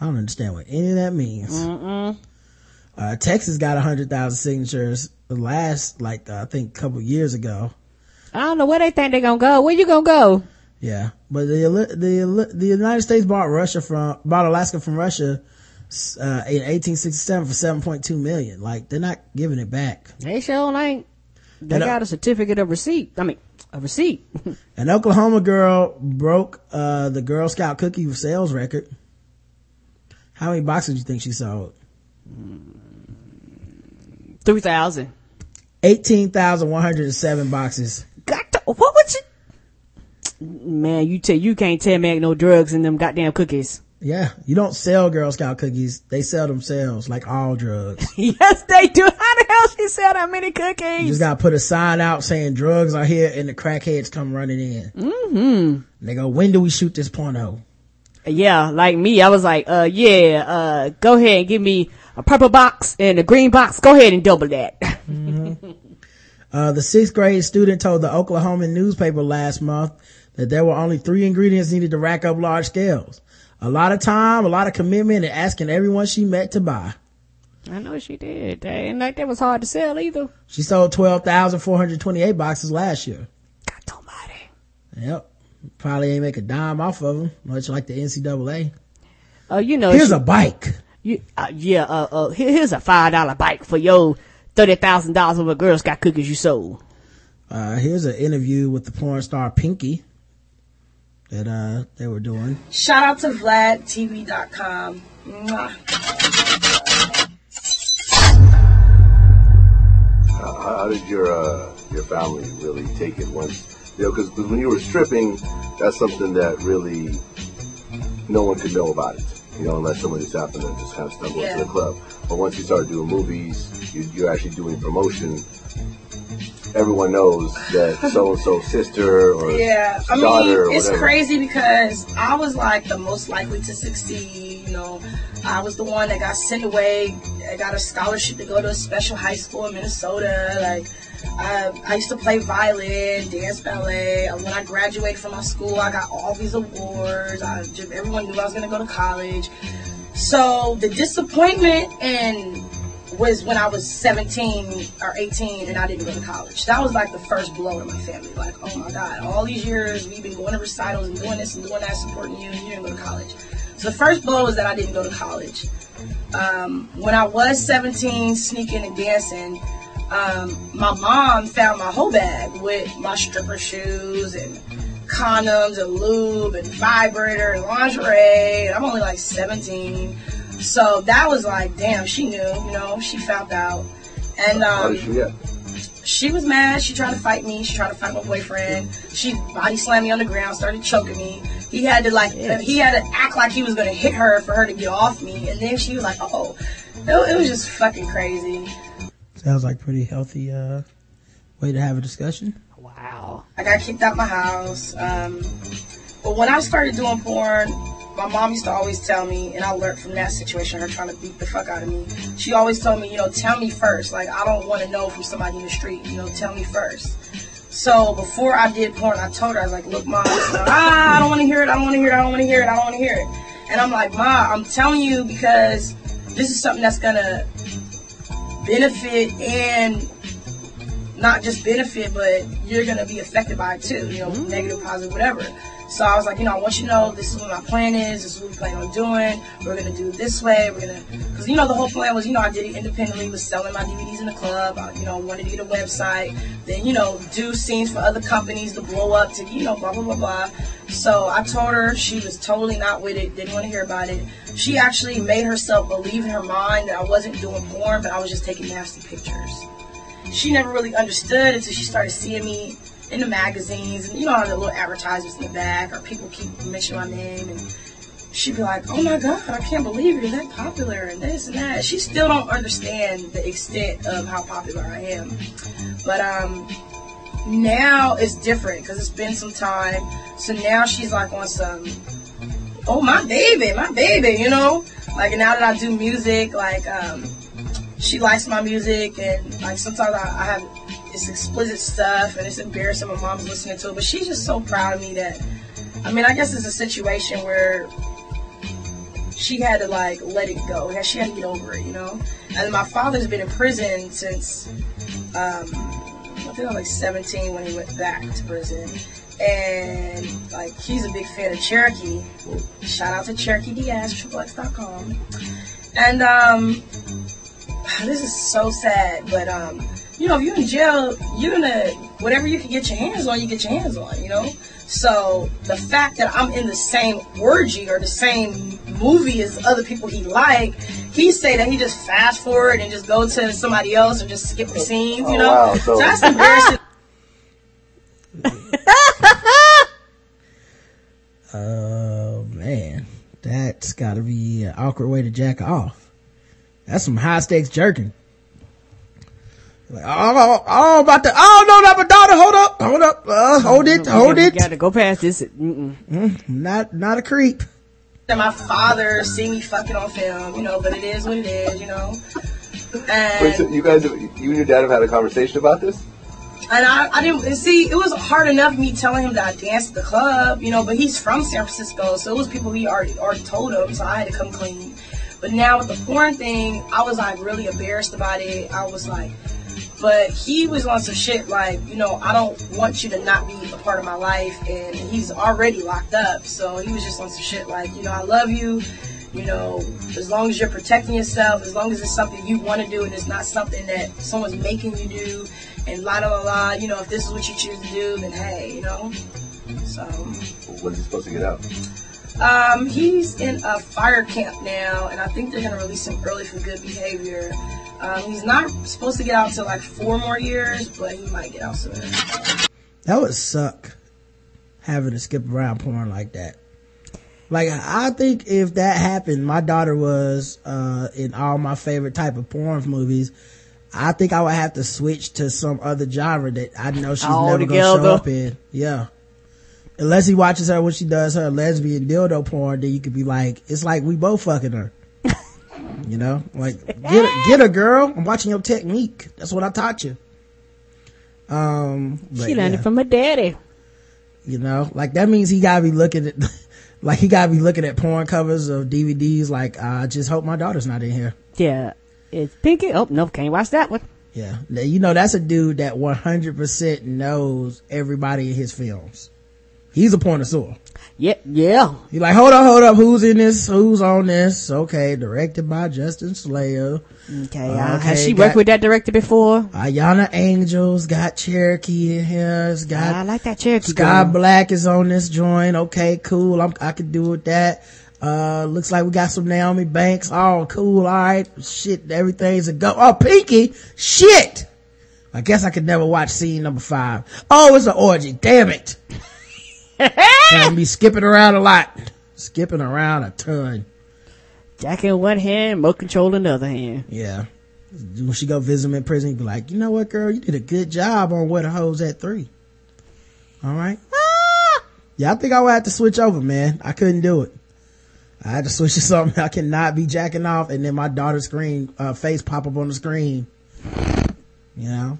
I don't understand what any of that means. Uh, Texas got a hundred thousand signatures the last, like, uh, I think a couple years ago. I don't know where they think they're gonna go. Where you gonna go? Yeah, but the the the United States bought Russia from bought Alaska from Russia uh, in 1867 for 7.2 million. Like they're not giving it back. They sure ain't. They And, uh, got a certificate of receipt. I mean, a receipt. An Oklahoma girl broke uh, the Girl Scout cookie sales record. How many boxes do you think she sold? Three thousand. 18,107 boxes. Got to, what would you? Man, you tell you can't tell me no drugs in them goddamn cookies. Yeah, you don't sell Girl Scout cookies. They sell themselves like all drugs. yes, they do. How the hell she sell that many You cookies? just gotta put a sign out saying drugs are here and the crackheads come running in. Mm-hmm. They go, when do we shoot this porno? Yeah, like me, I was like, uh, yeah, uh, go ahead and give me a purple box and a green box. Go ahead and double that. Uh, the sixth grade student told the Oklahoma newspaper last month that there were only three ingredients needed to rack up large scales. A lot of time, a lot of commitment, and asking everyone she met to buy. I know she did. Ain't like that was hard to sell either. She sold 12,428 boxes last year. God almighty. Yep. Probably ain't make a dime off of them, much like the NCAA. Uh, you know, Here's she- a bike. You, uh, yeah, uh, uh, here, here's a five dollar bike for your thirty thousand dollars of a Girl Scout cookies you sold. Uh, here's an interview with the porn star Pinky that, uh, they were doing. Shout out to VladTV.com. Mwah. How, how did your uh, your family really take it once? You know, because when you were stripping, that's something that really no one could know about it. You know, unless somebody just happened to just kind of stumble Yeah. into the club. But once you start doing movies, you, you're actually doing promotion. Everyone knows that so and so sister or Yeah, I daughter or mean, it's crazy because I was like the most likely to succeed. You know, I was the one that got sent away. I got a scholarship to go to a special high school in Minnesota. Like, I, I used to play violin, dance ballet. Uh, When I graduated from my school, I got all these awards. I, everyone knew I was going to go to college. So the disappointment and was when I was 17 or 18 and I didn't go to college. That was like the first blow to my family. Like, oh my God, all these years we've been going to recitals and doing this and doing that, supporting you, and you didn't go to college. So the first blow was that I didn't go to college. Um, when I was 17, sneaking and dancing, um, my mom found my whole bag with my stripper shoes and condoms and lube and vibrator and lingerie. I'm only like 17. So that was like, damn, she knew, you know, she found out. And How um, did you get? she was mad. She tried to fight me. She tried to fight my boyfriend. She body slammed me on the ground, started choking me. He had to like, he had to act like he was gonna hit her for her to get off me. And then she was like, oh, it, it was just fucking crazy. Sounds like pretty healthy, uh, way to have a discussion. Wow. I got kicked out my house. Um, but when I started doing porn, my mom used to always tell me, and I learned from that situation, her trying to beat the fuck out of me. She always told me, you know, tell me first. Like, I don't want to know from somebody in the street. You know, tell me first. So before I did porn, I told her, I was like, look, mom, it's ah, I don't want to hear it. I don't want to hear it. I don't want to hear it. I don't want to hear it. And I'm like, ma, I'm telling you because this is something that's gonna benefit and not just benefit, but you're gonna be affected by it too. You know, mm-hmm. negative, positive, whatever. So I was like, you know, I want you to know this is what my plan is. This is what we plan on doing. We're gonna do it this way. We're gonna, because you know, the whole plan was, you know, I did it independently, was selling my DVDs in the club. I, you know, wanted to get a website. Then, you know, do scenes for other companies to blow up to, you know, blah blah blah blah. So I told her she was totally not with it. Didn't want to hear about it. She actually made herself believe in her mind that I wasn't doing porn, but I was just taking nasty pictures she never really understood until she started seeing me in the magazines and you know the little advertisements in the back or people keep mentioning my name and she'd be like, Oh my god, I can't believe you're that popular and this and that. She still don't understand the extent of how popular I am. But um now it's different because it's been some time. So now she's like on some oh my baby, my baby, you know? Like now that I do music, like um she likes my music and like sometimes I, I have it's explicit stuff and it's embarrassing my mom's listening to it but she's just so proud of me that I mean I guess it's a situation where she had to like let it go she had to get over it you know and my father's been in prison since um, think I was like 17 when he went back to prison. And like he's a big fan of Cherokee. Shout out to Cherokee Diaz triplex.com and um this is so sad, but um, you know, if you're in jail, you're gonna whatever you can get your hands on, you get your hands on, you know. So the fact that I'm in the same orgy or the same movie as other people he like, he say that he just fast forward and just go to somebody else and just skip the scenes, you Oh, know. wow. So So- that's embarrassing. Oh man, that's gotta be an awkward way to jack off. That's some high stakes jerking. Like, oh, oh, about to, oh no, not my daughter, hold up, hold up, uh, hold it, hold it. You gotta go past this. Mm-mm. Not, not a creep. that my father see me fucking on film, you know, but it is what it is, you know. And Wait, so you guys, you and your dad have had a conversation about this? and I, I didn't and see it was hard enough me telling him that I danced at the club, you know, but he's from San Francisco, so it was people he already already told him, so I had to come clean. But now with the porn thing, I was like really embarrassed about it. I was like but he was on some shit like, you know, I don't want you to not be a part of my life and he's already locked up. So he was just on some shit like, you know, I love you. You know, as long as you're protecting yourself, as long as it's something you want to do and it's not something that someone's making you do, and la la la la, you know, if this is what you choose to do, then hey, you know. So, What is he supposed to get out? um, he's in a fire camp now, and I think they're gonna release him early for good behavior. Um, he's not supposed to get out till like four more years, but he might get out sooner. That would suck. Having to skip around porn like that. Like, I think if that happened, my daughter was, uh, in all my favorite type of porn movies, I think I would have to switch to some other genre that I know she's never gonna show Altogether. up in. Yeah. Unless he watches her when she does her lesbian dildo porn, then you could be like, it's like we both fucking her. You know? Like, get get her girl. I'm watching your technique. That's what I taught you. Um, She learned yeah it from her daddy. you know like that means he gotta be looking at like he gotta be looking at porn covers of dvds like i just hope my daughter's not in here Yeah. It's Pinky. Oh, no, can't watch that one. yeah you know that's a dude that 100% knows everybody in his films he's a pornosaur Yeah, yeah. He's like, hold up, hold up, who's in this? Who's on this? Okay, directed by Justin Slayer. Okay, uh, has she got- worked with that director before? Ayana Angels got Cherokee in here. It's got I like that Cherokee Sky girl. Black is on this joint. Okay, cool. I'm, I could do with that. Uh, looks like we got some Naomi Banks. Oh, cool. All right. Shit, everything's a go. Oh, Pinky. Shit. I guess I could never watch scene number five. Oh, it's an orgy. Damn it. I'm be skipping around a lot. Skipping around a ton. Jack in one hand, remote control in the other hand. Yeah. When she go visit him in prison, you be like, you know what, girl? You did a good job on where the hoes at three. All right. Yeah, I think I would have to switch over, man. I couldn't do it. I had to switch to something. I cannot be jacking off and then my daughter's screen, uh, face pop up on the screen. You know?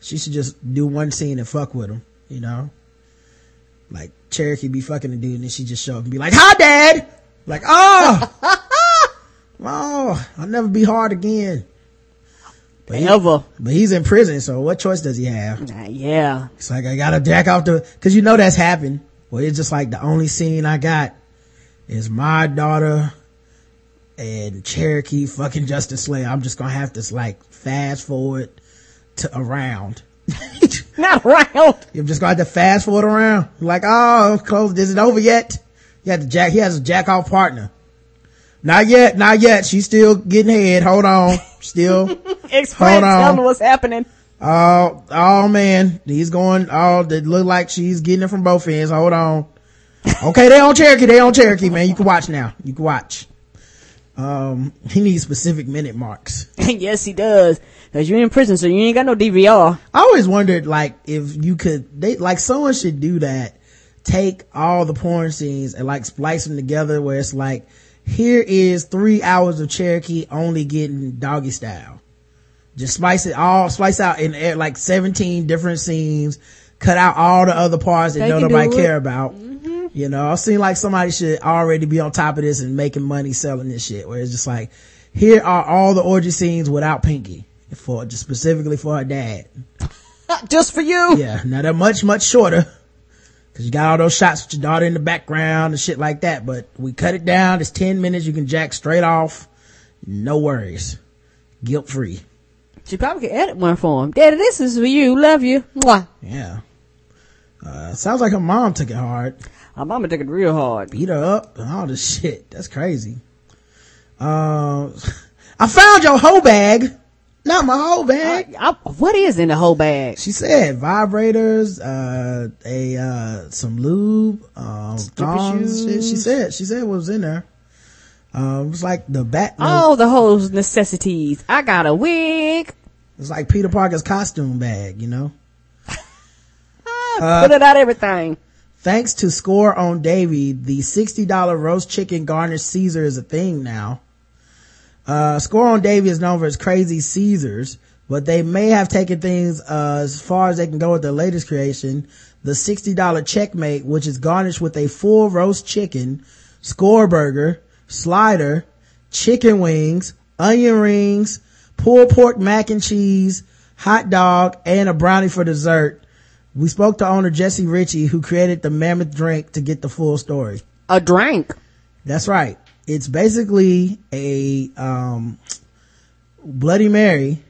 She should just do one scene and fuck with him, you know? Like, Cherokee be fucking the dude and then she just show up and be like, hi dad! Like, oh! oh, I'll never be hard again. But he- Ever. but he's in prison, so what choice does he have? Uh, yeah. It's like I gotta jack off the, cause you know that's happened. Well, it's just like the only scene I got is my daughter and Cherokee fucking Justin Slayer. I'm just gonna have to like fast forward to around. Not around. You're just have to fast forward around. Like, oh, close. Is it over yet? You have to jack. He has a jack off partner. Not yet. Not yet. She's still getting head. Hold on. Still. Explain, Hold on. tell me what's happening. Oh, oh man, he's going. Oh, it look like she's getting it from both ends. Hold on. Okay, they on Cherokee. They on Cherokee, man. You can watch now. You can watch. Um, he needs specific minute marks. yes, he does. Cause you're in prison, so you ain't got no DVR. I always wondered, like, if you could, they, like, someone should do that. Take all the porn scenes and, like, splice them together where it's like, here is three hours of Cherokee only getting doggy style. Just splice it all, splice out in eh, like 17 different scenes, cut out all the other parts that They nobody care about. You know, it seems like somebody should already be on top of this and making money selling this shit where it's just like, here are all the orgy scenes without Pinky for, just specifically for her dad. Just for you. Yeah, now they're much, much shorter. Cause you got all those shots with your daughter in the background and shit like that, but we cut it down. It's 10 minutes. You can jack straight off. No worries. Guilt free. She probably could edit one for him. Daddy, this is for you. Love you. Mwah. Yeah. Uh, sounds like her mom took it hard. Our mama took it real hard. Beat her up and all this shit. That's crazy. Uh, I found your hoe bag. Not my whole bag. I, what is in the whole bag? She said vibrators, uh, a, uh, some lube, um, thongs. Shit. She said, she said what was in there. Um, it was like the bat. Oh, the whole necessities. I got a wig. It's like Peter Parker's costume bag, you know? Put it out everything. Thanks to Score on Davie, the $60 roast chicken garnished Caesar is a thing now. Uh, Score on Davie is known for its crazy Caesars, but they may have taken things uh, as far as they can go with their latest creation, the $60 checkmate, which is garnished with a full roast chicken, score burger, slider, chicken wings, onion rings, pulled pork mac and cheese, hot dog, and a brownie for dessert. We spoke to owner Jesse Ritchie, who created the mammoth drink to get the full story. A drink. That's right. It's basically a, um, Bloody Mary.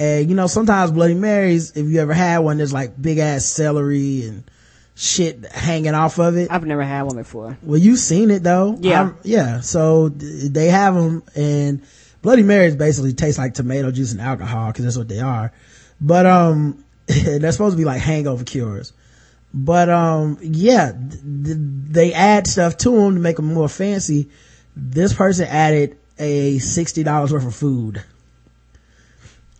And you know, sometimes Bloody Marys, if you ever had one, there's like big ass celery and shit hanging off of it. I've never had one before. Well, you've seen it though. Yeah. I'm- yeah. So th- they have them and Bloody Marys basically taste like tomato juice and alcohol because that's what they are. But, um, they're supposed to be like hangover cures. But, um, yeah, th- th- they add stuff to them to make them more fancy. This person added a $60 worth of food.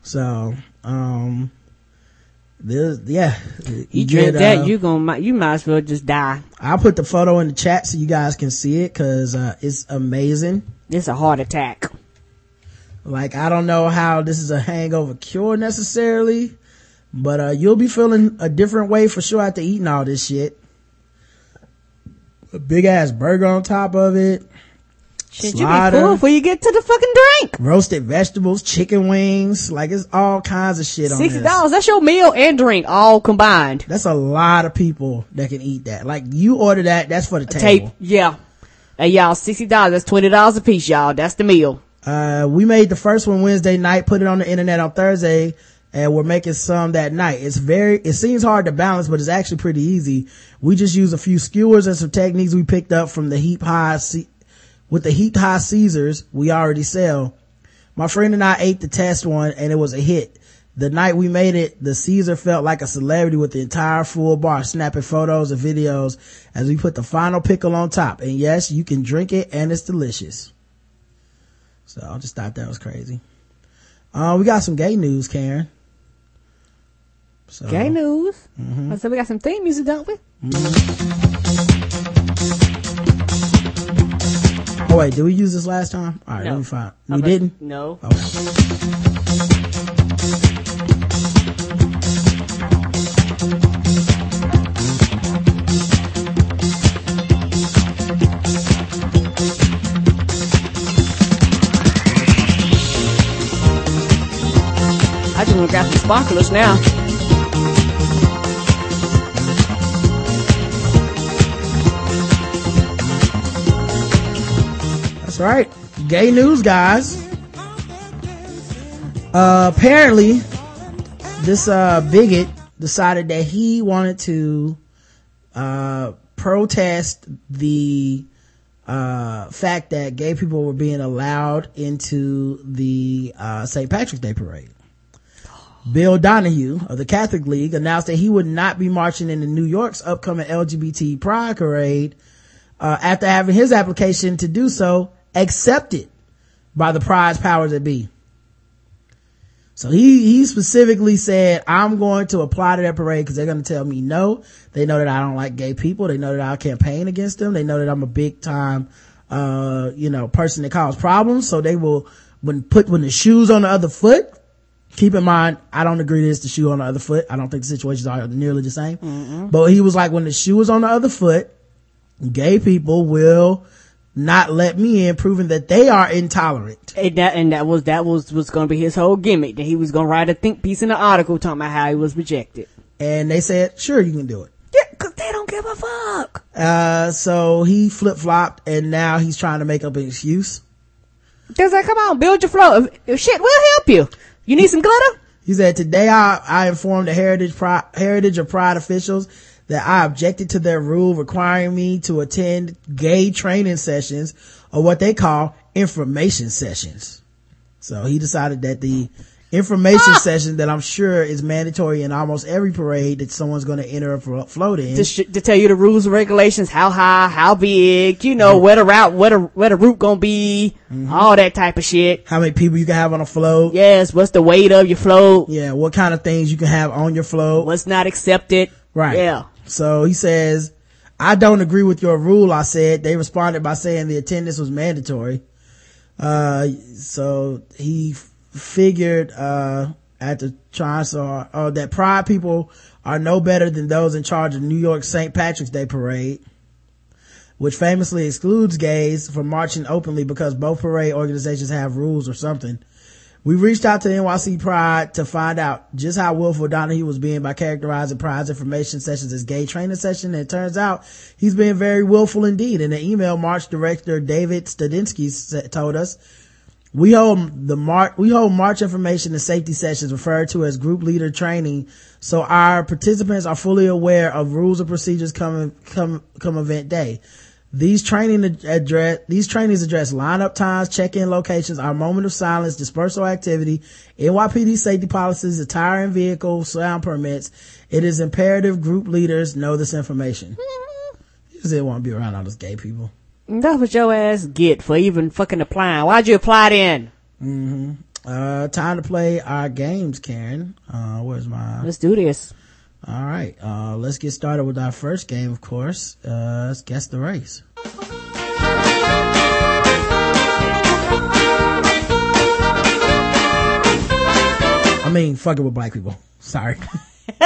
So, um, this, yeah. You drink that, uh, you gonna, you might as well just die. I'll put the photo in the chat so you guys can see it because uh, it's amazing. It's a heart attack. Like I don't know how this is a hangover cure necessarily, but uh, you'll be feeling a different way for sure after eating all this shit. A big ass burger on top of it, Shit, you be full before you get to the fucking drink. roasted vegetables, chicken wings, like it's all kinds of shit on Sixty dollars. That's your meal and drink all combined. That's a lot of people that can eat that. Like you order that, that's for the table. Tape. Yeah. Hey y'all, sixty dollars. That's twenty dollars a piece, y'all. That's the meal. Uh, we made the first one Wednesday night, put it on the internet on Thursday, and we're making some that night. It's very, it seems hard to balance, but it's actually pretty easy. We just use a few skewers and some techniques we picked up from the heap high, with the heap high Caesars we already sell. My friend and I ate the test one and it was a hit. The night we made it, the Caesar felt like a celebrity with the entire full bar, snapping photos and videos as we put the final pickle on top. And yes, you can drink it and it's delicious. So I just thought that was crazy. Uh, we got some gay news, Karen. So, Gay news. Mm-hmm. I said we got some theme music, don't we? Mm-hmm. Oh wait, did we use this last time? All right, No. let me find. We Okay. didn't. No. Okay. I just want to grab some sparklers now. That's right. Gay news, guys. Uh, apparently, this, uh, bigot decided that he wanted to, uh, protest the, uh, fact that gay people were being allowed into the, uh, St. Patrick's Day parade. Bill Donohue of the Catholic League announced that he would not be marching in New York's upcoming LGBT Pride Parade uh, after having his application to do so accepted by the prize powers that be. So he, he specifically said, I'm going to apply to that parade because they're going to tell me no. They know that I don't like gay people. They know that I'll campaign against them. They know that I'm a big time, uh, you know, person that causes problems. So they will, when put, when the shoes on the other foot, keep in mind, I don't agree that it's the shoe on the other foot. I don't think the situations are nearly the same. But he was like, when the shoe is on the other foot, gay people will not let me in, proving that they are intolerant. And that, and that was, that was, was gonna be his whole gimmick, that he was gonna write a think piece in the article talking about how he was rejected. And they said, sure, you can do it. Yeah, cause they don't give a fuck. Uh, so he flip flopped and now he's trying to make up an excuse. Cause like, come on, build your flow. If, if shit, we'll help you. You need some glitter? He said, today I, I informed the Heritage Pride, Heritage of Pride officials that I objected to their rule requiring me to attend gay training sessions or what they call information sessions. So he decided that the information ah! session that I'm sure is mandatory in almost every parade that someone's going to enter a float in. to, sh- to tell you the rules and regulations, how high, how big, you know, mm-hmm. where the route, where the, where the route gonna be, mm-hmm. all that type of shit. How many people you can have on a float. Yes, what's the weight of your float? Yeah, what kind of things you can have on your float. What's not accepted? Right. Yeah. So he says, I don't agree with your rule, I said. They responded by saying the attendance was mandatory. Uh, so he f- figured, uh, at the trying uh, that pride people are no better than those in charge of New York St. Patrick's Day parade, which famously excludes gays from marching openly because both parade organizations have rules or something. We reached out to NYC Pride to find out just how willful Donohue was being by characterizing Pride's information sessions as gay training session. And it turns out he's being very willful indeed. In an email, March Director David Studinski told us, we hold the march, we hold March information and safety sessions referred to as group leader training. So our participants are fully aware of rules and procedures come, come, come event day. These training address, these trainings address lineup times, check-in locations, our moment of silence, dispersal activity, NYPD safety policies, attire and vehicle sound permits. It is imperative group leaders know this information. You just didn't want to be around all those gay people. That's what your ass get for even fucking applying. Why'd you apply then? Uh, time to play our games, Karen. Uh, where's my, Let's do this. All right. Uh, let's get started with our first game, of course. Uh, let's guess the race. I mean, fucking with black people. Sorry.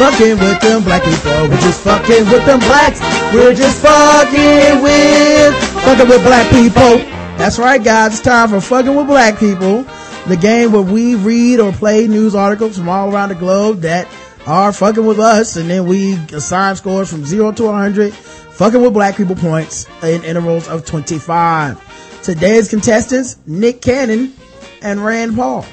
fucking with them black people. We're just fucking with them blacks. We're just fucking with, fucking with black people. That's right, guys. It's time for fucking with black people. The game where we read or play news articles from all around the globe that are fucking with us and then we assign scores from zero to 100 fucking with black people points in intervals of 25. Today's contestants, Nick Cannon and Rand Paul.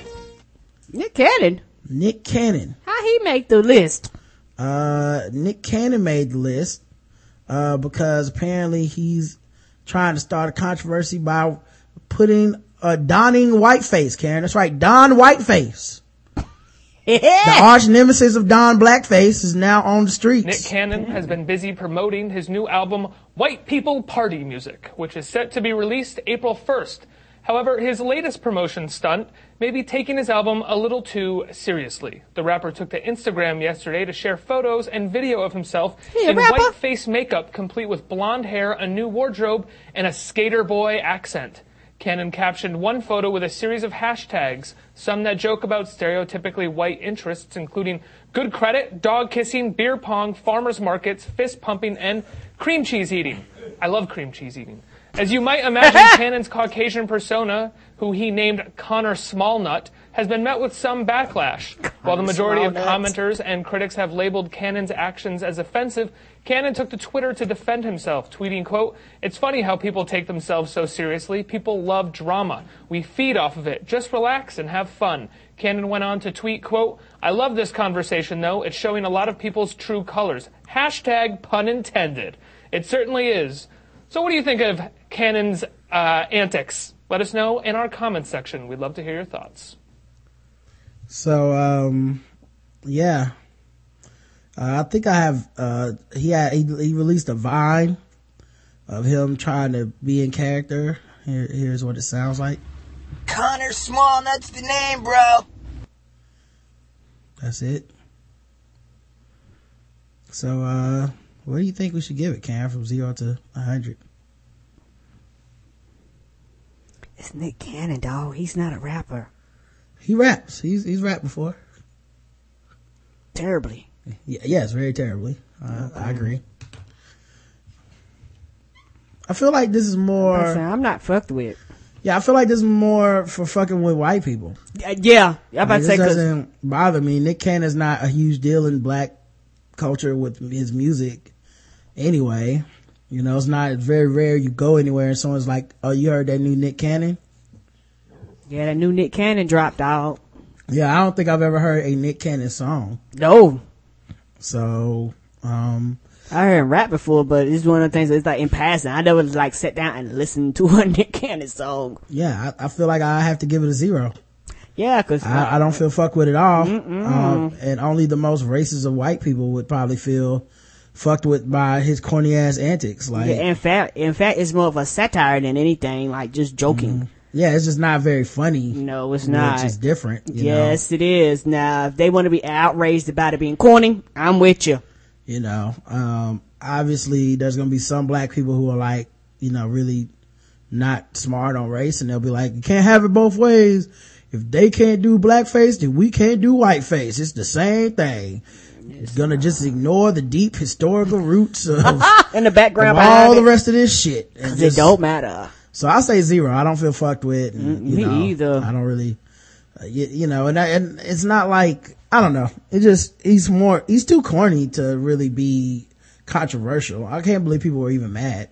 Nick Cannon. Nick Cannon. How he make the list? Uh, Nick Cannon made the list, uh, because apparently he's trying to start a controversy by putting, uh, donning whiteface, Karen. That's right, Don Whiteface. The arch nemesis of Don Blackface is now on the streets. Nick Cannon has been busy promoting his new album, White People Party Music, which is set to be released April 1st. However, his latest promotion stunt may be taking his album a little too seriously. The rapper took to Instagram yesterday to share photos and video of himself He a in rapper? white face makeup, complete with blonde hair, a new wardrobe, and a skater boy accent. Cannon captioned one photo with a series of hashtags, some that joke about stereotypically white interests, including good credit, dog kissing, beer pong, farmers markets, fist pumping, and cream cheese eating. I love cream cheese eating. As you might imagine, Cannon's Caucasian persona, who he named Connor Smallnut, has been met with some backlash. While the majority of commenters and critics have labeled Cannon's actions as offensive, Cannon took to Twitter to defend himself, tweeting, quote, It's funny how people take themselves so seriously. People love drama. We feed off of it. Just relax and have fun. Cannon went on to tweet, quote, I love this conversation though. It's showing a lot of people's true colors. Hashtag pun intended. It certainly is. So what do you think of Cannon's uh, antics? Let us know in our comments section. We'd love to hear your thoughts. So, um, yeah. Uh, I think I have, uh, he had, he, he released a vine of him trying to be in character. Here, here's what it sounds like. Connor Small, that's the name, bro. That's it. So, uh, what do you think we should give it, Cam, from zero to a hundred? It's Nick Cannon, dog. He's not a rapper. He raps. He's, he's rapped before. Terribly. Yeah, yes, very terribly. Uh, I agree. I feel like this is more, said, I'm not fucked with. yeah, I feel like this is more for fucking with white people. Uh, Yeah, I'm about Like, to say doesn't bother me. Nick Cannon's not a huge deal in black culture with his music anyway. You know, it's not it's very rare you go anywhere and someone's like, Oh, you heard that new Nick Cannon? Yeah, that new Nick Cannon dropped out. Yeah, I don't think I've ever heard a Nick Cannon song. No, So, um, I heard him rap before, but it's one of the things that's like in passing. I never like sat down and listened to a Nick Cannon song. yeah, I, I feel like I have to give it a zero. Yeah, cause I, I don't feel fuck with it all. Um, and only the most racist of white people would probably feel fucked with by his corny ass antics. Like, yeah, in fact, in fact, it's more of a satire than anything, like just joking. Yeah, it's just not very funny. No, it's not. It's just different. you know? yes, it is. Now, if they want to be outraged about it being corny, I'm with you. you know um obviously there's gonna be some black people who are like you know really not smart on race and they'll be like you can't have it both ways if they can't do blackface then we can't do whiteface it's the same thing it's gonna just ignore the deep historical roots of, In the background of all the rest of this shit just- it don't matter. So I say zero. I don't feel fucked with. And, you me know, either. I don't really, uh, you, you know, and I, and it's not like I don't know. It just he's more he's too corny to really be controversial. I can't believe people were even mad.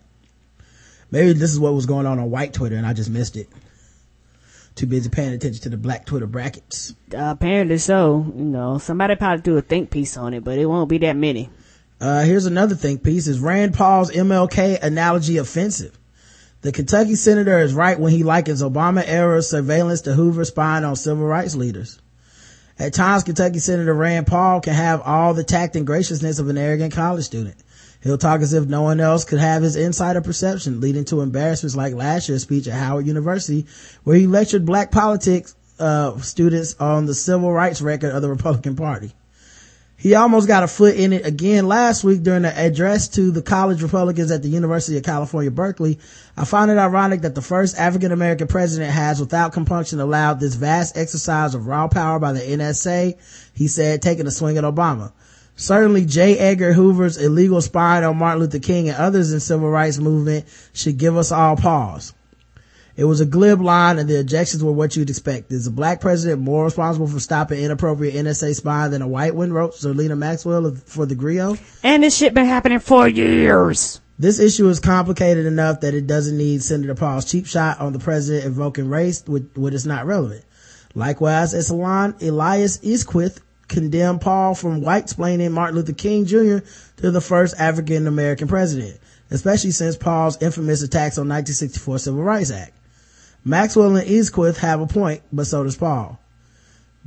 Maybe this is what was going on on white Twitter and I just missed it. Too busy paying attention to the black Twitter brackets. Uh, apparently so. You know, somebody probably do a think piece on it, but it won't be that many. Uh, here's another think piece. Is Rand Paul's MLK analogy offensive? The Kentucky senator is right when he likens Obama era surveillance to Hoover spying on civil rights leaders. At times, Kentucky Senator Rand Paul can have all the tact and graciousness of an arrogant college student. He'll talk as if no one else could have his insider perception, leading to embarrassments like last year's speech at Howard University, where he lectured black politics uh, students on the civil rights record of the Republican Party. He almost got a foot in it again last week during the address to the college Republicans at the University of California, Berkeley. I find it ironic that the first African American president has without compunction allowed this vast exercise of raw power by the NSA, he said, taking a swing at Obama. Certainly J. Edgar Hoover's illegal spying on Martin Luther King and others in civil rights movement should give us all pause. It was a glib line and the objections were what you'd expect. Is a black president more responsible for stopping inappropriate NSA spying than a white one, wrote Zerlina Maxwell for the Grio? And this shit been happening for years. This issue is complicated enough that it doesn't need Senator Paul's cheap shot on the president invoking race when when it's not relevant. Likewise, Esalon Elias Isquith condemned Paul from white splaining Martin Luther King Jr. to the first African American president, especially since Paul's infamous attacks on 1964 Civil Rights Act. Maxwell and Isquith have a point, but so does Paul.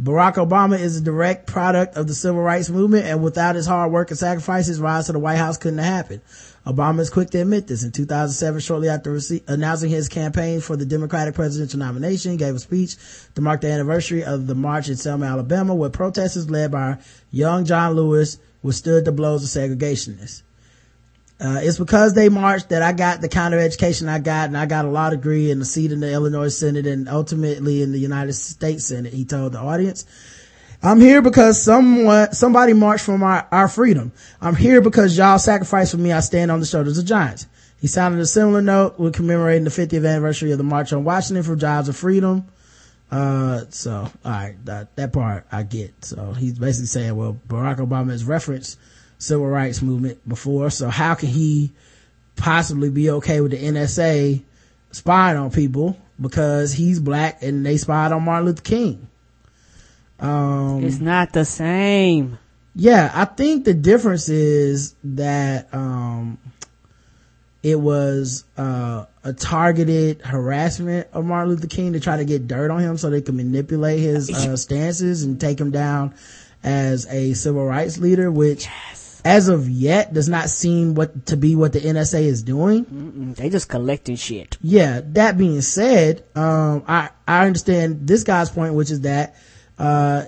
Barack Obama is a direct product of the civil rights movement and without his hard work and sacrifices, rise to the White House couldn't have happened. Obama is quick to admit this. In 2007, shortly after rece- announcing his campaign for the Democratic presidential nomination, gave a speech to mark the anniversary of the march in Selma, Alabama, where protesters led by young John Lewis withstood the blows of segregationists. Uh, it's because they marched that I got the kind of education I got and I got a law degree and a seat in the Illinois Senate and ultimately in the United States Senate, he told the audience. I'm here because someone, somebody marched for my, our freedom. I'm here because y'all sacrificed for me. I stand on the shoulders of giants. He sounded a similar note when commemorating the 50th anniversary of the March on Washington for Jobs of Freedom. Uh, so, alright, that, that part I get. So he's basically saying, well, Barack Obama has referenced civil rights movement before, so how can he possibly be okay with the NSA spying on people because he's black and they spied on Martin Luther King? Um, It's not the same. yeah, I think the difference is that, um, it was, uh, a targeted harassment of Martin Luther King to try to get dirt on him so they could manipulate his, uh, stances and take him down as a civil rights leader, which as of yet does not seem what, to be what the NSA is doing. Mm-mm, they just collecting shit. Yeah, that being said, um, I, I understand this guy's point, which is that, uh,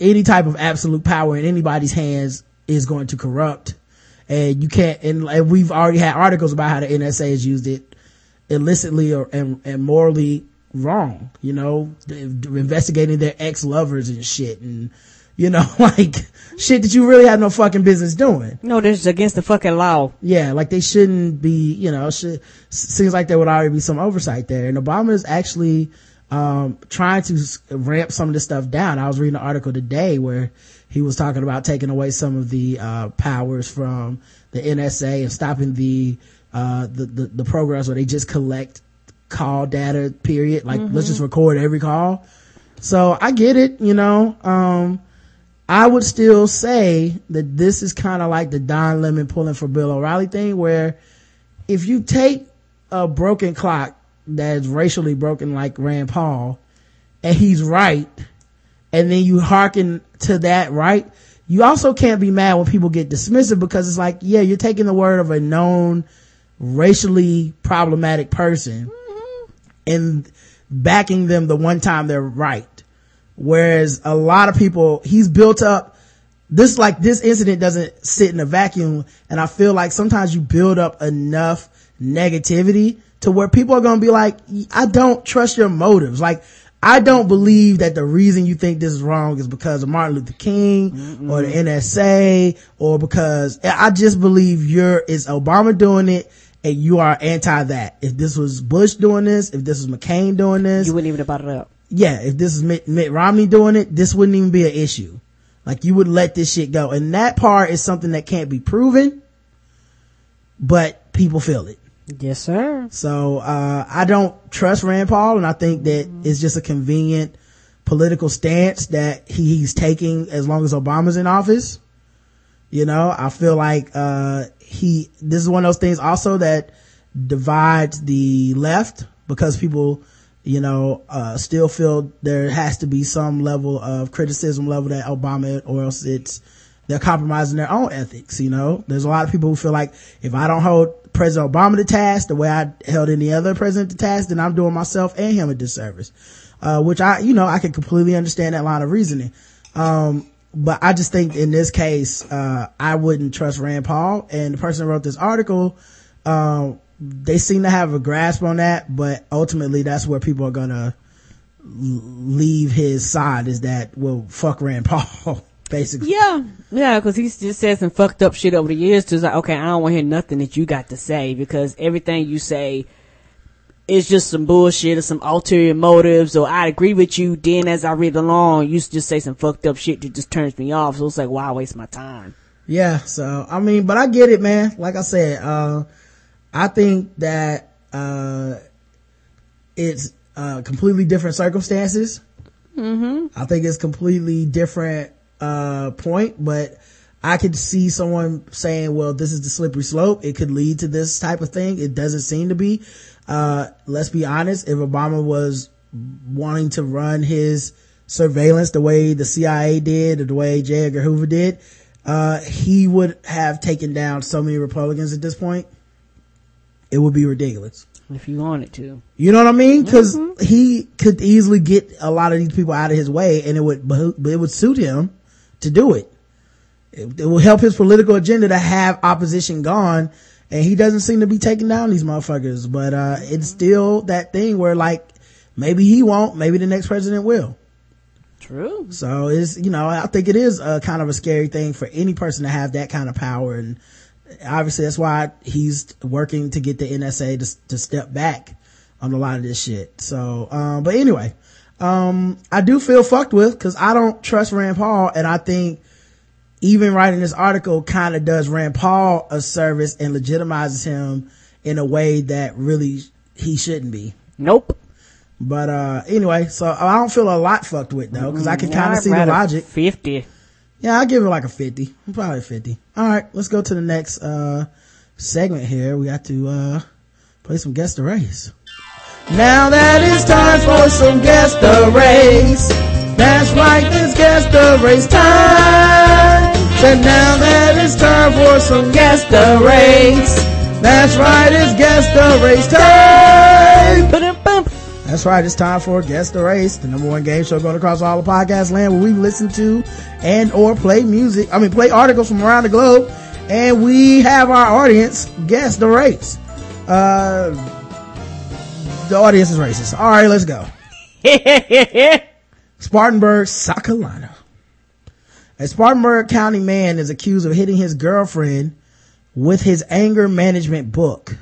any type of absolute power in anybody's hands is going to corrupt. And you can't, and, and we've already had articles about how the NSA has used it illicitly or, and, and morally wrong, you know, investigating their ex-lovers and shit and, you know, like shit that you really have no fucking business doing. No, this is against the fucking law. Yeah, like they shouldn't be, you know, should, seems like there would already be some oversight there. And Obama is actually, um, trying to ramp some of this stuff down. I was reading an article today where he was talking about taking away some of the, uh, powers from the NSA and stopping the, uh, the, the, the programs where they just collect call data, period. Like, let's just record every call. So I get it, you know, um, I would still say that this is kind of like the Don Lemon pulling for Bill O'Reilly thing where if you take a broken clock that's racially broken like Rand Paul and he's right, and then you hearken to that right, you also can't be mad when people get dismissive because it's like, yeah, you're taking the word of a known racially problematic person mm-hmm. and backing them the one time they're right. Whereas a lot of people, he's built up this like this incident doesn't sit in a vacuum and I feel like sometimes you build up enough negativity to where people are going to be like, I don't trust your motives. Like, I don't believe that the reason you think this is wrong is because of Martin Luther King Mm-mm. or the NSA or because I just believe you're, is Obama doing it and you are anti that. If this was Bush doing this, if this was McCain doing this. You wouldn't even have brought it up. Yeah, if this is Mitt, Mitt Romney doing it, this wouldn't even be an issue. Like you would let this shit go. And that part is something that can't be proven, but people feel it. Yes, sir. So, uh, I don't trust Rand Paul and I think that it's just a convenient political stance that he's taking as long as Obama's in office. You know, I feel like, uh, he, this is one of those things also that divides the left because people, you know, uh, still feel there has to be some level of criticism level that Obama or else it's, they're compromising their own ethics, you know? There's a lot of people who feel like if I don't hold President Obama to task the way I held any other president to task, then I'm doing myself and him a disservice. Uh, which I, you know, I can completely understand that line of reasoning. Um, but I just think in this case, uh, I wouldn't trust Rand Paul and the person who wrote this article, uh, they seem to have a grasp on that, but ultimately that's where people are gonna leave his side is that, well, fuck Rand Paul, basically. Yeah, yeah, cause he's just said some fucked up shit over the years too. It's like, okay, I don't want to hear nothing that you got to say because everything you say is just some bullshit or some ulterior motives or I agree with you. Then as I read along, you just say some fucked up shit that just turns me off. So it's like, why waste my time? Yeah. So, I mean, but I get it, man. Like I said, uh, I think that, uh, it's, uh, completely different circumstances. Mm-hmm. I think it's completely different, uh, point, but I could see someone saying, well, this is the slippery slope. It could lead to this type of thing. It doesn't seem to be. Uh, let's be honest. If Obama was wanting to run his surveillance the way the CIA did or the way J. Edgar Hoover did, uh, he would have taken down so many Republicans at this point. It would be ridiculous. If you wanted to. You know what I mean? Cause mm-hmm. he could easily get a lot of these people out of his way and it would, it would suit him to do it. It, it will help his political agenda to have opposition gone and he doesn't seem to be taking down these motherfuckers. But uh, it's still that thing where like maybe he won't, maybe the next president will. True. So it's you know I think it is a kind of a scary thing for any person to have that kind of power, and obviously that's why he's working to get the NSA to to step back on a lot of this shit. So, um, but anyway, um, I do feel fucked with because I don't trust Rand Paul, and I think even writing this article kind of does Rand Paul a service and legitimizes him in a way that really he shouldn't be. Nope. But, uh, anyway, so I don't feel a lot fucked with though, cause I can kind of see the logic. 50. Yeah, I'll give it like a 50. Probably 50. All right, let's go to the next, uh, segment here. We got to, uh, play some guess the race. Now that it's time for some guess the race. That's right, it's guess the race time. And now that it's time for some guess the race. That's right, it's guess the race time. That's right, it's time for Guess the Race, the number one game show going across all the podcast land where we listen to and or play music, I mean play articles from around the globe, and we have our audience guess the race. Uh, the audience is racist. Alright, let's go. Spartanburg, South Carolina. A Spartanburg County man is accused of hitting his girlfriend with his anger management book.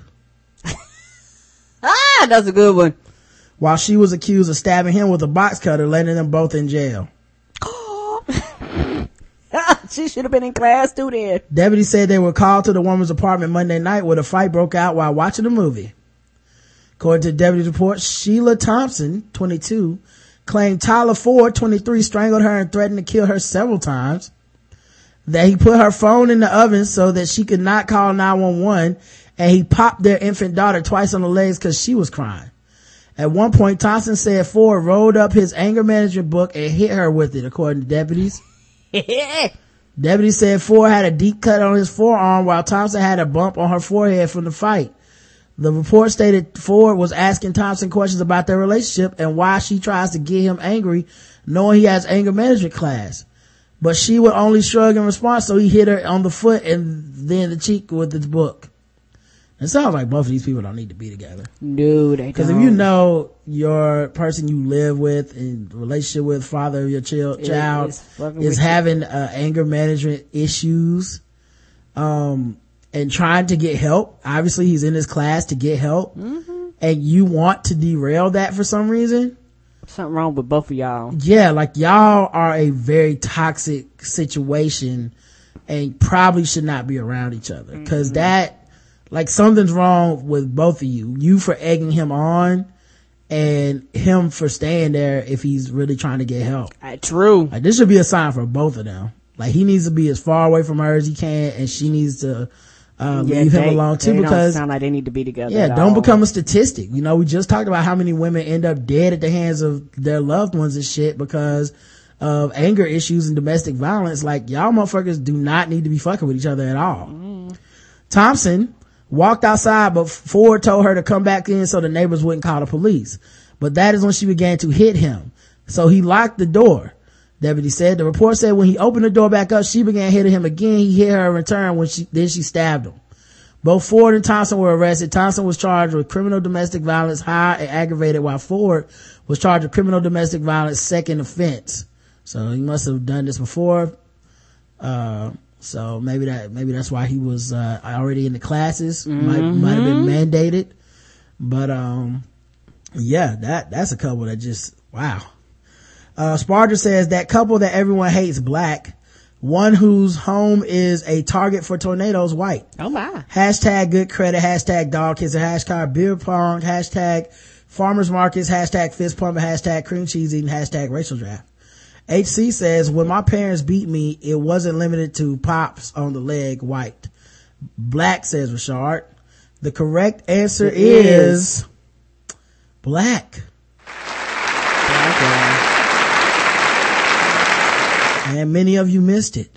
ah, that's a good one. While she was accused of stabbing him with a box cutter, landing them both in jail. she should have been in class too then. Deputies said they were called to the woman's apartment Monday night where the fight broke out while watching a movie. According to deputy report, Sheila Thompson, 22, claimed Tyler Ford, 23, strangled her and threatened to kill her several times. That he put her phone in the oven so that she could not call 911 and he popped their infant daughter twice on the legs because she was crying. At one point, Thompson said Ford rolled up his anger management book and hit her with it, according to deputies. Deputies said Ford had a deep cut on his forearm while Thompson had a bump on her forehead from the fight. The report stated Ford was asking Thompson questions about their relationship and why she tries to get him angry knowing he has anger management class. But she would only shrug in response, so he hit her on the foot and then the cheek with his book. It sounds like both of these people don't need to be together. No, they Because if you know your person you live with and relationship with, father of your child, child is is having uh, anger management issues, um, and trying to get help. Obviously, he's in his class to get help, Mm-hmm. and you want to derail that for some reason. Something wrong with both of y'all. Yeah, like y'all are a very toxic situation and probably should not be around each other. Mm-hmm. because that, like something's wrong with both of you. You for egging him on and him for staying there if he's really trying to get help. Uh, true. Like this should be a sign for both of them. Like he needs to be as far away from her as he can and she needs to, uh, Yeah, leave him they- alone too because sound like they need to be together. yeah, don't all. become a statistic. You know, we just talked about how many women end up dead at the hands of their loved ones and shit because of anger issues and domestic violence. Like y'all motherfuckers do not need to be fucking with each other at all. Thompson walked outside, but Ford told her to come back in so the neighbors wouldn't call the police. But that is when she began to hit him. So he locked the door. Deputy said. The report said when he opened the door back up, she began hitting him again. He hit her in return when she, then she stabbed him. Both Ford and Thompson were arrested. Thompson was charged with criminal domestic violence high and aggravated while Ford was charged with criminal domestic violence second offense. So he must have done this before. Uh, so maybe that, maybe that's why he was, uh, already in the classes. Might, might have been mandated. But, um, yeah, that, that's a couple that just, wow. Uh, Sparta says that couple that everyone hates black, one whose home is a target for tornadoes white. Oh my. Hashtag good credit, hashtag dog kids, hashtag beer pong, hashtag farmers markets, hashtag fist pumping, hashtag cream cheese eating, hashtag racial draft. HC says, when my parents beat me, it wasn't limited to pops on the leg white. Black says Rashard. The correct answer is black. black And many of you missed it.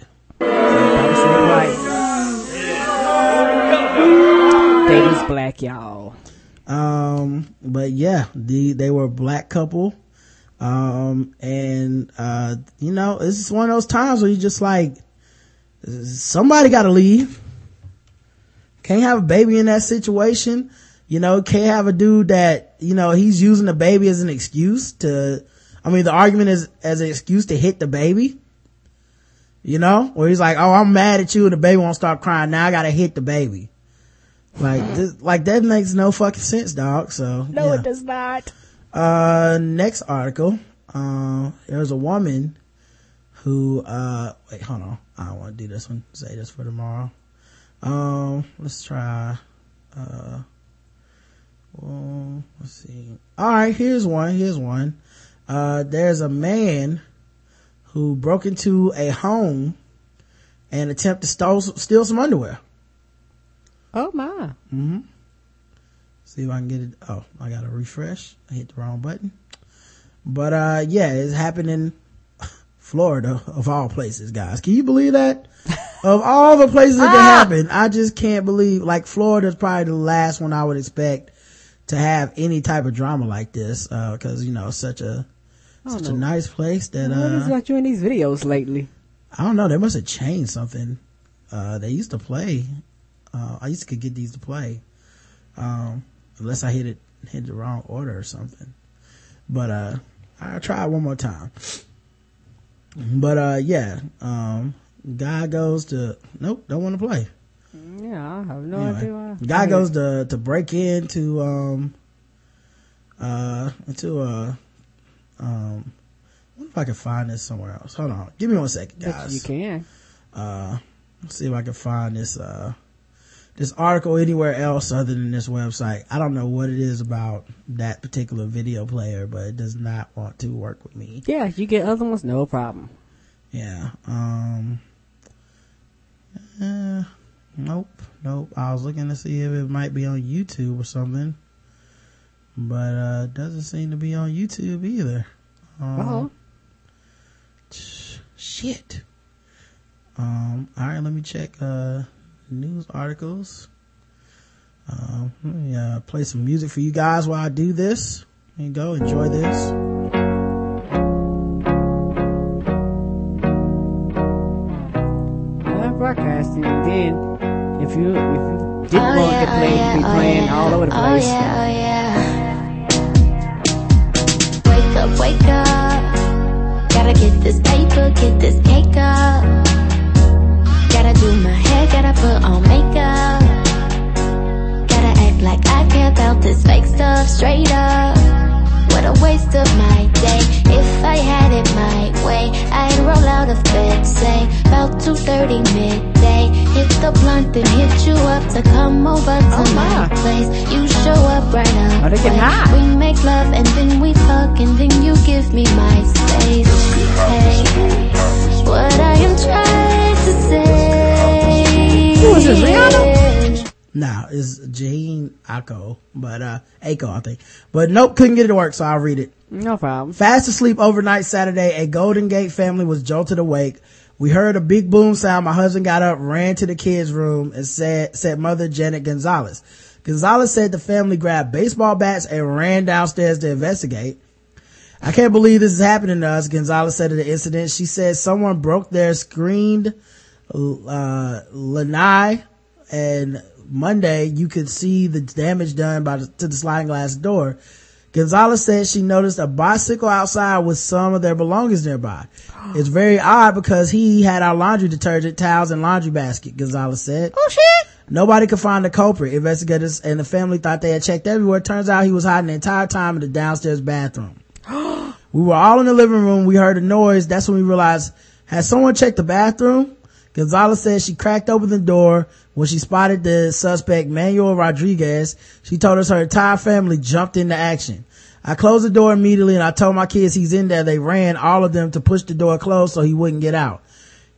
David's black, y'all. Um, but yeah, the, they were a black couple. Um, and, uh, you know, it's just one of those times where you just like, somebody gotta leave. Can't have a baby in that situation. You know, can't have a dude that, you know, he's using the baby as an excuse to, I mean, the argument is as an excuse to hit the baby. You know, where he's like, oh, I'm mad at you and the baby won't stop crying. Now I gotta hit the baby. Like, this, like that makes no fucking sense, dog. So, No, yeah. it does not. Uh, next article. Uh, there's a woman who, uh, wait, hold on. I don't want to do this one. Say this for tomorrow. Um, let's try, uh, well, let's see. All right, here's one. Here's one. Uh, there's a man who broke into a home and attempted to stole, steal some underwear. Oh my. Mm-hmm. See if I can get it. Oh, I got to refresh. I hit the wrong button. But, uh, yeah, it's happened in Florida of all places, guys. Can you believe that? of all the places it could happen, I just can't believe, like Florida's probably the last one I would expect to have any type of drama like this, uh, cause, you know, such a, such a nice place that, What has uh, got you in these videos lately? I don't know. They must have changed something. Uh, they used to play. Uh, I used to get these to play. Um, unless I hit it, hit the wrong order or something. But, uh, I'll try it one more time. But, uh, yeah, um, guy goes to, nope, don't want to play. Yeah, I have no Anyway, idea guy goes to, to break into, um, uh, into a, um, I wonder if I can find this somewhere else. Hold on. Give me one second, guys you can. uh let's see if i can find this uh this article anywhere else other than this website. I don't know what it is about that particular video player but it does not want to work with me. Yeah, you get other ones, no problem. yeah um uh, nope nope. I was looking to see if it might be on youtube or something but uh it doesn't seem to be on youtube either. Um, Uh-oh. shit. Um all right let me check uh news articles um let me uh play some music for you guys while i do this there you go enjoy this Live broadcasting. And then, if you if you didn't Oh, want yeah, to get played, oh, be playing oh, yeah. all over the Oh, place. yeah, oh, yeah. Wake up, wake up. Gotta get this paper, get this cake up. Gotta do my hair, gotta put on makeup. Gotta act like I care about this fake stuff straight up. What a waste of my day. If I had it my way, I'd roll out of bed, say, about 2.30 midday. Hit the blunt and hit you up to come over to oh, my place. You show up right up. Oh, they getting high. We make love and then we fuck and then you give me my space. Hey, what I am trying to say. Who is this, Rihanna? Now it's Jhené Aiko, but uh Aiko, I think. But nope, couldn't get it to work, so I'll read it. No problem. Fast asleep overnight Saturday, a Golden Gate family was jolted awake. We heard a big boom sound. My husband got up, ran to the kids' room, and said, said mother Janet Gonzalez. Gonzalez said the family grabbed baseball bats and ran downstairs to investigate. I can't believe this is happening to us, Gonzalez said of the incident. She said someone broke their screened, uh, lanai and Monday you could see the damage done by the, to the sliding glass door. Gonzalez said she noticed a bicycle outside with some of their belongings nearby. It's very odd because he had our laundry detergent, towels, and laundry basket, Gonzalez said. Oh shit! Nobody could find the culprit. Investigators and the family thought they had checked everywhere. Turns out he was hiding the entire time in the downstairs bathroom. we were all in the living room. We heard a noise. That's when we realized, had someone checked the bathroom? Gonzalez says she cracked open the door when she spotted the suspect, Manuel Rodriguez. She told us her entire family jumped into action. I closed the door immediately and I told my kids he's in there. They ran, all of them, to push the door closed so he wouldn't get out.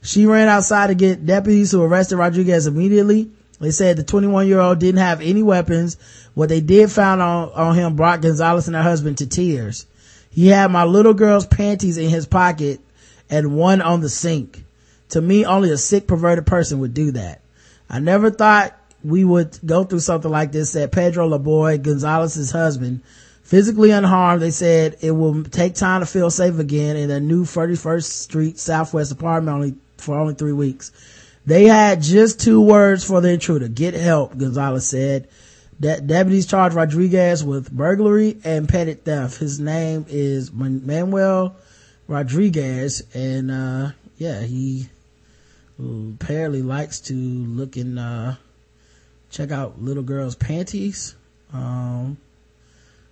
She ran outside to get deputies who arrested Rodriguez immediately. They said the 21 year old didn't have any weapons. What they did find on, on him brought Gonzalez and her husband to tears. He had my little girl's panties in his pocket and one on the sink. To me, only a sick, perverted person would do that. I never thought we would go through something like this, said Pedro Laboy, Gonzalez's husband. Physically unharmed, they said it will take time to feel safe again in their new 31st Street Southwest apartment only, for only three weeks. They had just two words for the intruder. Get help, Gonzalez said. De- deputies charged Rodriguez with burglary and petty theft. His name is Manuel Rodriguez and, uh, yeah, he apparently likes to look and, uh, check out little girls' panties, um,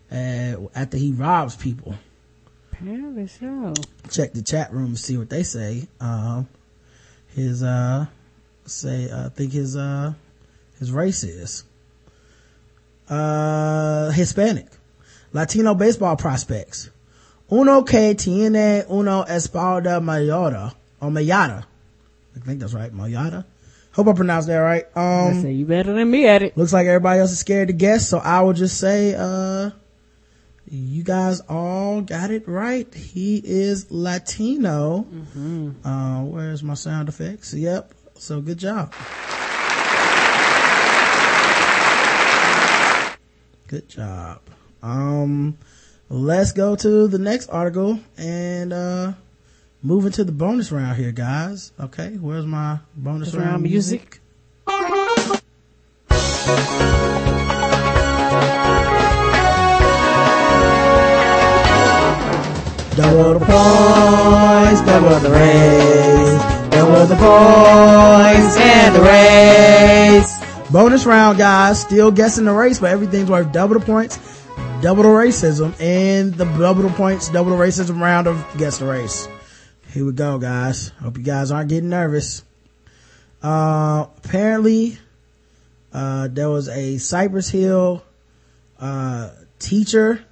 and after he robs people. Apparently so. Check the chat room to see what they say. Um, his, uh, say, I think his, uh, his race is, uh, Hispanic. Latino baseball prospects. Uno que tiene uno espalda mayada, or mayada. I think that's right, mayada. Hope I pronounced that right. Um, say you better than me at it. looks like everybody else is scared to guess, so I will just say, uh, you guys all got it right. He is Latino. Uh, where's my sound effects? Yep. So good job. Good job. Um, let's go to the next article and, uh, move to the bonus round here, guys. Okay. Where's my bonus Bonus round round music? Double the points, double the race, double the points and the race. Bonus round, guys. Still guessing the race, but everything's worth double the points, double the racism, and the double the points, double the racism round of guess the race. Here we go, guys. Hope you guys aren't getting nervous. Uh, apparently, uh, there was a Cypress Hill, uh, teacher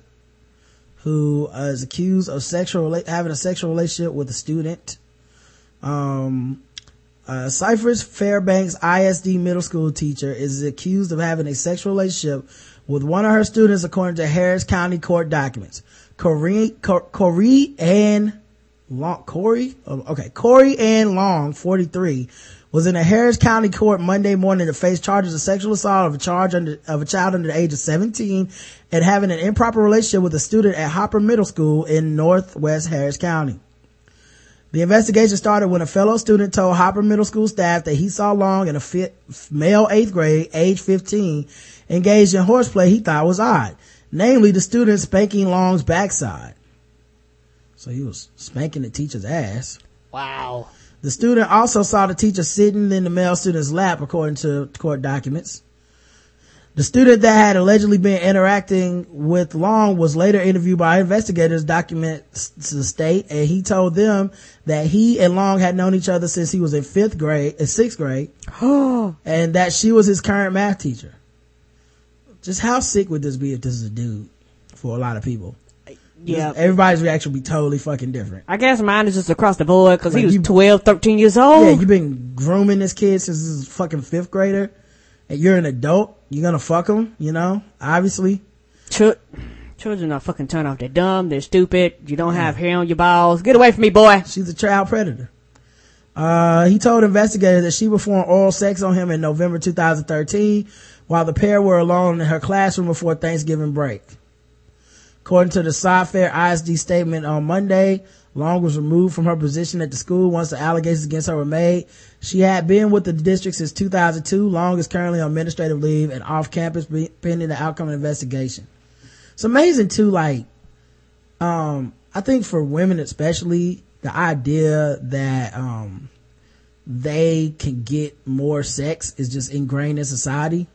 who uh, accused of sexual having a sexual relationship with a student. Um, uh, Cypress Fairbanks ISD middle school teacher is accused of having a sexual relationship with one of her students according to Harris County court documents. Corey, Cor- Corey Ann Long, Corey, oh, okay, Corey Ann Long, 43, was in a Harris County court Monday morning to face charges of sexual assault of a charge under, of a child under the age of 17 and having an improper relationship with a student at Hopper Middle School in Northwest Harris County. The investigation started when a fellow student told Hopper Middle School staff that he saw Long in a fit, male eighth grade, age 15, engaged in horseplay he thought was odd, namely the student spanking Long's backside. So he was spanking the teacher's ass. Wow. The student also saw the teacher sitting in the male student's lap, according to court documents. The student that had allegedly been interacting with Long was later interviewed by investigators, documents the state, and he told them that he and Long had known each other since he was in fifth grade, in sixth grade, and that she was his current math teacher. Just how sick would this be if this is a dude for a lot of people? Yeah. Everybody's reaction would be totally fucking different. I guess mine is just across the board because Like he was you- 12, 13 years old. Yeah, you've been grooming this kid since this is fucking fifth grader, and you're an adult. You're gonna fuck him, you know? Obviously. Chil- children are fucking turn off. They're dumb. They're stupid. You don't have hair on your balls. Get away from me, boy. She's a child predator. Uh, he told investigators that she performed oral sex on him in November 2013 while the pair were alone in her classroom before Thanksgiving break. According to the Cy-Fair ISD statement on Monday, Long was removed from her position at the school once the allegations against her were made. She had been with the district since 2002. Long is currently on administrative leave and off campus pending the outcome of the investigation. It's amazing too, like, um, I think for women especially, the idea that, um, they can get more sex is just ingrained in society.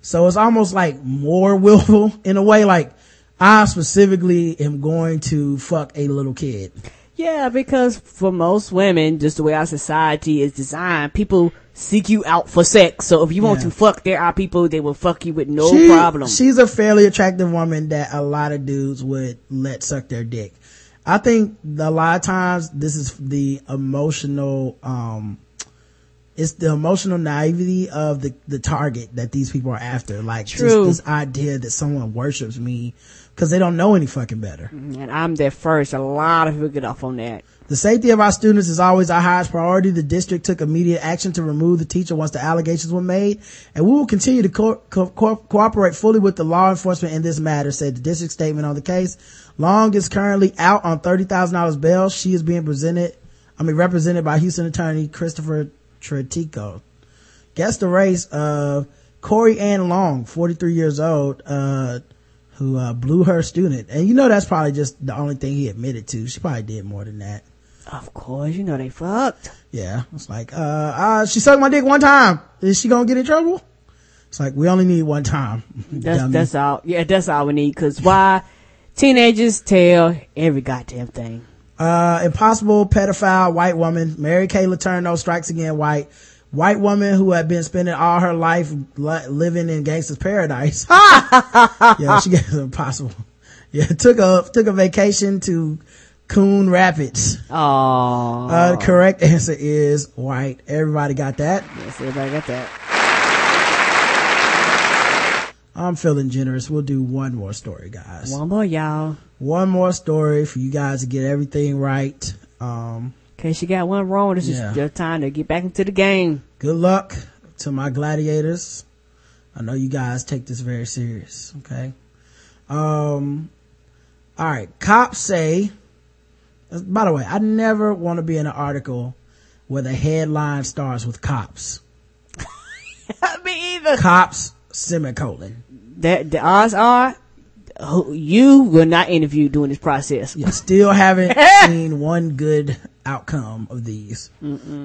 So it's almost like more willful in a way, like, I specifically am going to fuck a little kid. Yeah, because for most women, just the way our society is designed, people seek you out for sex. So if you want Yeah. to fuck, there are people they will fuck you with no She- problem. She's a fairly attractive woman that a lot of dudes would let suck their dick. I think a lot of times this is the emotional, um, it's the emotional naivety of the, the target that these people are after. Like True. just this idea that someone worships me because they don't know any fucking better. Mm-hmm. and I'm there first. A lot of people get off on that. The safety of our students is always our highest priority. The district took immediate action to remove the teacher once the allegations were made, and we will continue to co- co- co- cooperate fully with the law enforcement in this matter, said the district statement on the case. Long is currently out on $30,000 bail. She is being presented, I mean, represented by Houston attorney Christopher Tritico. Guess the race of Corey Ann Long, 43 years old, uh, who, uh, blew her student. And you know that's probably just the only thing he admitted to. She probably did more than that. Of course, you know they fucked. Yeah. It's like, uh, uh, she sucked my dick one time. Is she gonna get in trouble? It's like, we only need one time. That's dummy. that's all. Yeah, that's all we need. Cause why? Teenagers tell every goddamn thing. Uh, impossible pedophile white woman, Mary Kay Letourneau strikes again white. White woman who had been spending all her life li- living in gangster's paradise. yeah, she gets impossible. Yeah, took a, took a vacation to Coon Rapids. Oh, Uh, the correct answer is white. Everybody got that? yes, everybody got that. I'm feeling generous. We'll do one more story, guys. One more, y'all. One more story for you guys to get everything right. Um, In case you got one wrong, this Yeah. is your time to get back into the game. good luck to my gladiators. I know you guys take this very serious. Okay. Um, all right. Cops say, by the way, I never want to be in an article where the headline starts with cops. Me either. Cops, semicolon. The, the odds are, who- you were not interviewed during this process. Still haven't seen one good outcome of these.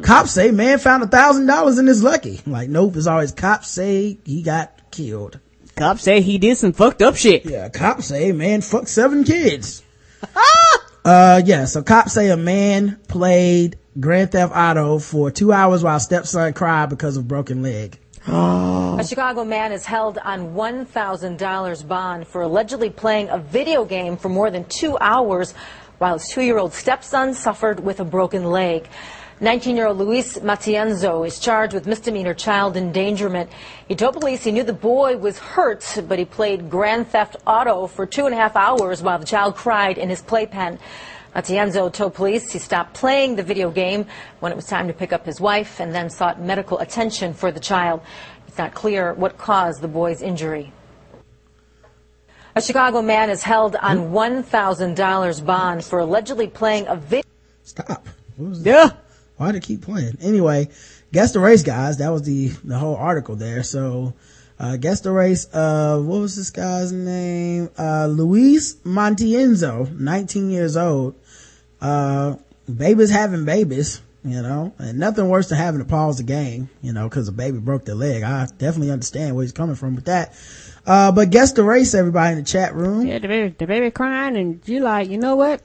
Cops say man found a thousand dollars in his lucky. Like, nope, it's always cops say he got killed. Cops say he did some fucked up shit. Yeah, cops say man fucked seven kids. uh, yeah, so cops say a man played Grand Theft Auto for two hours while stepson cried because of broken leg. Oh. A Chicago man is held on $1,000 bond for allegedly playing a video game for more than two hours while his two year old stepson suffered with a broken leg. 19-year-old Luis Matienzo is charged with misdemeanor child endangerment. He told police he knew the boy was hurt, but he played Grand Theft Auto for two and a half hours while the child cried in his playpen. Matienzo told police he stopped playing the video game when it was time to pick up his wife and then sought medical attention for the child. It's not clear what caused the boy's injury. A Chicago man is held on $1,000 bond for allegedly playing a video. Stop. What was Yeah. Why did it keep playing? Anyway, guess the race, guys. That was the the whole article there. So, uh, guess the race. Uh, what was this guy's name? Uh, Luis Montienzo, 19 years old. Uh, babies having babies, you know, and nothing worse than having to pause the game, you know, cause a baby broke their leg. I definitely understand where he's coming from with that. Uh, but guess the race, everybody in the chat room. Yeah, the baby, the baby crying, and you like, you know what?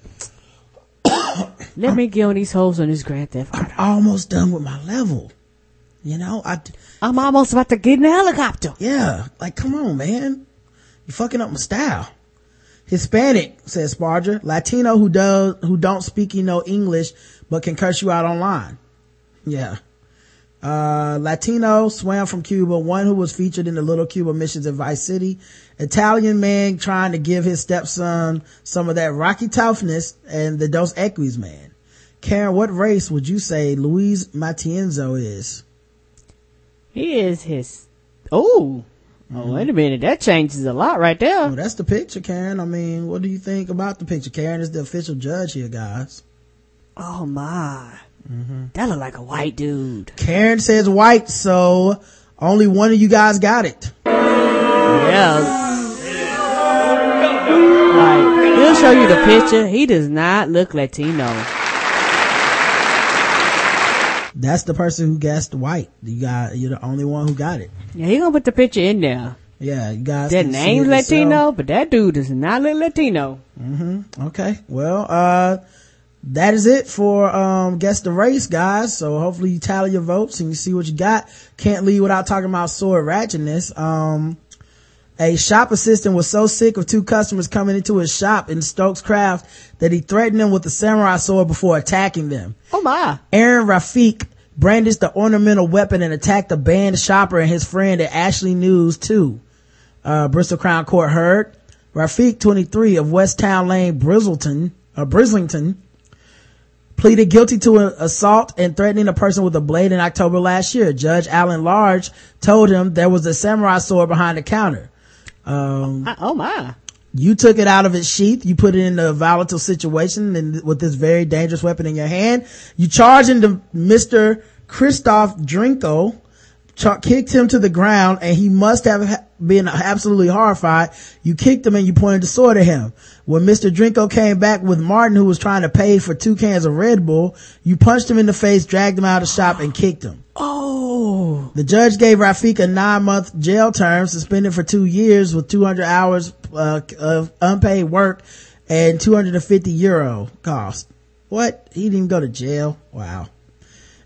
Let me get on these hoes on this Grand Theft Auto. I'm almost done with my level. You know, I, I'm almost about to get in the helicopter. Yeah, like come on, man. You're fucking up my style. Hispanic, says Sparger. Latino who does, who don't speak, you know, English, but can curse you out online. Yeah. Uh, Latino swam from Cuba, one who was featured in the Little Cuba missions in Vice City. Italian man trying to give his stepson some of that rocky toughness and the Dos Equis man. Karen, what race would you say Luis Matienzo is? He is his. Oh, oh, wait a minute. That changes a lot right there. Well, that's the picture, Karen. I mean, what do you think about the picture? Karen is the official judge here, guys. Oh my. Mm-hmm. That look like a white dude. Karen says white, so only one of you guys got it. Yeah. Like, he'll show you the picture. He does not look Latino. That's the person who guessed white. You got, you're the only one who got it. Yeah, he gonna put the picture in there. Yeah, you guys. That name's. Latino, but that dude does not look Latino. Mm-hmm. Okay. Well, uh, that is it for, um, guess the race, guys. So hopefully you tally your votes and you see what you got. Can't leave without talking about sword ratchetness. Um, a shop assistant was so sick of two customers coming into his shop in Stokes Croft that he threatened them with a samurai sword before attacking them. Oh my. Aaron Rafik brandished the ornamental weapon and attacked a banned shopper and his friend at Ashley News too. Uh, Bristol Crown Court heard. Rafik, 23 of West Town Lane, Brizzleton, uh, Brislington, pleaded guilty to a- assault and threatening a person with a blade in October last year. Judge Alan Large told him there was a samurai sword behind the counter. Um, oh my. You took it out of its sheath. You put it in a volatile situation and with this very dangerous weapon in your hand. You charged into Mr. Christoph Drinko, cha- kicked him to the ground and he must have ha- been absolutely horrified. You kicked him and you pointed the sword at him. When Mr. Drinko came back with Martin who was trying to pay for two cans of Red Bull, you punched him in the face, dragged him out of the shop and kicked him. Oh. The judge gave Rafik a nine month jail term, suspended for two years with 200 hours uh, of unpaid work and 250 euro cost. What? He didn't even go to jail? Wow.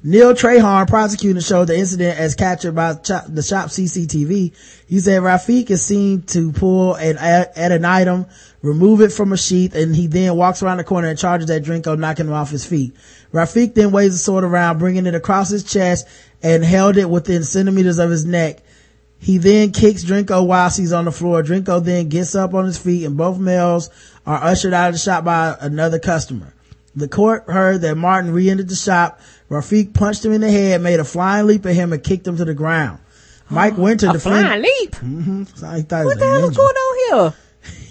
Neil Trahorn, prosecutor, showed the incident as captured by the shop CCTV. He said Rafik is seen to pull an, at an item, remove it from a sheath, and he then walks around the corner and charges at Drinko, knocking him off his feet. Rafik then waves the sword around, bringing it across his chest and held it within centimeters of his neck. He then kicks Drinko whilst he's on the floor. Drinko then gets up on his feet and both males are ushered out of the shop by another customer. The court heard that Martin re-entered the shop. Rafik punched him in the head, made a flying leap at him and kicked him to the ground. Mike Winter A defended. flying leap. Mm-hmm. So he thought he What the hell is going on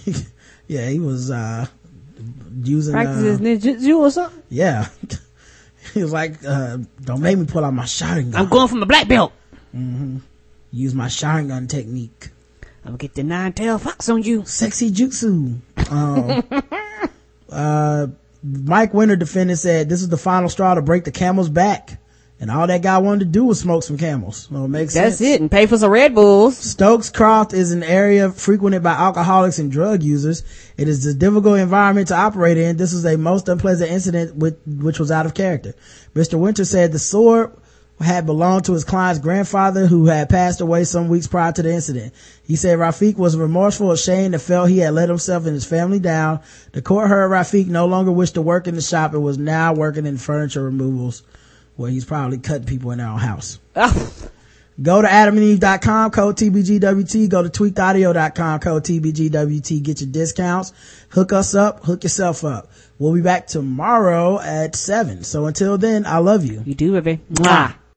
here? Yeah, he was, uh, using, Practice uh, ninjutsu or something? yeah. he was like, uh, don't make me pull out my shotgun. I'm going from the black belt. Mm-hmm. Use my shotgun technique. I'm gonna get the nine tail fox on you. Sexy jutsu. Um, uh, Mike Winter defendant said this is the final straw to break the camel's back. And all that guy wanted to do was smoke some camels. So it makes That's sense. it. And pay for some Red Bulls. Stokes Croft is an area frequented by alcoholics and drug users. It is a difficult environment to operate in. This was a most unpleasant incident with, which was out of character. Mr. Winter said the sword had belonged to his client's grandfather who had passed away some weeks prior to the incident. He said Rafiq was remorseful, ashamed, and felt he had let himself and his family down. The court heard Rafiq no longer wished to work in the shop and was now working in furniture removals where he's probably cutting people in their own house. go to adamandeve.com, code TBGWT. Go to tweakedaudio.com, code TBGWT. Get your discounts. Hook us up. Hook yourself up. We'll be back tomorrow at seven. So until then, I love you. You do, baby. Mwah.